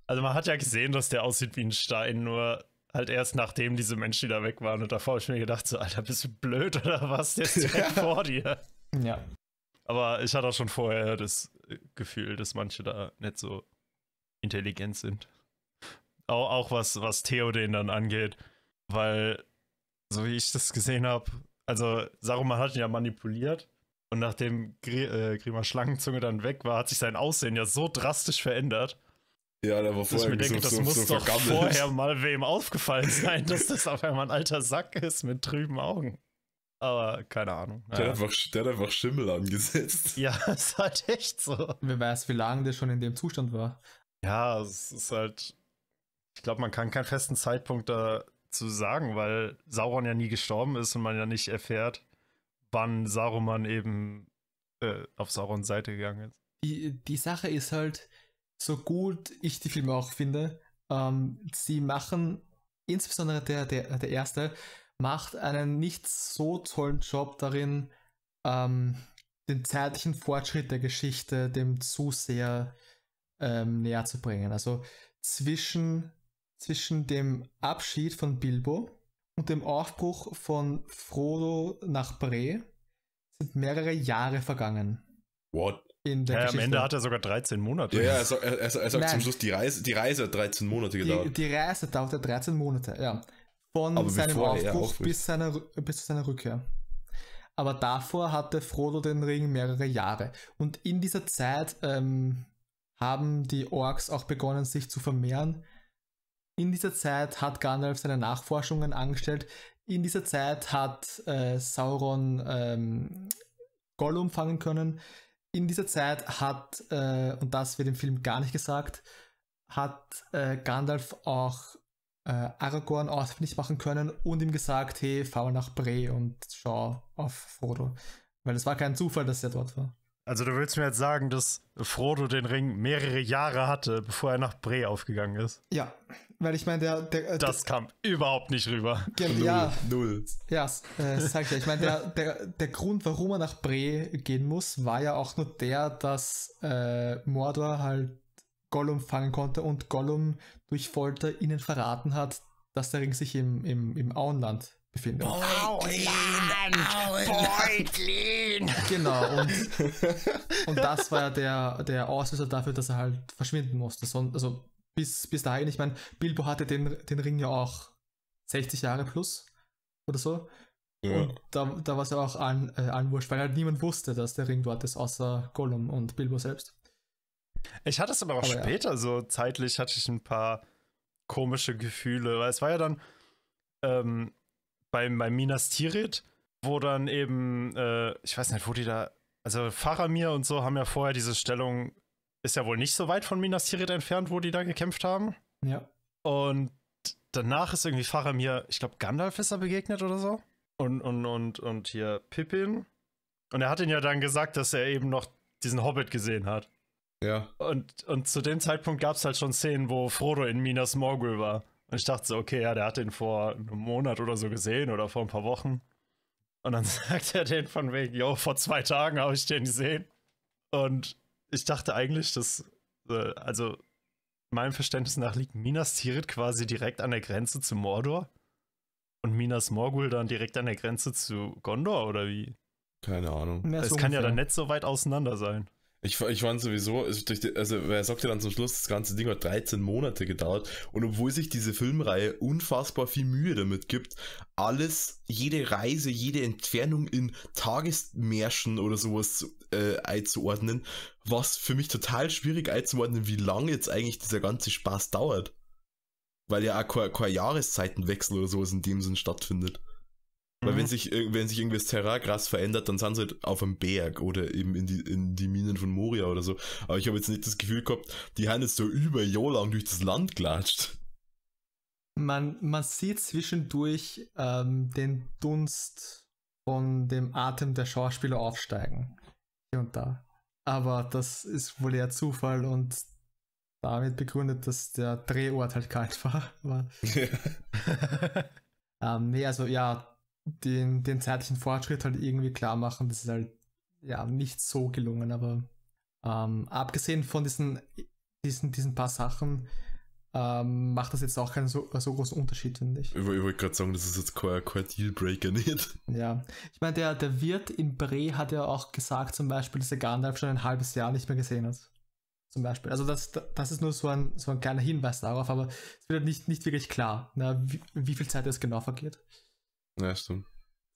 Also man hat ja gesehen, dass der aussieht wie ein Stein, nur halt erst nachdem diese Menschen wieder weg waren. Und davor habe ich mir gedacht, so, Alter, bist du blöd oder was? Der ist direkt [LAUGHS] vor dir. Ja. Aber ich hatte auch schon vorher das Gefühl, dass manche da nicht so intelligent sind. Auch, auch was, was Theoden dann angeht. Weil, so wie ich das gesehen habe, also Saruman hat ihn ja manipuliert. Und nachdem Gri äh, Grima Schlangenzunge dann weg war, hat sich sein Aussehen ja so drastisch verändert, Ja, der war dass ich vorher mir denke, so, das so, muss so doch vorher [LAUGHS] mal wem aufgefallen sein, dass das auf einmal ein alter Sack ist mit trüben Augen. Aber keine Ahnung. Der, Ja, hat einfach, der hat einfach Schimmel angesetzt. ja [LAUGHS] ist halt echt so. Wer weiß, wie lange der schon in dem Zustand war. Ja, es ist halt. Ich glaube, man kann keinen festen Zeitpunkt dazu sagen, weil Sauron ja nie gestorben ist und man ja nicht erfährt, wann Saruman eben äh, auf Saurons Seite gegangen ist. Die, die Sache ist halt, so gut ich die Filme auch finde, ähm, sie machen, insbesondere der, der, der erste, macht einen nicht so tollen Job darin, ähm, den zeitlichen Fortschritt der Geschichte dem Zuseher ähm, näher zu bringen. Also zwischen, zwischen dem Abschied von Bilbo und dem Aufbruch von Frodo nach Bre sind mehrere Jahre vergangen. What? In der Ja, am Geschichte. Ende hat er sogar 13 Monate. Ja, ja, er, sa- er, er, er sagt Nein. zum Schluss, die Reise, die Reise hat 13 Monate die, gedauert. die Reise dauerte 13 Monate, ja. Von Aber seinem Aufbruch bis, seiner, bis zu seiner Rückkehr. Aber davor hatte Frodo den Ring mehrere Jahre. Und in dieser Zeit ähm, haben die Orks auch begonnen, sich zu vermehren. In dieser Zeit hat Gandalf seine Nachforschungen angestellt. In dieser Zeit hat äh, Sauron ähm, Gollum fangen können. In dieser Zeit hat, äh, und das wird im Film gar nicht gesagt, hat äh, Gandalf auch äh, Aragorn ausfindig machen können und ihm gesagt, hey, fahr nach Bre und schau auf Frodo. Weil es war kein Zufall, dass er dort war. Also du willst mir jetzt sagen, dass Frodo den Ring mehrere Jahre hatte, bevor er nach Bre aufgegangen ist? Ja, weil ich meine, der, der, Das kam überhaupt nicht rüber. Null. ja, Null. ja, äh, sag ich ja. Ich meine, der, der, der Grund, warum er nach Bre gehen muss, war ja auch nur der, dass äh, Mordor halt Gollum fangen konnte und Gollum durch Folter ihnen verraten hat, dass der Ring sich im, im, im Auenland befindet. Beutlin! Genau, und, [LAUGHS] und das war ja der, der Auslöser dafür, dass er halt verschwinden musste. Also bis, bis dahin, ich meine, Bilbo hatte den, den Ring ja auch 60 Jahre plus oder so. Ja. Und da, da war es ja auch allen, äh, allen wurscht, weil halt niemand wusste, dass der Ring dort ist, außer Gollum und Bilbo selbst. Ich hatte es aber auch Aber ja. später so zeitlich hatte ich ein paar komische Gefühle, weil es war ja dann ähm, beim, bei Minas Tirith, wo dann eben, äh, ich weiß nicht, wo die da, also Faramir und so haben ja vorher diese Stellung, ist ja wohl nicht so weit von Minas Tirith entfernt, wo die da gekämpft haben. Ja. Und danach ist irgendwie Faramir, ich glaube, Gandalf ist er begegnet oder so. Und, und, und, und hier Pippin. Und er hat ihn ja dann gesagt, dass er eben noch diesen Hobbit gesehen hat. Ja. Und, und zu dem Zeitpunkt gab es halt schon Szenen, wo Frodo in Minas Morgul war. Und ich dachte so, okay, ja, der hat den vor einem Monat oder so gesehen oder vor ein paar Wochen. Und dann [LAUGHS] sagt er den von wegen, yo, vor zwei Tagen habe ich den gesehen. Und ich dachte eigentlich, dass, äh, also meinem Verständnis nach liegt Minas Tirith quasi direkt an der Grenze zu Mordor. Und Minas Morgul dann direkt an der Grenze zu Gondor oder wie? Keine Ahnung. Mehr Es so kann ja dann nicht so weit auseinander sein. Ich, ich fand sowieso, also, durch die, also er sagt ja dann zum Schluss, das ganze Ding hat 13 Monate gedauert. Und obwohl sich diese Filmreihe unfassbar viel Mühe damit gibt, alles, jede Reise, jede Entfernung in Tagesmärschen oder sowas äh, einzuordnen, was für mich total schwierig einzuordnen, wie lange jetzt eigentlich dieser ganze Spaß dauert. Weil ja auch kein, kein Jahreszeitenwechsel oder sowas in dem Sinn stattfindet. Weil Mhm. wenn sich, wenn sich irgendwie das Terrain krass verändert, dann sind sie halt auf einem Berg oder eben in die, in die Minen von Moria oder so. Aber ich habe jetzt nicht das Gefühl gehabt, die haben jetzt so über Jahr lang durch das Land gelatscht. Man, man sieht zwischendurch ähm, den Dunst von dem Atem der Schauspieler aufsteigen. Hier und da. Aber das ist wohl eher Zufall und damit begründet, dass der Drehort halt kalt [LAUGHS] war. Aber, [LAUGHS] [LAUGHS] ähm, nee, also ja, den, den zeitlichen Fortschritt halt irgendwie klar machen, das ist halt ja nicht so gelungen, aber ähm, abgesehen von diesen, diesen, diesen paar Sachen ähm, macht das jetzt auch keinen so, so großen Unterschied, finde ich. Ich, ich wollte gerade sagen, das ist jetzt kein, kein Dealbreaker [LAUGHS] nicht. Ja, ich meine, der, der Wirt in Bre hat ja auch gesagt, zum Beispiel, dass er Gandalf schon ein halbes Jahr nicht mehr gesehen hat. Zum Beispiel. Also, das, das ist nur so ein, so ein kleiner Hinweis darauf, aber es wird nicht, nicht wirklich klar, na, wie, wie viel Zeit es genau vergeht. Ja, stimmt.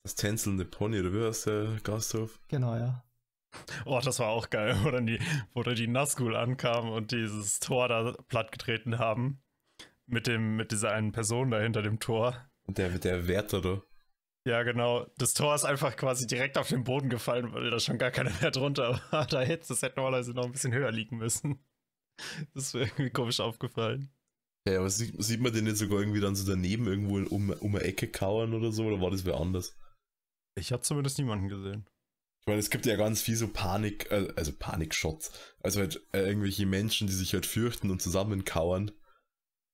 Das tänzelnde Pony, oder wie heißt der Gasthof? Genau, ja. Oh, das war auch geil, wo dann die, wo dann die Nazgul ankamen und dieses Tor da plattgetreten haben. Mit dem, mit dieser einen Person da hinter dem Tor. Der, der Wärter da. Ja, genau. Das Tor ist einfach quasi direkt auf den Boden gefallen, weil da schon gar keiner mehr drunter war. [LAUGHS] Da hätte das hätte normalerweise noch ein bisschen höher liegen müssen. Das ist mir irgendwie komisch aufgefallen. Ja, aber sieht, sieht man den nicht sogar irgendwie dann so daneben irgendwo um, um eine Ecke kauern oder so, oder war das wer anders? Ich habe zumindest niemanden gesehen. Ich meine, es gibt ja ganz viel so Panik, äh, also Panikshots. Also halt äh, irgendwelche Menschen, die sich halt fürchten und zusammenkauern.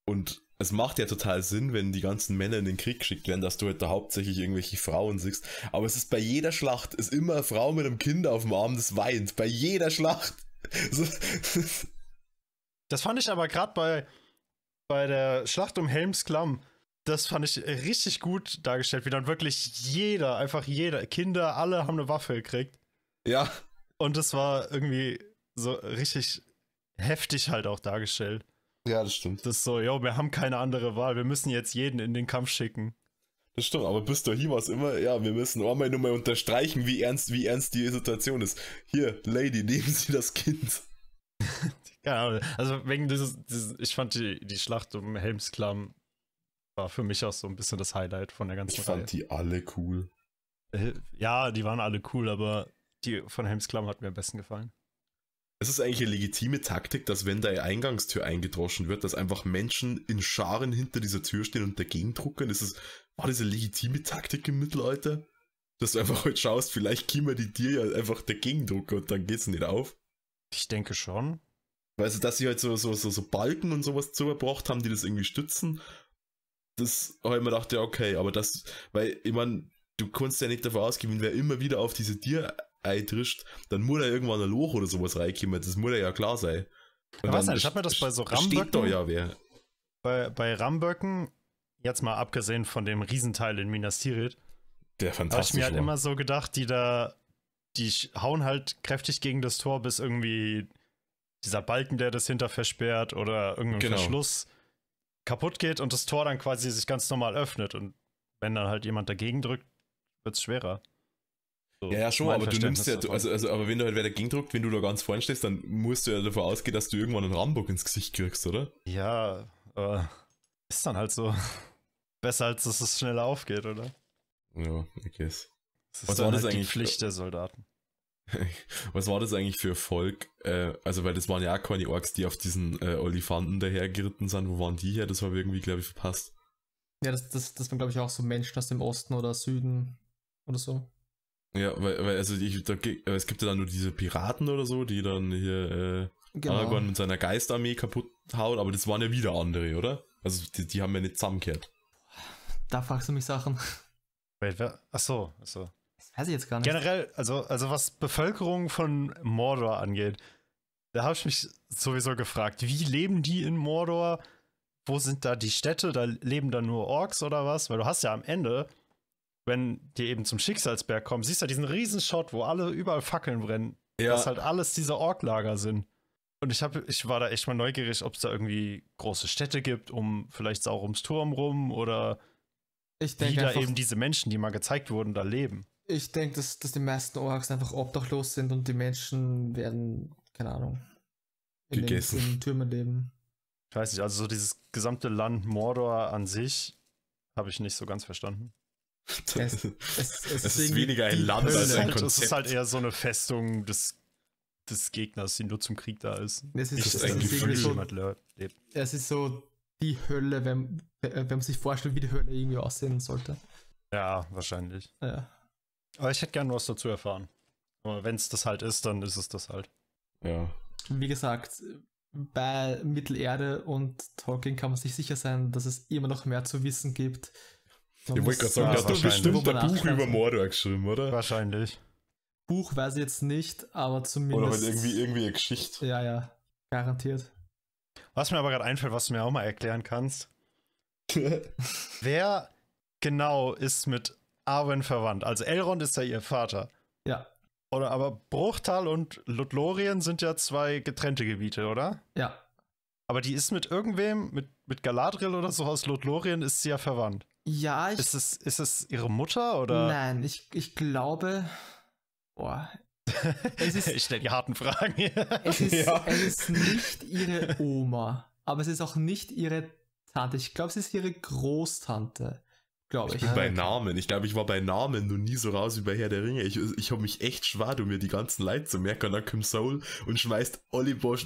Und es macht ja total Sinn, wenn die ganzen Männer in den Krieg geschickt werden, dass du halt da hauptsächlich irgendwelche Frauen siehst. Aber es ist bei jeder Schlacht, ist immer eine Frau mit einem Kind auf dem Arm, das weint. Bei jeder Schlacht. [LAUGHS] das fand ich aber gerade bei, bei der Schlacht um Helmsklamm, das fand ich richtig gut dargestellt, wie dann wirklich jeder, einfach jeder, Kinder, alle haben eine Waffe gekriegt. Ja. Und das war irgendwie so richtig heftig halt auch dargestellt. Ja, das stimmt. Das ist so, jo, wir haben keine andere Wahl, wir müssen jetzt jeden in den Kampf schicken. Das stimmt, aber bis dahin war es immer, ja, wir müssen einmal nur mal unterstreichen, wie ernst, wie ernst die Situation ist. Hier, Lady, [LAUGHS] nehmen Sie das Kind. Ja, also wegen dieses, dieses, ich fand die, die Schlacht um Helmsklamm war für mich auch so ein bisschen das Highlight von der ganzen Ich fand Reihe. die alle cool. Äh, ja, die waren alle cool, aber die von Helmsklamm hat mir am besten gefallen. Es ist eigentlich eine legitime Taktik, dass wenn da eine Eingangstür eingedroschen wird, dass einfach Menschen in Scharen hinter dieser Tür stehen und dagegen drucken. Ist es, war das eine legitime Taktik im Mittelalter? Dass du einfach halt schaust, vielleicht kommen die dir ja einfach dagegen drucken und dann geht's nicht auf. Ich denke schon. Weißt du, dass sie halt so, so, so, so Balken und sowas zugebracht haben, die das irgendwie stützen. Das habe ich mir gedacht, ja, okay, aber das, weil, ich meine, du kannst ja nicht davon ausgehen, wer immer wieder auf diese Tier eintrischt, dann muss da irgendwann ein Loch oder sowas reinkommen. Das muss ja klar sein. Und ja, was ich habe mir das bei so Ramböcken. ja wer. Bei, bei Ramböcken, jetzt mal abgesehen von dem Riesenteil in Minas Tirith, der fantastisch. Habe ich mir halt war. immer so gedacht, die da, die hauen halt kräftig gegen das Tor, bis irgendwie dieser Balken, der das hinter versperrt oder irgendein genau. Verschluss kaputt geht und das Tor dann quasi sich ganz normal öffnet. Und wenn dann halt jemand dagegen drückt, wird es schwerer. So, ja, ja, schon, aber du nimmst ja, also, also, aber wenn du halt wer dagegen drückt, wenn du da ganz vorne stehst, dann musst du ja davon ausgehen, dass du irgendwann einen Rambock ins Gesicht kriegst, oder? Ja, aber ist dann halt so. [LAUGHS] Besser, als dass es schneller aufgeht, oder? Ja, I guess. Das ist Was war das halt eigentlich? Die Pflicht der Soldaten. [LAUGHS] Was war das eigentlich für Volk? Äh, also, weil das waren ja auch keine Orks, die auf diesen äh, Olifanten dahergeritten sind. Wo waren die her? Das habe ich irgendwie, glaube ich, verpasst. Ja, das, das, das waren, glaube ich, auch so Menschen aus dem Osten oder Süden oder so. Ja, weil, weil also ich, da, es gibt ja dann nur diese Piraten oder so, die dann hier äh, genau. Aragorn mit seiner Geistarmee kaputt hauen, aber das waren ja wieder andere, oder? Also die, die haben ja nicht zusammengekehrt. Da fragst du mich Sachen. Wait, wer? Achso, achso. Das weiß ich jetzt gar nicht. Generell, also, also was Bevölkerung von Mordor angeht, da habe ich mich sowieso gefragt, wie leben die in Mordor? Wo sind da die Städte? Da leben da nur Orks oder was? Weil du hast ja am Ende wenn die eben zum Schicksalsberg kommen, siehst du ja diesen riesen Shot, wo alle überall Fackeln brennen. Ja. Was halt alles diese Orklager sind. Und ich, hab, ich war da echt mal neugierig, ob es da irgendwie große Städte gibt, um vielleicht Saurums Turm rum oder ich wie da eben diese Menschen, die mal gezeigt wurden, da leben. Ich denke, dass, dass die meisten Orks einfach obdachlos sind und die Menschen werden, keine Ahnung, in Gegessen. den, Türmen leben. Ich weiß nicht, also so dieses gesamte Land Mordor an sich habe ich nicht so ganz verstanden. [LAUGHS] Es, es, es, es ist weniger ein Land als ein Konzept. Es ist halt eher so eine Festung des, des Gegners, die nur zum Krieg da ist. Es ist, es ist, Gefühl, so, lebt. es ist so die Hölle, wenn, wenn man sich vorstellt, wie die Hölle irgendwie aussehen sollte. Ja, wahrscheinlich. Ja. Aber ich hätte gern was dazu erfahren. Aber wenn es das halt ist, dann ist es das halt. Ja. Wie gesagt, bei Mittelerde und Tolkien kann man sich sicher sein, dass es immer noch mehr zu wissen gibt ich wollte gerade sagen, du hast doch bestimmt ein Buch über Mordor geschrieben, oder? Wahrscheinlich. Buch weiß ich jetzt nicht, aber zumindest. Oder halt irgendwie, irgendwie eine Geschichte. Ja, ja. Garantiert. Was mir aber gerade einfällt, was du mir auch mal erklären kannst. [LAUGHS] Wer genau ist mit Arwen verwandt? Also Elrond ist ja ihr Vater. Ja. Oder aber Bruchtal und Lothlorien sind ja zwei getrennte Gebiete, oder? Ja. Aber die ist mit irgendwem, mit, mit Galadriel oder so aus Lothlorien, ist sie ja verwandt. Ja, ich. Ist es, ist es ihre Mutter oder? Nein, ich, ich glaube. Boah. Es ist, [LAUGHS] ich stelle die harten Fragen. es, ist, [LAUGHS] ja. es ist nicht ihre Oma, aber es ist auch nicht ihre Tante. Ich glaube, es ist ihre Großtante. Glaube Ich ich. bin bei. Namen. Ich glaube, ich war bei Namen noch nie so raus wie bei Herr der Ringe. Ich, ich habe mich echt schwer, um mir die ganzen Leute zu merken. Dann kommt Soul und schmeißt alle, paar,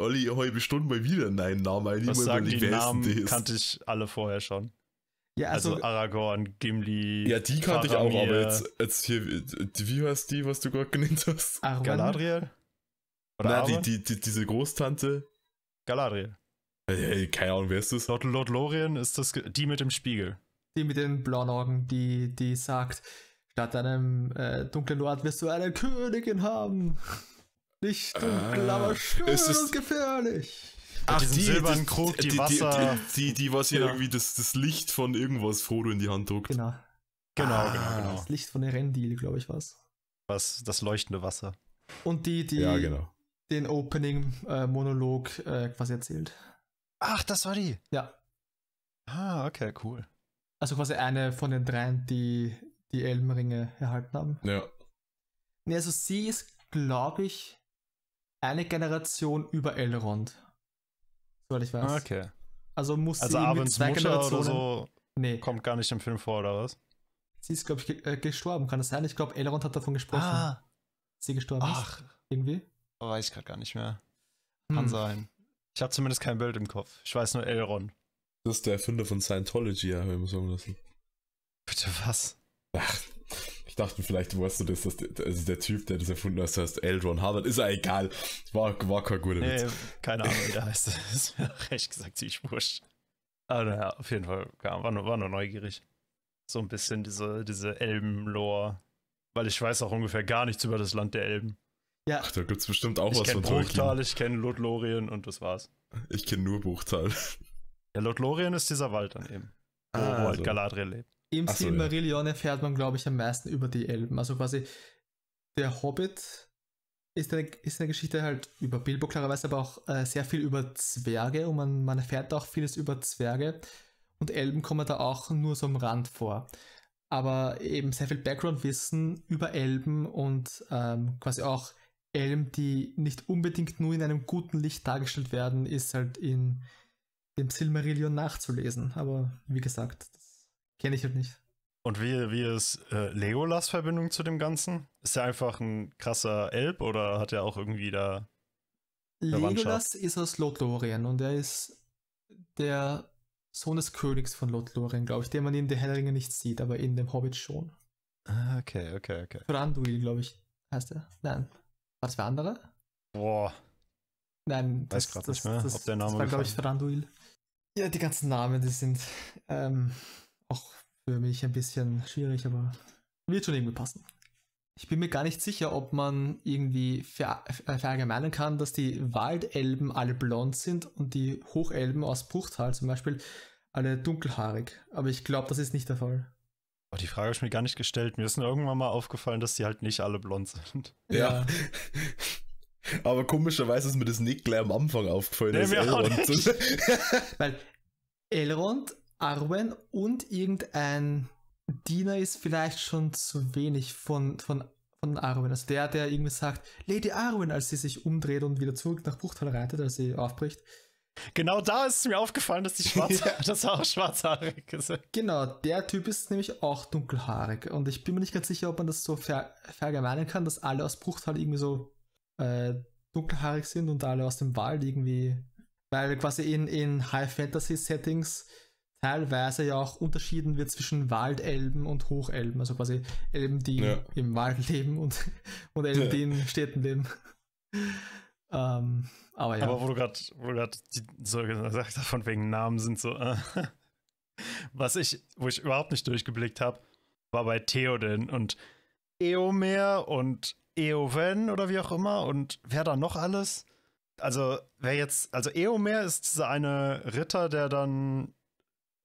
alle halbe Stunde mal wieder einen neuen Namen ein. Ich Was muss sagen die wer ist denn Namen? das? Kannte ich alle vorher schon. Ja, Also, also, Aragorn, Gimli. Ja, die kannte ich auch, Faramir, aber jetzt, jetzt hier, die- wie heißt die, was du gerade genannt hast? Arwen, Galadriel? Oder Nein, die, Arwen? die, die, diese Großtante. Galadriel. Hey, keine Ahnung, wer ist das? Lord, Lord Lorien ist das die mit dem Spiegel. Die mit den blauen Augen, die, die sagt, statt einem äh, dunklen Lord wirst du eine Königin haben. Nicht dunkel, Ah, aber schön es ist- und gefährlich. Mit diesem silbernen Krug, die die, Wasser- Die, die, die, was hier Genau. irgendwie das, das Licht von irgendwas Frodo in die Hand druckt. Genau. Genau, Ah. genau, genau. Das Licht von Erendil, glaube ich, was. Was, das leuchtende Wasser. Und die, die Ja, genau. den Opening-Monolog äh, quasi erzählt. Ach, das war die. Ja. Ah, okay, cool. Also quasi eine von den dreien, die die Elbenringe erhalten haben. Ja. Nee, also sie ist, glaube ich, eine Generation über Elrond. Soweit ich weiß. Okay. Also muss Also sie irgendwie Arwens zwei Mutter Generationen. oder so Nee, kommt gar nicht im Film vor, oder was? sie ist, glaube ich, ge äh, gestorben. Kann das sein? Ich glaube, Elrond hat davon gesprochen. Ah. Sie gestorben Ach, ist. Irgendwie. weiß ich gerade gar nicht mehr. Kann Hm. sein. Ich habe zumindest kein Bild im Kopf. Ich weiß nur Elrond. Das ist der Erfinder von Scientology, ja, wir sagen lassen. Bitte was? Ach, ich dachte vielleicht, weißt du das, dass der, also der Typ, der das erfunden hat, das heißt Eldron Harvard, ist ja egal. War, war kein guter Nee, Witz. keine Ahnung, wie [LAUGHS] der heißt. ist mir recht gesagt ziemlich wurscht. Aber naja, auf jeden Fall, ja, war, nur, war nur neugierig. So ein bisschen diese, diese Elben-Lore. Weil ich weiß auch ungefähr gar nichts über das Land der Elben. Ja, Ach, da gibt's bestimmt auch ich was kenne von Bruchtal, Tolkien. ich kenne Lothlorien und das war's. Ich kenne nur Buchtal. Ja, Lothlorien ist dieser Wald dann eben. Wo, Ah, wo halt also. Galadriel lebt. im Ach so, Silmarillion erfährt man, glaube ich, am meisten über die Elben. Also quasi der Hobbit ist eine, ist eine Geschichte halt über Bilbo klarerweise, aber auch äh, sehr viel über Zwerge und man, man erfährt auch vieles über Zwerge und Elben kommen da auch nur so am Rand vor. Aber eben sehr viel Background-Wissen über Elben und ähm, quasi auch Elben, die nicht unbedingt nur in einem guten Licht dargestellt werden, ist halt in dem Silmarillion nachzulesen. Aber wie gesagt, das kenne ich halt nicht. Und wie, wie ist äh, Legolas Verbindung zu dem Ganzen? Ist er einfach ein krasser Elb oder hat er auch irgendwie da. Legolas ist aus Lothlorien und er ist der Sohn des Königs von Lothlorien, glaube ich, den man in der Herr der Ringe nicht sieht, aber in dem Hobbit schon. Ah, okay, okay, okay. Thranduil, glaube ich, heißt er. Nein. War das wer andere? Boah. Nein, Weiß das, grad das, nicht mehr, das, ob der Name das war, glaube ich, Thranduil. Ja, die ganzen Namen, die sind ähm, auch für mich ein bisschen schwierig, aber wird schon irgendwie passen. Ich bin mir gar nicht sicher, ob man irgendwie ver äh, verallgemeinern kann, dass die Waldelben alle blond sind und die Hochelben aus Bruchtal zum Beispiel alle dunkelhaarig. Aber ich glaube, das ist nicht der Fall. Oh, die Frage habe ich mir gar nicht gestellt. Mir ist nur irgendwann mal aufgefallen, dass die halt nicht alle blond sind. Ja. [LAUGHS] Aber komischerweise ist mir das nicht gleich am Anfang aufgefallen. Nee, auch Elrond- nicht. [LAUGHS] Weil Elrond, Arwen und irgendein Diener ist vielleicht schon zu wenig von, von, von Arwen. Also der, der irgendwie sagt, Lady Arwen, als sie sich umdreht und wieder zurück nach Bruchtal reitet, als sie aufbricht. Genau da ist es mir aufgefallen, dass die schwarz, [LAUGHS] dass er auch schwarzhaarig ist. Genau, der Typ ist nämlich auch dunkelhaarig. Und ich bin mir nicht ganz sicher, ob man das so ver verallgemeinern kann, dass alle aus Bruchtal irgendwie so äh, dunkelhaarig sind und alle aus dem Wald irgendwie. Weil quasi in, in High-Fantasy-Settings teilweise ja auch unterschieden wird zwischen Waldelben und Hochelben. Also quasi Elben, die Ja. im Wald leben und, und Elben, Ja. die in Städten leben. ähm, aber ja. Aber wo du gerade so gesagt hast, von wegen Namen sind so. Äh, [LAUGHS] was ich, wo ich überhaupt nicht durchgeblickt habe, war bei Theoden und Eomer und Eowen oder wie auch immer und wer da noch alles. Also, wer jetzt, also Eomer ist dieser eine Ritter, der dann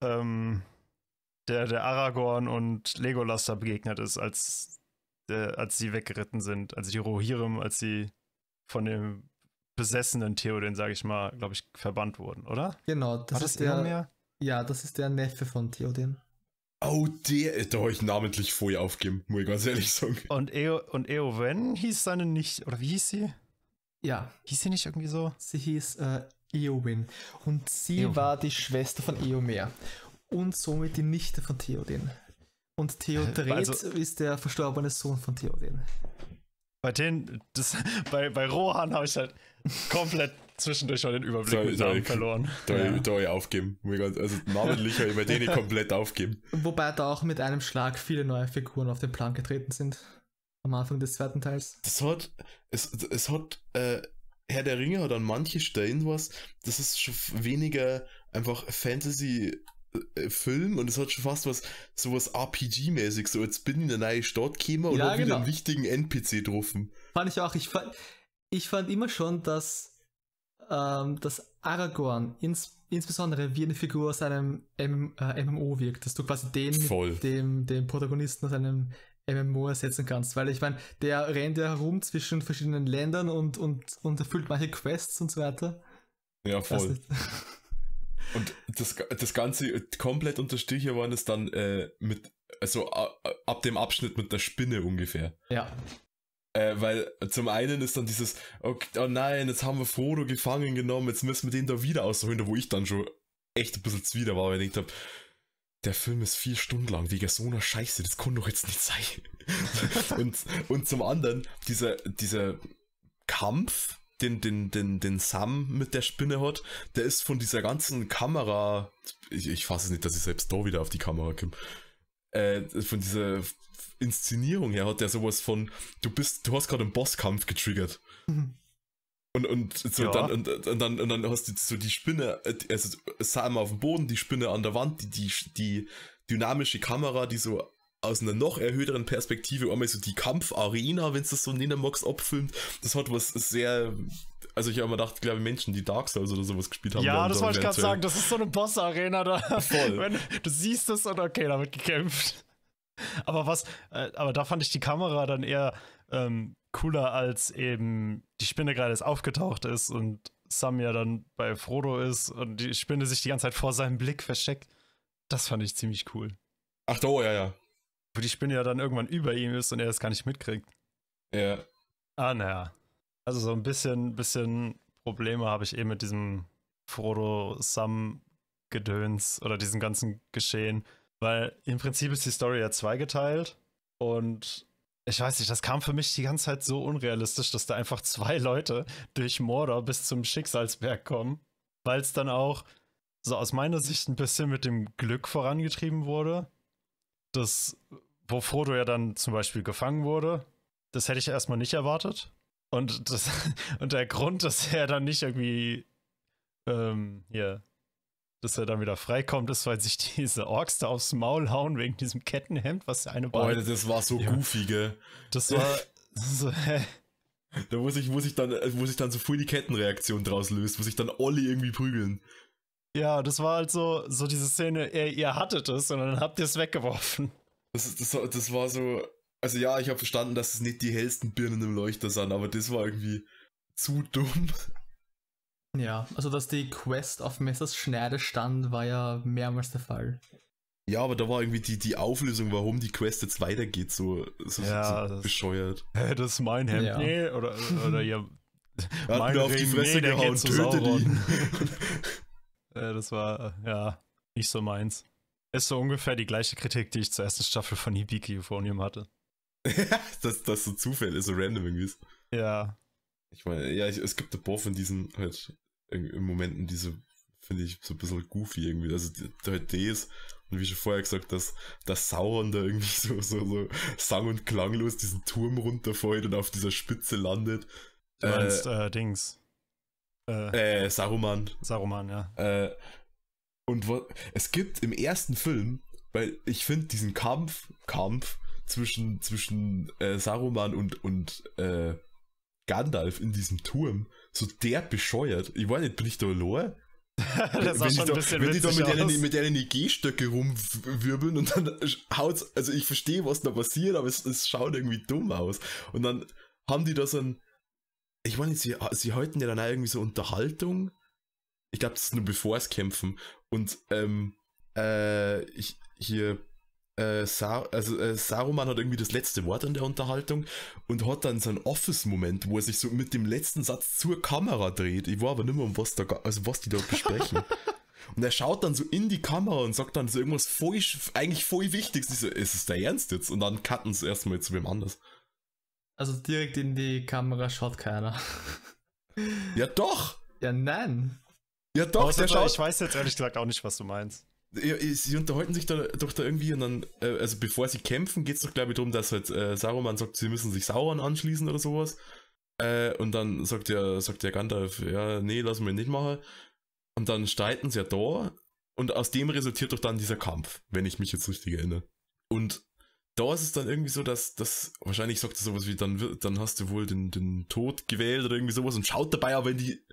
ähm, der, der Aragorn und Legolas da begegnet ist, als, der, als sie weggeritten sind. Also die Rohirrim, als sie von dem besessenen Theoden, sage ich mal, glaube ich, verbannt wurden, oder? genau, das, das ist der. Eomer? Ja, das ist der Neffe von Theoden. Oh, der, da habe ich namentlich vorher aufgegeben, muss ich ganz ehrlich sagen. Und, Eo, und Eowen hieß seine nicht, oder wie hieß sie? Ja, Hieß sie nicht irgendwie so? Sie hieß äh, Eowyn und sie Eowyn. war die Schwester von Eomer. und somit die Nichte von Theoden. Und Theodred also, ist der verstorbene Sohn von Theoden. Bei denen, das, bei, bei Rohan habe ich halt komplett zwischendurch schon den Überblick soll, soll verloren. Da, ja. da ich aufgeben. Also namentlich habe ich bei denen [LAUGHS] komplett aufgeben. Wobei da auch mit einem Schlag viele neue Figuren auf den Plan getreten sind. Am Anfang des zweiten Teils. Das hat, es, es hat, äh, Herr der Ringe hat an manche Stellen was, das ist schon weniger einfach Fantasy äh, Film und es hat schon fast was sowas RPG-mäßig, so jetzt bin ich in eine neue Stadt gekommen und ja, hab genau. wieder einen wichtigen NPC getroffen. Fand ich auch. Ich fand, ich fand immer schon, dass, ähm, dass Aragorn ins, insbesondere wie eine Figur aus einem M äh, MMO wirkt, dass du quasi den Voll. dem, dem Protagonisten aus einem MMO ersetzen kannst, weil ich meine, der rennt ja herum zwischen verschiedenen Ländern und, und, und erfüllt manche Quests und so weiter. Ja, voll. [LAUGHS] Und das, das Ganze komplett unterstrichen worden ist dann äh, mit, also ab dem Abschnitt mit der Spinne ungefähr. Ja. Äh, weil zum einen ist dann dieses, okay, oh nein, jetzt haben wir Frodo gefangen genommen, jetzt müssen wir den da wieder ausholen, wo ich dann schon echt ein bisschen zwider war, weil ich gedacht habe, der Film ist vier Stunden lang, wegen so einer Scheiße, das kann doch jetzt nicht sein. [LAUGHS] und, und zum anderen, dieser, dieser Kampf, den, den, den, den Sam mit der Spinne hat, der ist von dieser ganzen Kamera, ich, ich fasse es nicht, dass ich selbst da wieder auf die Kamera komme, äh, von dieser Inszenierung her hat der sowas von, du bist, du hast gerade einen Bosskampf getriggert. Mhm. [LAUGHS] Und, und, so ja. dann, und, und, dann, und dann hast du so die Spinne, also Sam auf dem Boden, die Spinne an der Wand, die, die, die dynamische Kamera, die so aus einer noch erhöhteren Perspektive einmal so die Kampfarena, wenn es das so nennen magst, abfilmt. Das hat was sehr. Also ich habe mir gedacht, glaube Menschen, die Dark Souls oder sowas gespielt haben. Ja, das wollte ich gerade sagen. Das ist so eine Boss-Arena da. Voll. [LAUGHS] Wenn, du siehst es und okay, da wird gekämpft. Aber was, äh, aber da fand ich die Kamera dann eher ähm, cooler, als eben die Spinne gerade erst aufgetaucht ist und Sam ja dann bei Frodo ist und die Spinne sich die ganze Zeit vor seinem Blick versteckt. Das fand ich ziemlich cool. Ach, oh, ja, ja. Wo die Spinne ja dann irgendwann über ihm ist und er das gar nicht mitkriegt. Ja. Ah, naja. Also so ein bisschen, bisschen Probleme habe ich eben mit diesem Frodo-Sam-Gedöns oder diesem ganzen Geschehen. Weil im Prinzip ist die Story ja zweigeteilt und ich weiß nicht, das kam für mich die ganze Zeit so unrealistisch, dass da einfach zwei Leute durch Mordor bis zum Schicksalsberg kommen, weil es dann auch so aus meiner Sicht ein bisschen mit dem Glück vorangetrieben wurde. Das, wo Frodo ja dann zum Beispiel gefangen wurde, das hätte ich erstmal nicht erwartet. Und, das, [LAUGHS] und der Grund, dass er dann nicht irgendwie ähm, hier dass er dann wieder freikommt, ist, weil sich diese Orks da aufs Maul hauen wegen diesem Kettenhemd, was der eine Oh, das war so ja. goofy, gell? Das war so, [LAUGHS] hä? Da muss ich, muss ich dann, muss ich dann so voll die Kettenreaktion draus löst, muss ich dann Olli irgendwie prügeln. Ja, das war halt so, so diese Szene, ihr, ihr hattet es und dann habt ihr es weggeworfen. Das, das, das war so, also ja, ich habe verstanden, dass es nicht die hellsten Birnen im Leuchter sind, aber das war irgendwie zu dumm. Ja, also dass die Quest auf Messers Schneide stand, war ja mehrmals der Fall. Ja, aber da war irgendwie die, die Auflösung, warum die Quest jetzt weitergeht, so, so, ja, so bescheuert. Hä, das ist mein Hemd, ja. nee, oder, oder ja. Er hat mir auf die Fresse nee, gehauen, töte ihn. [LAUGHS] ja, das war, ja, nicht so meins. Ist so ungefähr die gleiche Kritik, die ich zur ersten Staffel von Hibiki Euphonium hatte. [LAUGHS] dass das so Zufall so random irgendwie ist. Ja. Ich meine, ja, ich, es gibt ein paar von diesen halt im Momenten diese, finde ich, so ein bisschen goofy irgendwie. Also halt das und wie schon vorher gesagt, dass, dass Sauron da irgendwie [LAUGHS] so, so, so sang- und klanglos diesen Turm runterfällt und auf dieser Spitze landet. Du meinst, äh, äh Dings. Äh, äh, Saruman. Saruman, ja. Äh, und wo, es gibt im ersten Film, weil ich finde diesen Kampf, Kampf zwischen, zwischen äh, Saruman und, und äh, Gandalf in diesem Turm so der bescheuert. Ich weiß nicht, bin ich da allein? [LAUGHS] das wenn, schon da, ein bisschen wenn die da mit denen, mit denen G-Stöcke rumwirbeln und dann haut's, also ich verstehe, was da passiert, aber es, es schaut irgendwie dumm aus. Und dann haben die da so ein, ich meine, sie, sie halten ja dann auch irgendwie so Unterhaltung. Ich glaube, das ist nur bevor es kämpfen. Und ähm, äh, ich, hier, äh, Sar also äh, Saruman hat irgendwie das letzte Wort in der Unterhaltung und hat dann so einen Office-Moment, wo er sich so mit dem letzten Satz zur Kamera dreht. Ich war aber nicht mehr, um was, da, also was die da besprechen. [LAUGHS] Und er schaut dann so in die Kamera und sagt dann so irgendwas voll, eigentlich voll Wichtiges. Ich so, ist es der Ernst jetzt? Und dann cutten sie erstmal zu wem anders. Also direkt in die Kamera schaut keiner. Ja, doch! Ja, nein. Ja, doch, Außer der schaut. Ich weiß jetzt ehrlich gesagt auch nicht, was du meinst. Sie unterhalten sich da doch da irgendwie und dann, äh, also bevor sie kämpfen, geht es doch glaube ich darum, dass halt äh, Saruman sagt, sie müssen sich Sauron anschließen oder sowas. Äh, und dann sagt der, sagt der Gandalf, ja, nee, lassen wir nicht machen. Und dann streiten sie ja da und aus dem resultiert doch dann dieser Kampf, wenn ich mich jetzt richtig erinnere. Und da ist es dann irgendwie so, dass, dass wahrscheinlich sagt er sowas wie, dann, dann hast du wohl den, den Tod gewählt oder irgendwie sowas und schaut dabei aber in die,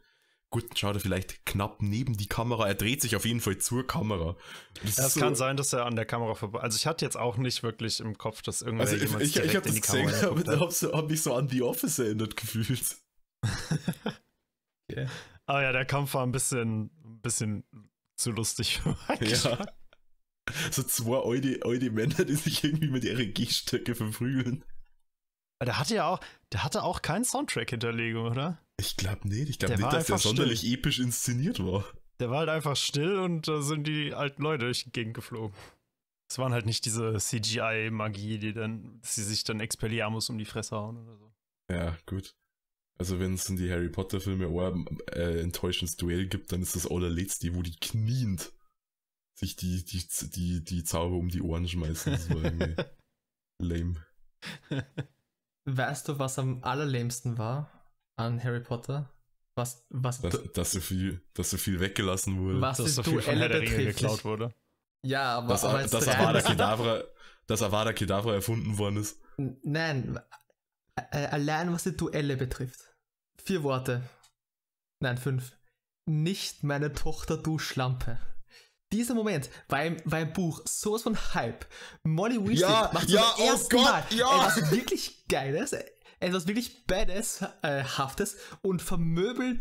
gut, schaut er vielleicht knapp neben die Kamera, er dreht sich auf jeden Fall zur Kamera. Das Ja, es kann sein, dass er an der Kamera vorbei. Also ich hatte jetzt auch nicht wirklich im Kopf, dass irgendwer Also ich, jemals ich, ich direkt habe in das die Kamera gesehen, aber da hab, so, hab mich so an The Office erinnert gefühlt. [LAUGHS] Okay. Ah ja, der Kampf war ein bisschen, ein bisschen zu lustig für meinen Geschmack. Ja. So zwei alte, alte Männer, die sich irgendwie mit ihren Gehstöcke verprügeln. Aber Der hatte ja auch, der hatte auch keinen Soundtrack-Hinterlegung, oder? Ich glaube nicht. Ich glaube nicht, dass der sonderlich episch inszeniert war. Der war halt einfach still und da sind die alten Leute durch die Gegend geflogen. Es waren halt nicht diese CGI-Magie, die dann, dass sie sich dann Expelliarmus um die Fresse hauen oder so. Ja, gut. Also wenn es in die Harry Potter Filme ein äh, enttäuschendes Duell gibt, dann ist das allerletzte, wo die kniend sich die, die, die, die Zauber um die Ohren schmeißen. Das war irgendwie [LAUGHS] lame. Weißt du, was am allerlämsten war an Harry Potter? Was, was, Dass, dass, so viel, dass so viel weggelassen wurde. was Dass so viel von Herr der Ringe geklaut wurde. Ja, aber, dass, aber dass, Avada Kedavra, dass Avada Kedavra erfunden worden ist. Nein, äh, allein was die Duelle betrifft. Vier Worte. Nein, fünf. Nicht meine Tochter, du Schlampe. Dieser Moment war im, war im Buch sowas von Hype. Molly Weasley Ja, macht ja, zum oh ersten Gott, Mal ja. etwas wirklich Geiles, etwas wirklich Badass-haftes und vermöbelt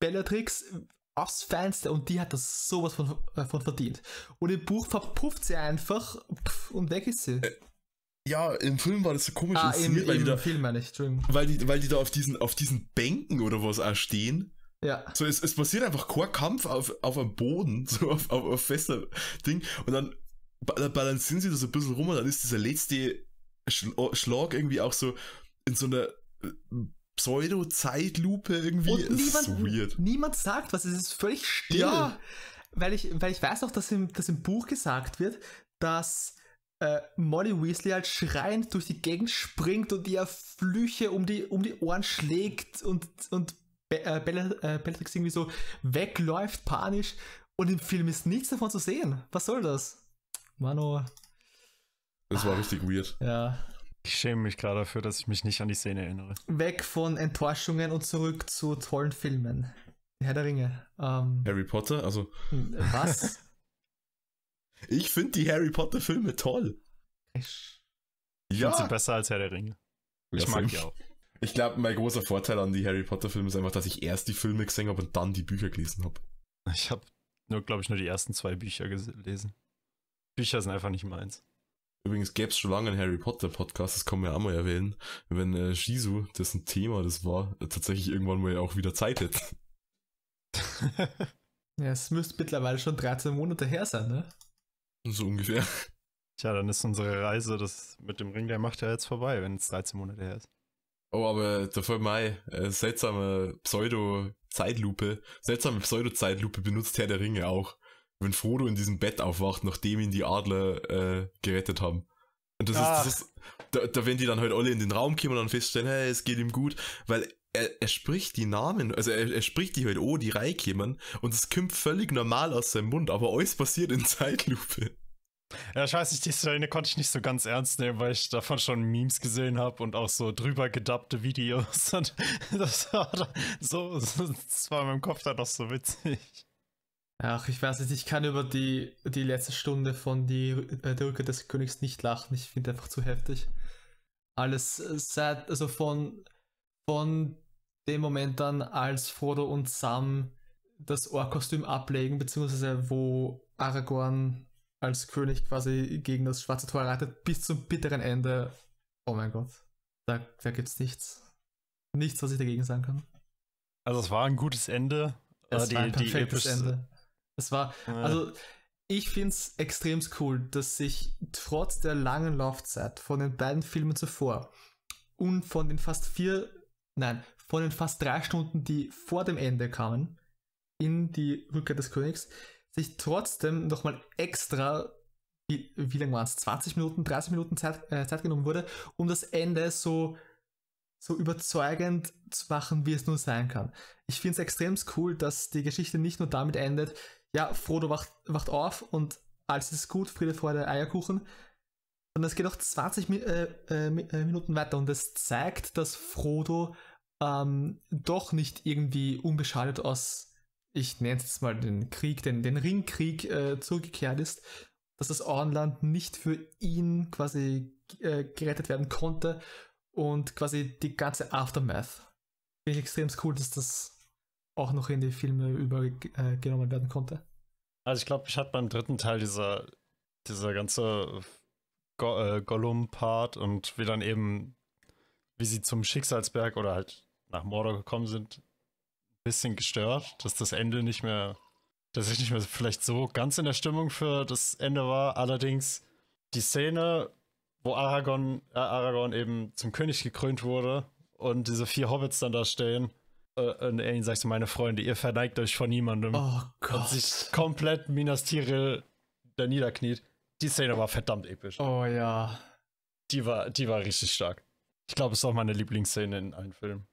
Bellatrix aufs Feinste und die hat das sowas von, äh, von verdient. Und im Buch verpufft sie einfach pff, und weg ist sie. Ja, im Film war das so komisch ah, im, inszeniert, weil, die im da, Film meine ich, weil, die, weil die da auf diesen, auf diesen Bänken oder was auch stehen. Ja. So, es, es passiert einfach kein Kampf auf, auf einem Boden, [LAUGHS] so auf, auf, auf fester Ding. Und dann ba- balancieren sie da so ein bisschen rum und dann ist dieser letzte Schla- Schlag irgendwie auch so in so einer äh, Pseudo-Zeitlupe irgendwie. Und niemand, so weird. niemand sagt was, es ist völlig still. Ja. Weil ich, weil ich weiß auch, dass im, dass im Buch gesagt wird, dass äh, Molly Weasley halt schreiend durch die Gegend springt und ihr Flüche um die, um die Ohren schlägt und, und Be äh, Bella, äh, Bellatrix irgendwie so wegläuft, panisch. Und im Film ist nichts davon zu sehen. Was soll das? Mano, Das war richtig weird. ja. Ich schäme mich gerade dafür, dass ich mich nicht an die Szene erinnere. Weg von Enttäuschungen und zurück zu tollen Filmen. Herr der Ringe. Ähm, Harry Potter, also was? [LAUGHS] ich finde die Harry Potter Filme toll. Ich finde sie besser als Herr der Ringe. Ich Ja, mag die auch. Ich glaube, mein großer Vorteil an die Harry Potter Filme ist einfach, dass ich erst die Filme gesehen habe und dann die Bücher gelesen habe. Ich habe nur, glaube ich, nur die ersten zwei Bücher gelesen. Bücher sind einfach nicht meins. Übrigens gäbe es schon lange einen Harry Potter Podcast, das kann man ja auch mal erwähnen, wenn äh, Shizu, dessen Thema das war, äh, tatsächlich irgendwann mal auch wieder Zeit hätte. [LAUGHS] Ja, es müsste mittlerweile schon 13 Monate her sein, ne? So ungefähr. Tja, dann ist unsere Reise das mit dem Ring der Macht ja jetzt vorbei, wenn es 13 Monate her ist. Oh, aber da fällt mir ein, äh, seltsame Pseudo-Zeitlupe, seltsame Pseudo-Zeitlupe benutzt Herr der Ringe auch. Wenn Frodo in diesem Bett aufwacht, nachdem ihn die Adler äh, gerettet haben. Und das Ah. ist, das ist da, da, wenn die dann halt alle in den Raum kommen und dann feststellen, hey, es geht ihm gut, weil er, er spricht die Namen, also er, er spricht die halt, oh, die reinkommen und es kommt völlig normal aus seinem Mund, aber alles passiert in [LAUGHS] Zeitlupe. Ja, ich weiß nicht, die Szene konnte ich nicht so ganz ernst nehmen, weil ich davon schon Memes gesehen habe und auch so drüber gedappte Videos. [LAUGHS] Und das war so, [LAUGHS] das war in meinem Kopf dann noch so witzig. Ach, ich weiß nicht, ich kann über die, die letzte Stunde von die, äh, der Rückkehr des Königs nicht lachen. Ich finde einfach zu heftig. Alles äh, seit, also von, von dem Moment an, als Frodo und Sam das Ohrkostüm ablegen, beziehungsweise wo Aragorn als König quasi gegen das schwarze Tor reitet, bis zum bitteren Ende. Oh mein Gott. Da, da gibt's nichts. Nichts, was ich dagegen sagen kann. Also es war ein gutes Ende. Es aber war ein die, die perfektes epischste, Ende. Es war, also ich finde es extrem cool, dass sich trotz der langen Laufzeit von den beiden Filmen zuvor und von den fast vier, nein, von den fast drei Stunden, die vor dem Ende kamen, in die Rückkehr des Königs, sich trotzdem nochmal extra, wie, wie lange waren es, 20 Minuten, 30 Minuten Zeit, äh, Zeit genommen wurde, um das Ende so, so überzeugend zu machen, wie es nur sein kann. Ich finde es extrem cool, dass die Geschichte nicht nur damit endet, ja, Frodo wacht, wacht auf und alles ist gut, Friede, Freude, Eierkuchen. Und es geht auch 20 äh, äh, äh, Minuten weiter und es zeigt, dass Frodo ähm, doch nicht irgendwie unbeschadet aus, ich nenne es jetzt mal den Krieg, den, den Ringkrieg äh, zurückgekehrt ist, dass das Auenland nicht für ihn quasi äh, gerettet werden konnte und quasi die ganze Aftermath. Finde ich extrem cool, dass das auch noch in die Filme übergenommen werden konnte. Also ich glaube, ich hatte beim dritten Teil dieser, dieser ganze Go äh, Gollum-Part und wie dann eben, wie sie zum Schicksalsberg oder halt nach Mordor gekommen sind, ein bisschen gestört, dass das Ende nicht mehr, dass ich nicht mehr vielleicht so ganz in der Stimmung für das Ende war. Allerdings die Szene, wo Aragorn, äh, Aragorn eben zum König gekrönt wurde und diese vier Hobbits dann da stehen äh, und ihn sagt so, meine Freunde, ihr verneigt euch vor niemandem. Oh Gott. Und sich komplett Minas Tirith da niederkniet. Die Szene war verdammt episch. Oh ja. Die war, die war richtig stark. Ich glaube, es ist auch meine Lieblingsszene in allen Filmen.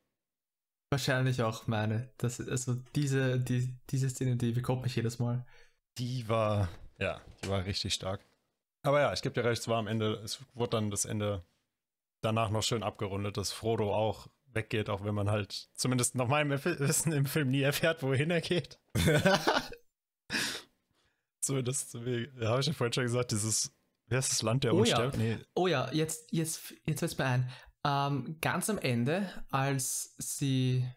Wahrscheinlich auch meine. Das, also diese, die, diese Szene, die bekommt mich jedes Mal. Die war, ja, die war richtig stark. Aber ja, ich gebe dir recht, es war am Ende, es wurde dann das Ende danach noch schön abgerundet, dass Frodo auch weggeht, auch wenn man halt zumindest nach meinem [LAUGHS] Wissen im Film nie erfährt, wohin er geht. [LAUGHS] so, das habe ich ja vorhin schon gesagt, dieses, wer ist das Land der oh? Ja. Nee. Oh ja, jetzt, jetzt, jetzt fällt es mir ein. Ähm, ganz am Ende, als sie,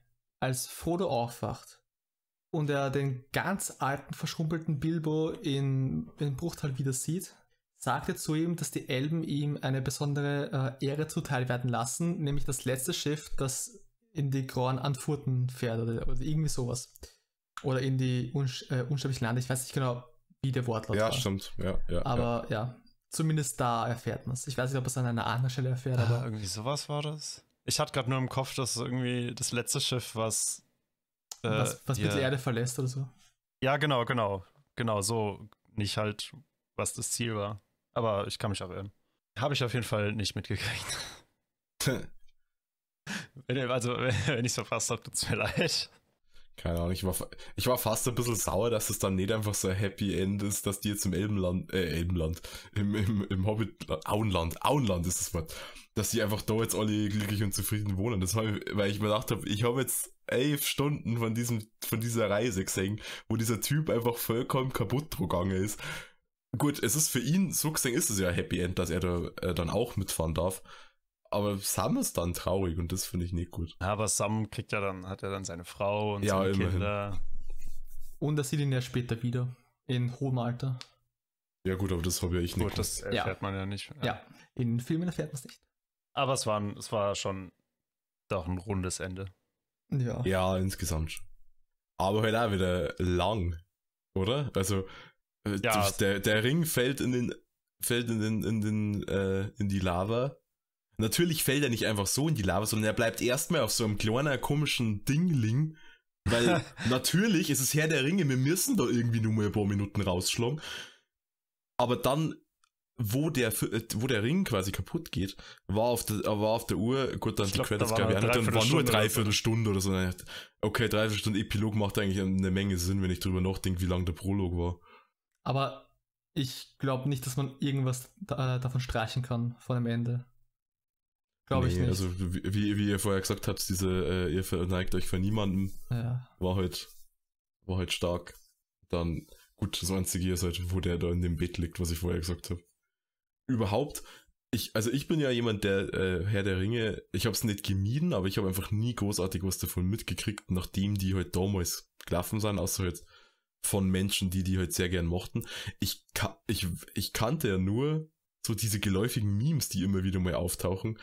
als Frodo aufwacht und er den ganz alten, verschrumpelten Bilbo in, in Bruchtal wieder sieht, sagt er zu ihm, dass die Elben ihm eine besondere äh, Ehre zuteil werden lassen, nämlich das letzte Schiff, das in die grauen Antfurten fährt oder, oder irgendwie sowas. Oder in die unsch äh, unsterblichen Lande. Ich weiß nicht genau, wie der Wortlaut ja, war. Ja, stimmt. Ja, ja, aber ja. ja. zumindest da erfährt man es. Ich weiß nicht, ob es an einer anderen Stelle erfährt, ah, aber. Irgendwie sowas war das. Ich hatte gerade nur im Kopf, dass irgendwie das letzte Schiff, was. Äh, was was yeah. Erde verlässt oder so. Ja, genau, genau. Genau, so. Nicht halt, was das Ziel war. Aber ich kann mich auch irren. Habe ich auf jeden Fall nicht mitgekriegt. [LAUGHS] also, [LAUGHS] wenn ich es verpasst habe, tut es mir leid. Keine Ahnung, ich war, ich war fast ein bisschen sauer, dass es dann nicht einfach so ein Happy End ist, dass die jetzt im Elbenland, äh, Elbenland, im, im, im Hobbit, Auenland, Auenland ist das Wort, dass die einfach da jetzt alle glücklich und zufrieden wohnen. Das war, weil ich mir gedacht habe, ich habe jetzt elf Stunden von diesem, von dieser Reise gesehen, wo dieser Typ einfach vollkommen kaputt gegangen ist. Gut, es ist für ihn, so gesehen ist es ja ein Happy End, dass er da äh, dann auch mitfahren darf. Aber Sam ist dann traurig und das finde ich nicht gut. Ja, aber Sam kriegt ja dann, hat er dann seine Frau und ja, seine immerhin. Kinder. Und er sieht ihn ja später wieder. In hohem Alter. Ja, gut, aber das habe ja ich nicht. Gut, das erfährt ja. man ja nicht. Ja. ja, in Filmen erfährt man es nicht. Aber es war, es war schon doch ein rundes Ende. Ja. Ja, insgesamt. Aber halt auch wieder lang, oder? Also, ja. der, der Ring fällt in den, fällt in den, in den, äh, in die Lava Natürlich fällt er nicht einfach so in die Lava, sondern er bleibt erstmal auf so einem kleinen komischen Dingling. Weil [LAUGHS] natürlich ist es Herr der Ringe, wir müssen da irgendwie nur mal ein paar Minuten rausschlagen. Aber dann, wo der, wo der Ring quasi kaputt geht, war auf der, war auf der Uhr, gut, dann ich die Credits, glaube ich, dann war nur dreiviertel Stunde oder so. Okay, dreiviertel Stunde Epilog macht eigentlich eine Menge Sinn, wenn ich drüber nachdenke, wie lang der Prolog war. Aber ich glaube nicht, dass man irgendwas da, davon streichen kann von dem Ende. Glaube nee, ich nicht. Also wie, wie ihr vorher gesagt habt, diese äh, ihr verneigt euch vor niemandem, ja. war halt war halt stark. Dann gut, das einzige ist halt, wo der da in dem Bett liegt, was ich vorher gesagt habe. Überhaupt, ich also ich bin ja jemand, der äh, Herr der Ringe, ich habe es nicht gemieden, aber ich habe einfach nie großartig was davon mitgekriegt, nachdem die halt damals gelaufen sind, außer halt von Menschen, die die halt sehr gern mochten. Ich ich ich kannte ja nur so diese geläufigen Memes, die immer wieder mal auftauchen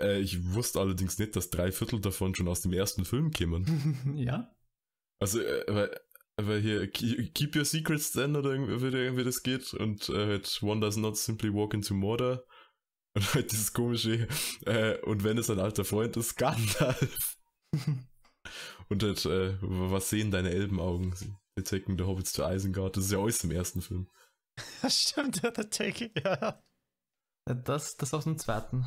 äh, ich wusste allerdings nicht, dass drei Viertel davon schon aus dem ersten Film kämen. [LAUGHS] ja. Also, äh, weil hier Keep Your Secrets then oder irgendwie, irgendwie das geht und äh, halt One does not simply walk into Mordor [LAUGHS] und halt dieses komische äh, und wenn es ein alter Freund ist, Gandalf [LAUGHS] und halt äh, was sehen deine Elbenaugen? The Taking the Hobbits to Isengard, das ist ja alles im ersten Film. [LAUGHS] Stimmt, The Taking, ja. Das, das war aus dem zweiten.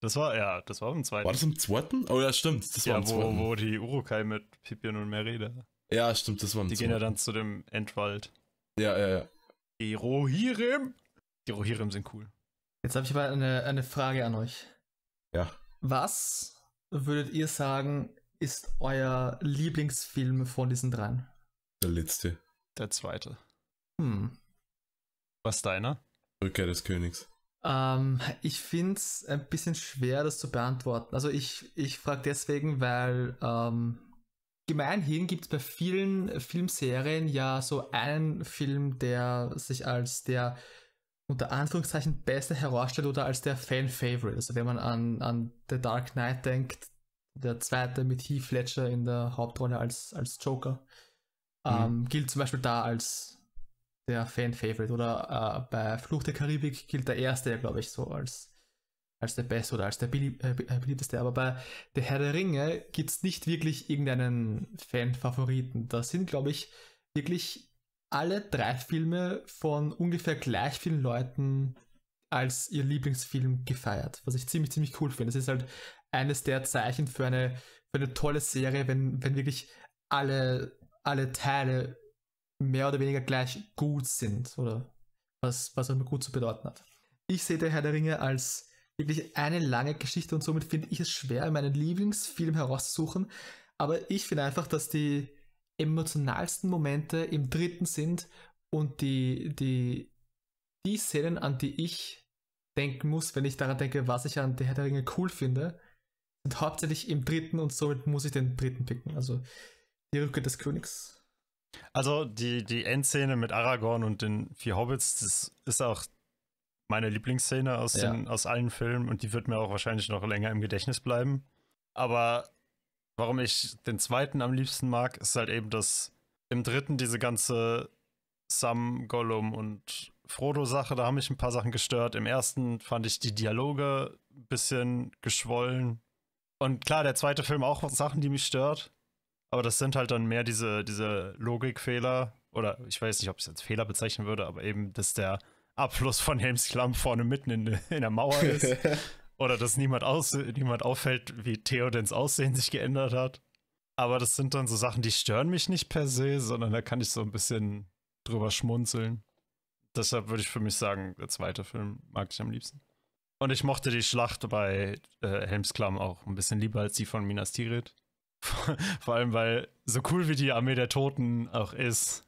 Das war, ja, das war im zweiten. War das im zweiten? Oh ja, stimmt. Das ja, war im wo, zweiten. wo die Urukai mit Pippin und Merry da. Ja, stimmt, das war im Die zweiten. gehen ja dann zu dem Endwald. Ja, ja, ja. Die Rohirrim. Die Rohirrim sind cool. Jetzt habe ich aber eine, eine Frage an euch. Ja. Was würdet ihr sagen, ist euer Lieblingsfilm von diesen dreien? Der letzte. Der zweite. Hm. Was deiner? Rückkehr des Königs. Ähm, ich finde es ein bisschen schwer, das zu beantworten. Also ich, ich frage deswegen, weil ähm, gemeinhin gibt es bei vielen Filmserien ja so einen Film, der sich als der unter Anführungszeichen beste herausstellt oder als der Fan-Favorite. Also wenn man an, an The Dark Knight denkt, der zweite mit Heath Ledger in der Hauptrolle als, als Joker, mhm. ähm, gilt zum Beispiel da als der Fan-Favorite. Oder äh, bei Fluch der Karibik gilt der erste glaube ich, so als, als der beste oder als der belieb äh, äh, beliebteste. Aber bei Der Herr der Ringe gibt es nicht wirklich irgendeinen Fan-Favoriten. Da sind, glaube ich, wirklich alle drei Filme von ungefähr gleich vielen Leuten als ihr Lieblingsfilm gefeiert. Was ich ziemlich, ziemlich cool finde. Es ist halt eines der Zeichen für eine, für eine tolle Serie, wenn, wenn wirklich alle, alle Teile mehr oder weniger gleich gut sind oder was, was auch immer gut zu bedeuten hat. Ich sehe der Herr der Ringe als wirklich eine lange Geschichte und somit finde ich es schwer, meinen Lieblingsfilm herauszusuchen. Aber ich finde einfach, dass die emotionalsten Momente im dritten sind und die, die, die Szenen, an die ich denken muss, wenn ich daran denke, was ich an der Herr der Ringe cool finde, sind hauptsächlich im dritten und somit muss ich den dritten picken. Also die Rückkehr des Königs also die, die Endszene mit Aragorn und den vier Hobbits, das ist auch meine Lieblingsszene aus, ja. den, aus allen Filmen und die wird mir auch wahrscheinlich noch länger im Gedächtnis bleiben. Aber warum ich den zweiten am liebsten mag, ist halt eben, dass im dritten diese ganze Sam, Gollum und Frodo-Sache, da haben mich ein paar Sachen gestört. Im ersten fand ich die Dialoge ein bisschen geschwollen. Und klar, der zweite Film auch Sachen, die mich stört. Aber das sind halt dann mehr diese, diese Logikfehler. Oder ich weiß nicht, ob ich es als Fehler bezeichnen würde, aber eben, dass der Abfluss von Helmsklamm vorne mitten in, in der Mauer ist. [LAUGHS] oder dass niemand, aus, niemand auffällt, wie Theodens Aussehen sich geändert hat. Aber das sind dann so Sachen, die stören mich nicht per se, sondern da kann ich so ein bisschen drüber schmunzeln. Deshalb würde ich für mich sagen, der zweite Film mag ich am liebsten. Und ich mochte die Schlacht bei äh, Helmsklamm auch ein bisschen lieber als die von Minas Tirith. [LAUGHS] Vor allem, weil so cool wie die Armee der Toten auch ist,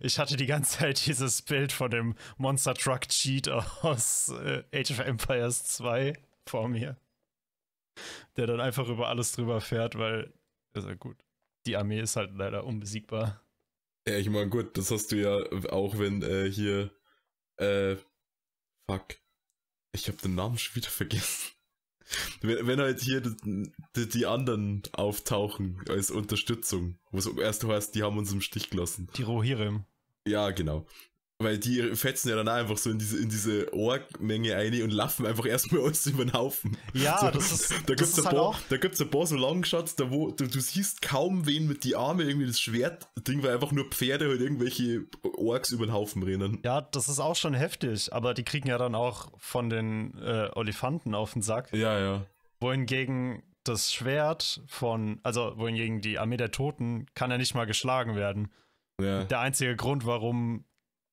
ich hatte die ganze Zeit dieses Bild von dem Monster Truck Cheat aus äh, Age of Empires 2 vor mir. Der dann einfach über alles drüber fährt, weil, ja gut. Die Armee ist halt leider unbesiegbar. Ja, ich meine, gut, das hast du ja auch, wenn äh, hier, äh, fuck. Ich habe den Namen schon wieder vergessen. Wenn, halt hier die, die, die, anderen auftauchen als Unterstützung, wo es erst heißt, die haben uns im Stich gelassen. Die Rohirrim. Ja, genau. Weil die fetzen ja dann einfach so in diese, in diese Org-Menge ein und laufen einfach erstmal alles über den Haufen. Ja, so, das ist. Da gibt es ein, halt ein paar so Longshots, da wo du, du siehst kaum wen mit die Arme irgendwie das Schwert-Ding, weil einfach nur Pferde halt irgendwelche Orks über den Haufen rennen. Ja, das ist auch schon heftig, aber die kriegen ja dann auch von den äh, Olifanten auf den Sack. Ja, ja. Wohingegen das Schwert von, also wohingegen die Armee der Toten kann ja nicht mal geschlagen werden. Ja. Der einzige Grund, warum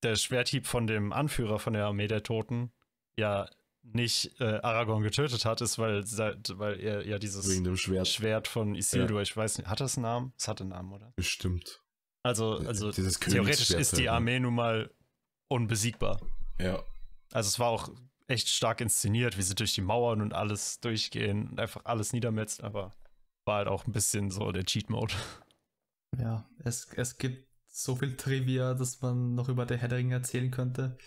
der Schwerthieb von dem Anführer von der Armee der Toten ja nicht äh, Aragorn getötet hat, ist, weil, weil er ja dieses Schwert. Schwert. von Isildur, ja. ich weiß nicht, hat das einen Namen? Es hat einen Namen, oder? Bestimmt. Also, also theoretisch ist die Armee nun mal unbesiegbar. Ja. Also es war auch echt stark inszeniert, wie sie durch die Mauern und alles durchgehen und einfach alles niedermetzt, aber war halt auch ein bisschen so der Cheat-Mode. Ja, es, es gibt so viel Trivia, dass man noch über der Herr der Ringe erzählen könnte.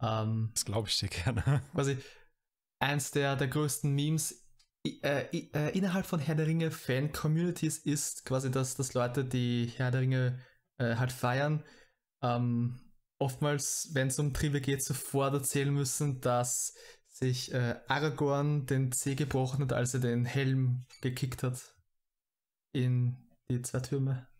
Ähm, das glaube ich dir gerne. Quasi eins der, der größten Memes äh, äh, innerhalb von Herr der Ringe Fan-Communities ist quasi, dass, dass Leute die Herr der Ringe äh, halt feiern, ähm, oftmals, wenn es um Trivia geht, sofort erzählen müssen, dass sich äh, Aragorn den Zeh gebrochen hat, als er den Helm gekickt hat in die zwei Türme.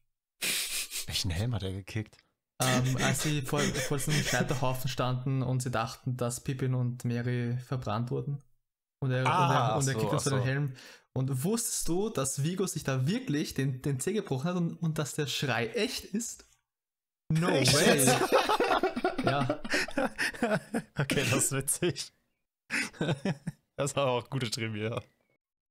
Welchen Helm hat er gekickt? Ähm, als sie vor, vor diesem Scheiterhaufen standen und sie dachten, dass Pippin und Mary verbrannt wurden. Und er, Ah, und er, und er so, kickt uns vor den so. Helm. Und wusstest du, dass Vigo sich da wirklich den, den Zeh gebrochen hat und, und dass der Schrei echt ist? No Echt way. [LAUGHS] ja. okay, das ist witzig. das war auch gute Trivia.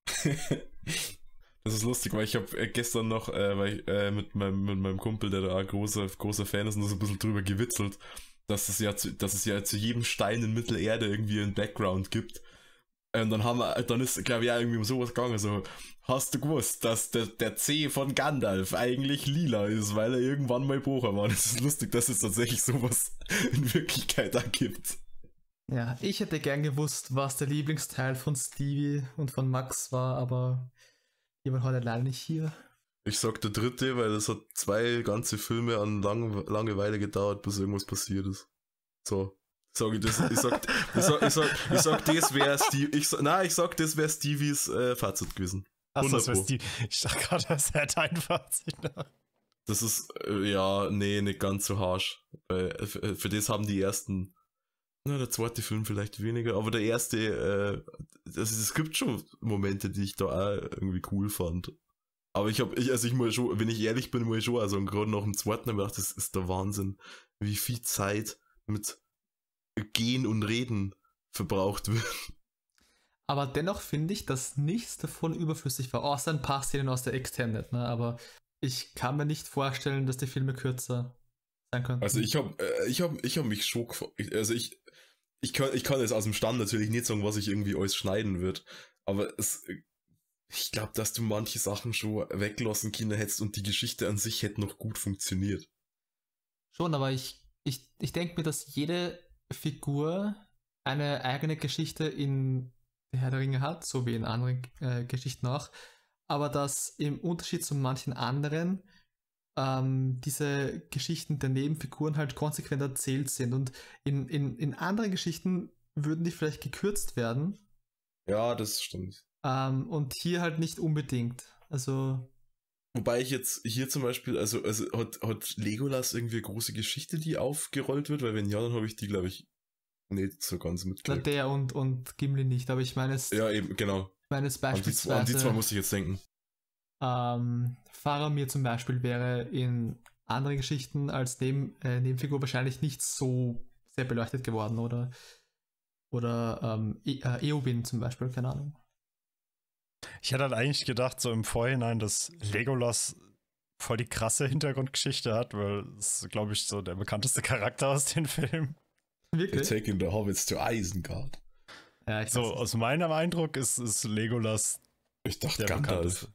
[LAUGHS] Das ist lustig, weil ich habe äh, gestern noch äh, weil ich, äh, mit, meinem, mit meinem Kumpel, der da großer, großer Fan ist, noch so ein bisschen drüber gewitzelt, dass es ja zu, dass es ja zu jedem Stein in Mittelerde irgendwie einen Background gibt. Und dann haben wir, dann ist, glaube ich, auch irgendwie um sowas gegangen, so, hast du gewusst, dass der, der C von Gandalf eigentlich lila ist, weil er irgendwann mal Bocher war. Das ist lustig, dass es tatsächlich sowas [LAUGHS] in Wirklichkeit da gibt. ja, ich hätte gern gewusst, was der Lieblingsteil von Stevie und von Max war, aber die waren heute leider nicht hier. Ich sag der dritte, weil es hat zwei ganze Filme an Lang Langeweile gedauert, bis irgendwas passiert ist. So. Sag ich das, ich sag, ich sag, ich sag, ich sag das wäre Steve, ich sag, nein, ich sag, das wäre Stevies äh, Fazit gewesen. Achso, das 100 wär's die. Ich dachte gerade, das wäre dein Fazit. Das ist, äh, ja, nee, nicht ganz so harsch. Äh, für, für das haben die ersten, na, der zweite Film vielleicht weniger, aber der erste, äh, das, es gibt schon Momente, die ich da auch irgendwie cool fand. Aber ich hab, ich, also ich muss schon, wenn ich ehrlich bin, muss ich schon, also gerade nach dem zweiten habe ich gedacht, das ist der Wahnsinn, wie viel Zeit mit Gehen und Reden verbraucht wird. Aber dennoch finde ich, dass nichts davon überflüssig war, außer ein paar Szenen aus der Extended, ne? Aber ich kann mir nicht vorstellen, dass die Filme kürzer sein könnten. Also ich habe äh, ich hab, ich hab mich schon gefragt, also ich, ich kann, ich kann jetzt aus dem Stand natürlich nicht sagen, was ich irgendwie alles schneiden wird, aber es, ich glaube, dass du manche Sachen schon weglassen können hättest und die Geschichte an sich hätte noch gut funktioniert. Schon, aber ich, ich, ich denke mir, dass jede Figur eine eigene Geschichte in Herr der Ringe hat, so wie in anderen äh, Geschichten auch, aber dass im Unterschied zu manchen anderen ähm, diese Geschichten der Nebenfiguren halt konsequent erzählt sind und in, in, in anderen Geschichten würden die vielleicht gekürzt werden Ja, das stimmt. ähm, und hier halt nicht unbedingt. Also Wobei ich jetzt hier zum Beispiel, also, also hat, hat Legolas irgendwie eine große Geschichte, die aufgerollt wird, weil wenn ja, dann habe ich die, glaube ich, nicht so ganz mitgekriegt. der und, und Gimli nicht, aber ich meine es, Ja, eben, genau. ich meine es An die, zwei- an die zwei beispielsweise muss ich jetzt denken. Ähm, Faramir zum Beispiel wäre in anderen Geschichten als Neben, äh, Nebenfigur wahrscheinlich nicht so sehr beleuchtet geworden oder oder ähm, E- äh, Eowyn zum Beispiel, keine Ahnung. Ich hätte halt eigentlich gedacht, so im Vorhinein, dass Legolas voll die krasse Hintergrundgeschichte hat, weil es, glaube ich, so der bekannteste [LAUGHS] Charakter aus den Filmen. Wirklich? taking the hobbits to Isengard. Ja, ich So, aus meinem Eindruck ist, ist Legolas Ich dachte der Gandalf.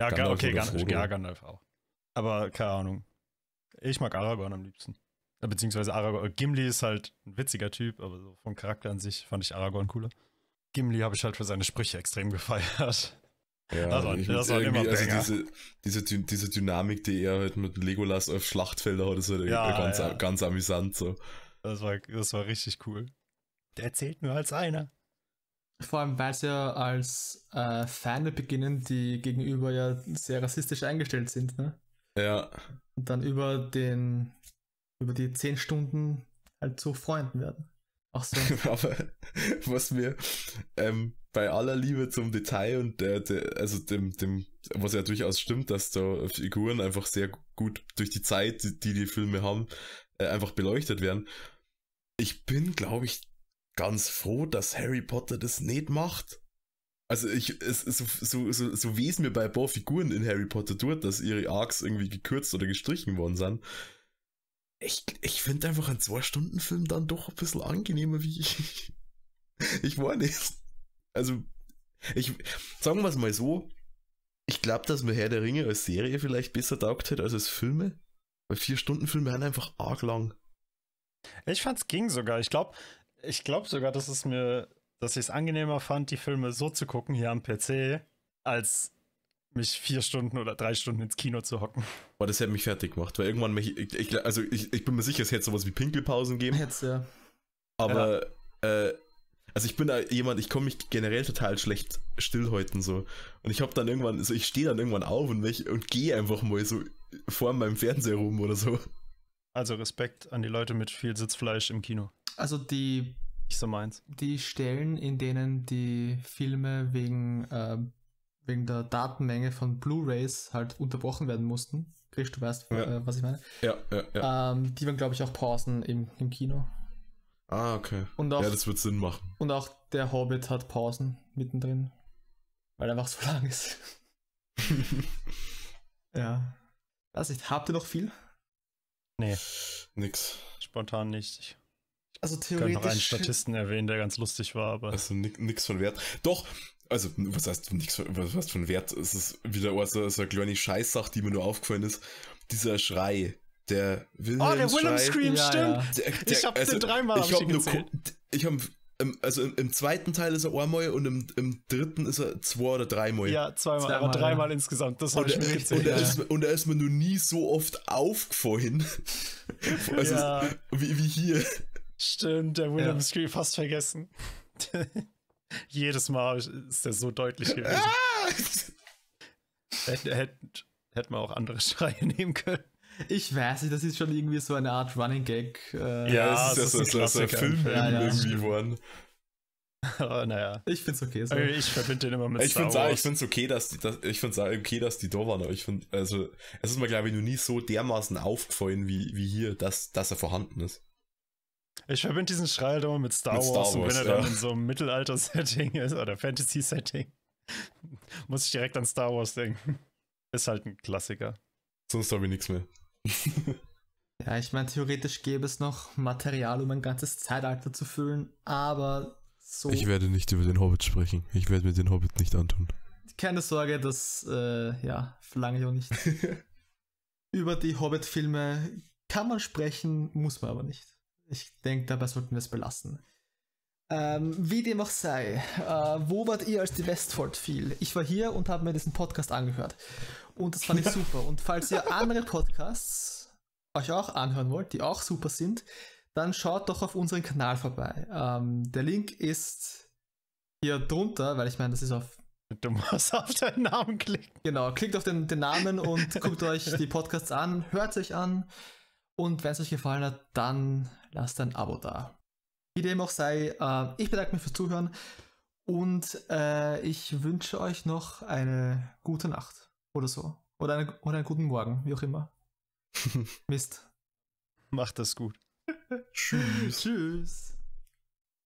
Ja, Ga Gandalf okay, Frodo. ja, Gandalf auch. Aber keine Ahnung. Ich mag Aragorn am liebsten. Äh, Beziehungsweise Aragorn. Gimli ist halt ein witziger Typ, aber so vom Charakter an sich fand ich Aragorn cooler. Gimli habe ich halt für seine Sprüche extrem [LAUGHS] gefeiert. Ja, Das waren- ich das irgendwie, immer also diese, diese, diese Dynamik, die er halt mit Legolas auf Schlachtfelder hat, ist halt Ja, ganz, ja. ganz amüsant so. Das war, das war richtig cool. Der erzählt nur als einer. Vor allem, weil sie ja als äh, Feinde beginnen, die gegenüber ja sehr rassistisch eingestellt sind, ne? Ja, Und dann über den, über die zehn Stunden halt zu Freunden werden. Auch so. [LAUGHS] aber was mir ähm, bei aller Liebe zum Detail und der, der, also dem, dem, was ja durchaus stimmt, dass da Figuren einfach sehr gut durch die Zeit, die die, die Filme haben, äh, einfach beleuchtet werden. Ich bin, glaube ich, ganz froh, dass Harry Potter das nicht macht. Also ich, es, so, so, so, so wie es mir bei ein paar Figuren in Harry Potter tut, dass ihre Arcs irgendwie gekürzt oder gestrichen worden sind. Ich, ich finde einfach einen Zwei-Stunden-Film dann doch ein bisschen angenehmer, wie ich. [LAUGHS] Ich war nicht. Also, ich, sagen wir es mal so, ich glaube, dass mir Herr der Ringe als Serie vielleicht besser taugt hätte als als Filme. Weil Vier-Stunden-Filme sind einfach arg lang. Ich fand's ging sogar. Ich glaube ich glaub sogar, dass es mir, dass ich es angenehmer fand, die Filme so zu gucken hier am PC, als mich vier Stunden oder drei Stunden ins Kino zu hocken. Boah, das hätte mich fertig gemacht, weil irgendwann mich, ich, ich, also ich, ich bin mir sicher, es hätte sowas wie Pinkelpausen geben. Jetzt, ja. Aber, äh, also ich bin da jemand, ich komme mich generell total schlecht stillhäuten so. Und ich habe dann irgendwann, also ich stehe dann irgendwann auf und, mich, und gehe einfach mal so vor meinem Fernseher rum oder so. Also Respekt an die Leute mit viel Sitzfleisch im Kino. Also die, Nicht so meins. die Stellen, in denen die Filme wegen, äh, wegen der Datenmenge von Blu-Rays halt unterbrochen werden mussten. Chris, du weißt, Ja. äh, was ich meine. Ja, ja, ja. Ähm, die waren, glaube ich, auch Pausen im, im Kino. ah, okay. Und auch, Ja, das wird Sinn machen. und auch der Hobbit hat Pausen mittendrin. Weil er einfach so [LAUGHS] lang ist. [LAUGHS] ja. Weiß nicht, habt ihr noch viel? Nee, Nix. spontan nicht. Ich Also könnte noch einen theoretisch. Statisten erwähnen, der ganz lustig war, aber Also ni- nix von Wert. Doch, also, was heißt nix von, was heißt von Wert? Es ist wieder so, so eine kleine Scheißsache, die mir nur aufgefallen ist. Dieser Schrei, der Wilhelm Oh, der Willem Scream, Ja, stimmt! ja. Der, Ich hab den dreimal, ich ich hab ihn nur ich hab, also im, im zweiten Teil ist er einmal und im, im dritten ist er zwei oder dreimal. Ja, zweimal, Zweimal, aber dreimal ja. insgesamt. Das habe Und ich er, mir und, gezählt. er ja. ist, und er ist mir noch nie so oft aufgefallen. [LAUGHS] also Ja. wie, wie hier. Stimmt, der Willem Ja. Scream fast vergessen. [LAUGHS] Jedes Mal ist der so deutlich gewesen. Hätte hätte- hätte man auch andere [LAUGHS] Schreie nehmen können. Ich weiß nicht, das ist schon irgendwie so eine Art Running Gag. Äh, Ja, es das ist ist ein so, so, so ein. Film Ja, ja. irgendwie geworden. Aber naja. Ich find's okay so. Ich verbinde den immer mit Ich Star finde es Wars. ich find's okay, dass die, dass, ich find's okay, dass die da waren, aber ich finde, also, es ist mir, glaube ich, noch nie so dermaßen aufgefallen wie, wie hier, dass, dass er vorhanden ist. Ich verbinde diesen Schrei halt immer mit Star, Mit Star Wars, und Wars, wenn er dann ja. in so einem Mittelalter-Setting ist oder Fantasy-Setting, [LAUGHS] muss ich direkt an Star Wars denken. Ist halt ein Klassiker. Sonst habe ich nichts mehr. [LAUGHS] Ja, ich meine, theoretisch gäbe es noch Material, um ein ganzes Zeitalter zu füllen, aber so. Ich werde nicht über den Hobbit sprechen. Ich werde mir den Hobbit nicht antun. Keine Sorge, das, äh, ja, verlange ich auch nicht. [LAUGHS] Über die Hobbit-Filme kann man sprechen, muss man aber nicht. Ich denke, dabei sollten wir es belassen. Ähm, wie dem auch sei, äh, wo wart ihr, als die Westfold fiel? Ich war hier und habe mir diesen Podcast angehört. Und das fand ich [LAUGHS] super. Und falls ihr andere Podcasts euch auch anhören wollt, die auch super sind, dann schaut doch auf unseren Kanal vorbei. Ähm, der Link ist hier drunter, weil ich meine, das ist auf Du musst auf deinen Namen klicken. Genau, klickt auf den, den Namen und guckt euch die Podcasts an, hört sich an und wenn es euch gefallen hat, dann lasst ein Abo da. Wie dem auch sei, äh, ich bedanke mich fürs Zuhören und äh, ich wünsche euch noch eine gute Nacht oder so. Oder, eine, oder einen guten Morgen, wie auch immer. [LAUGHS] Mist. Macht das gut. [LAUGHS] Tschüss. Tschüss.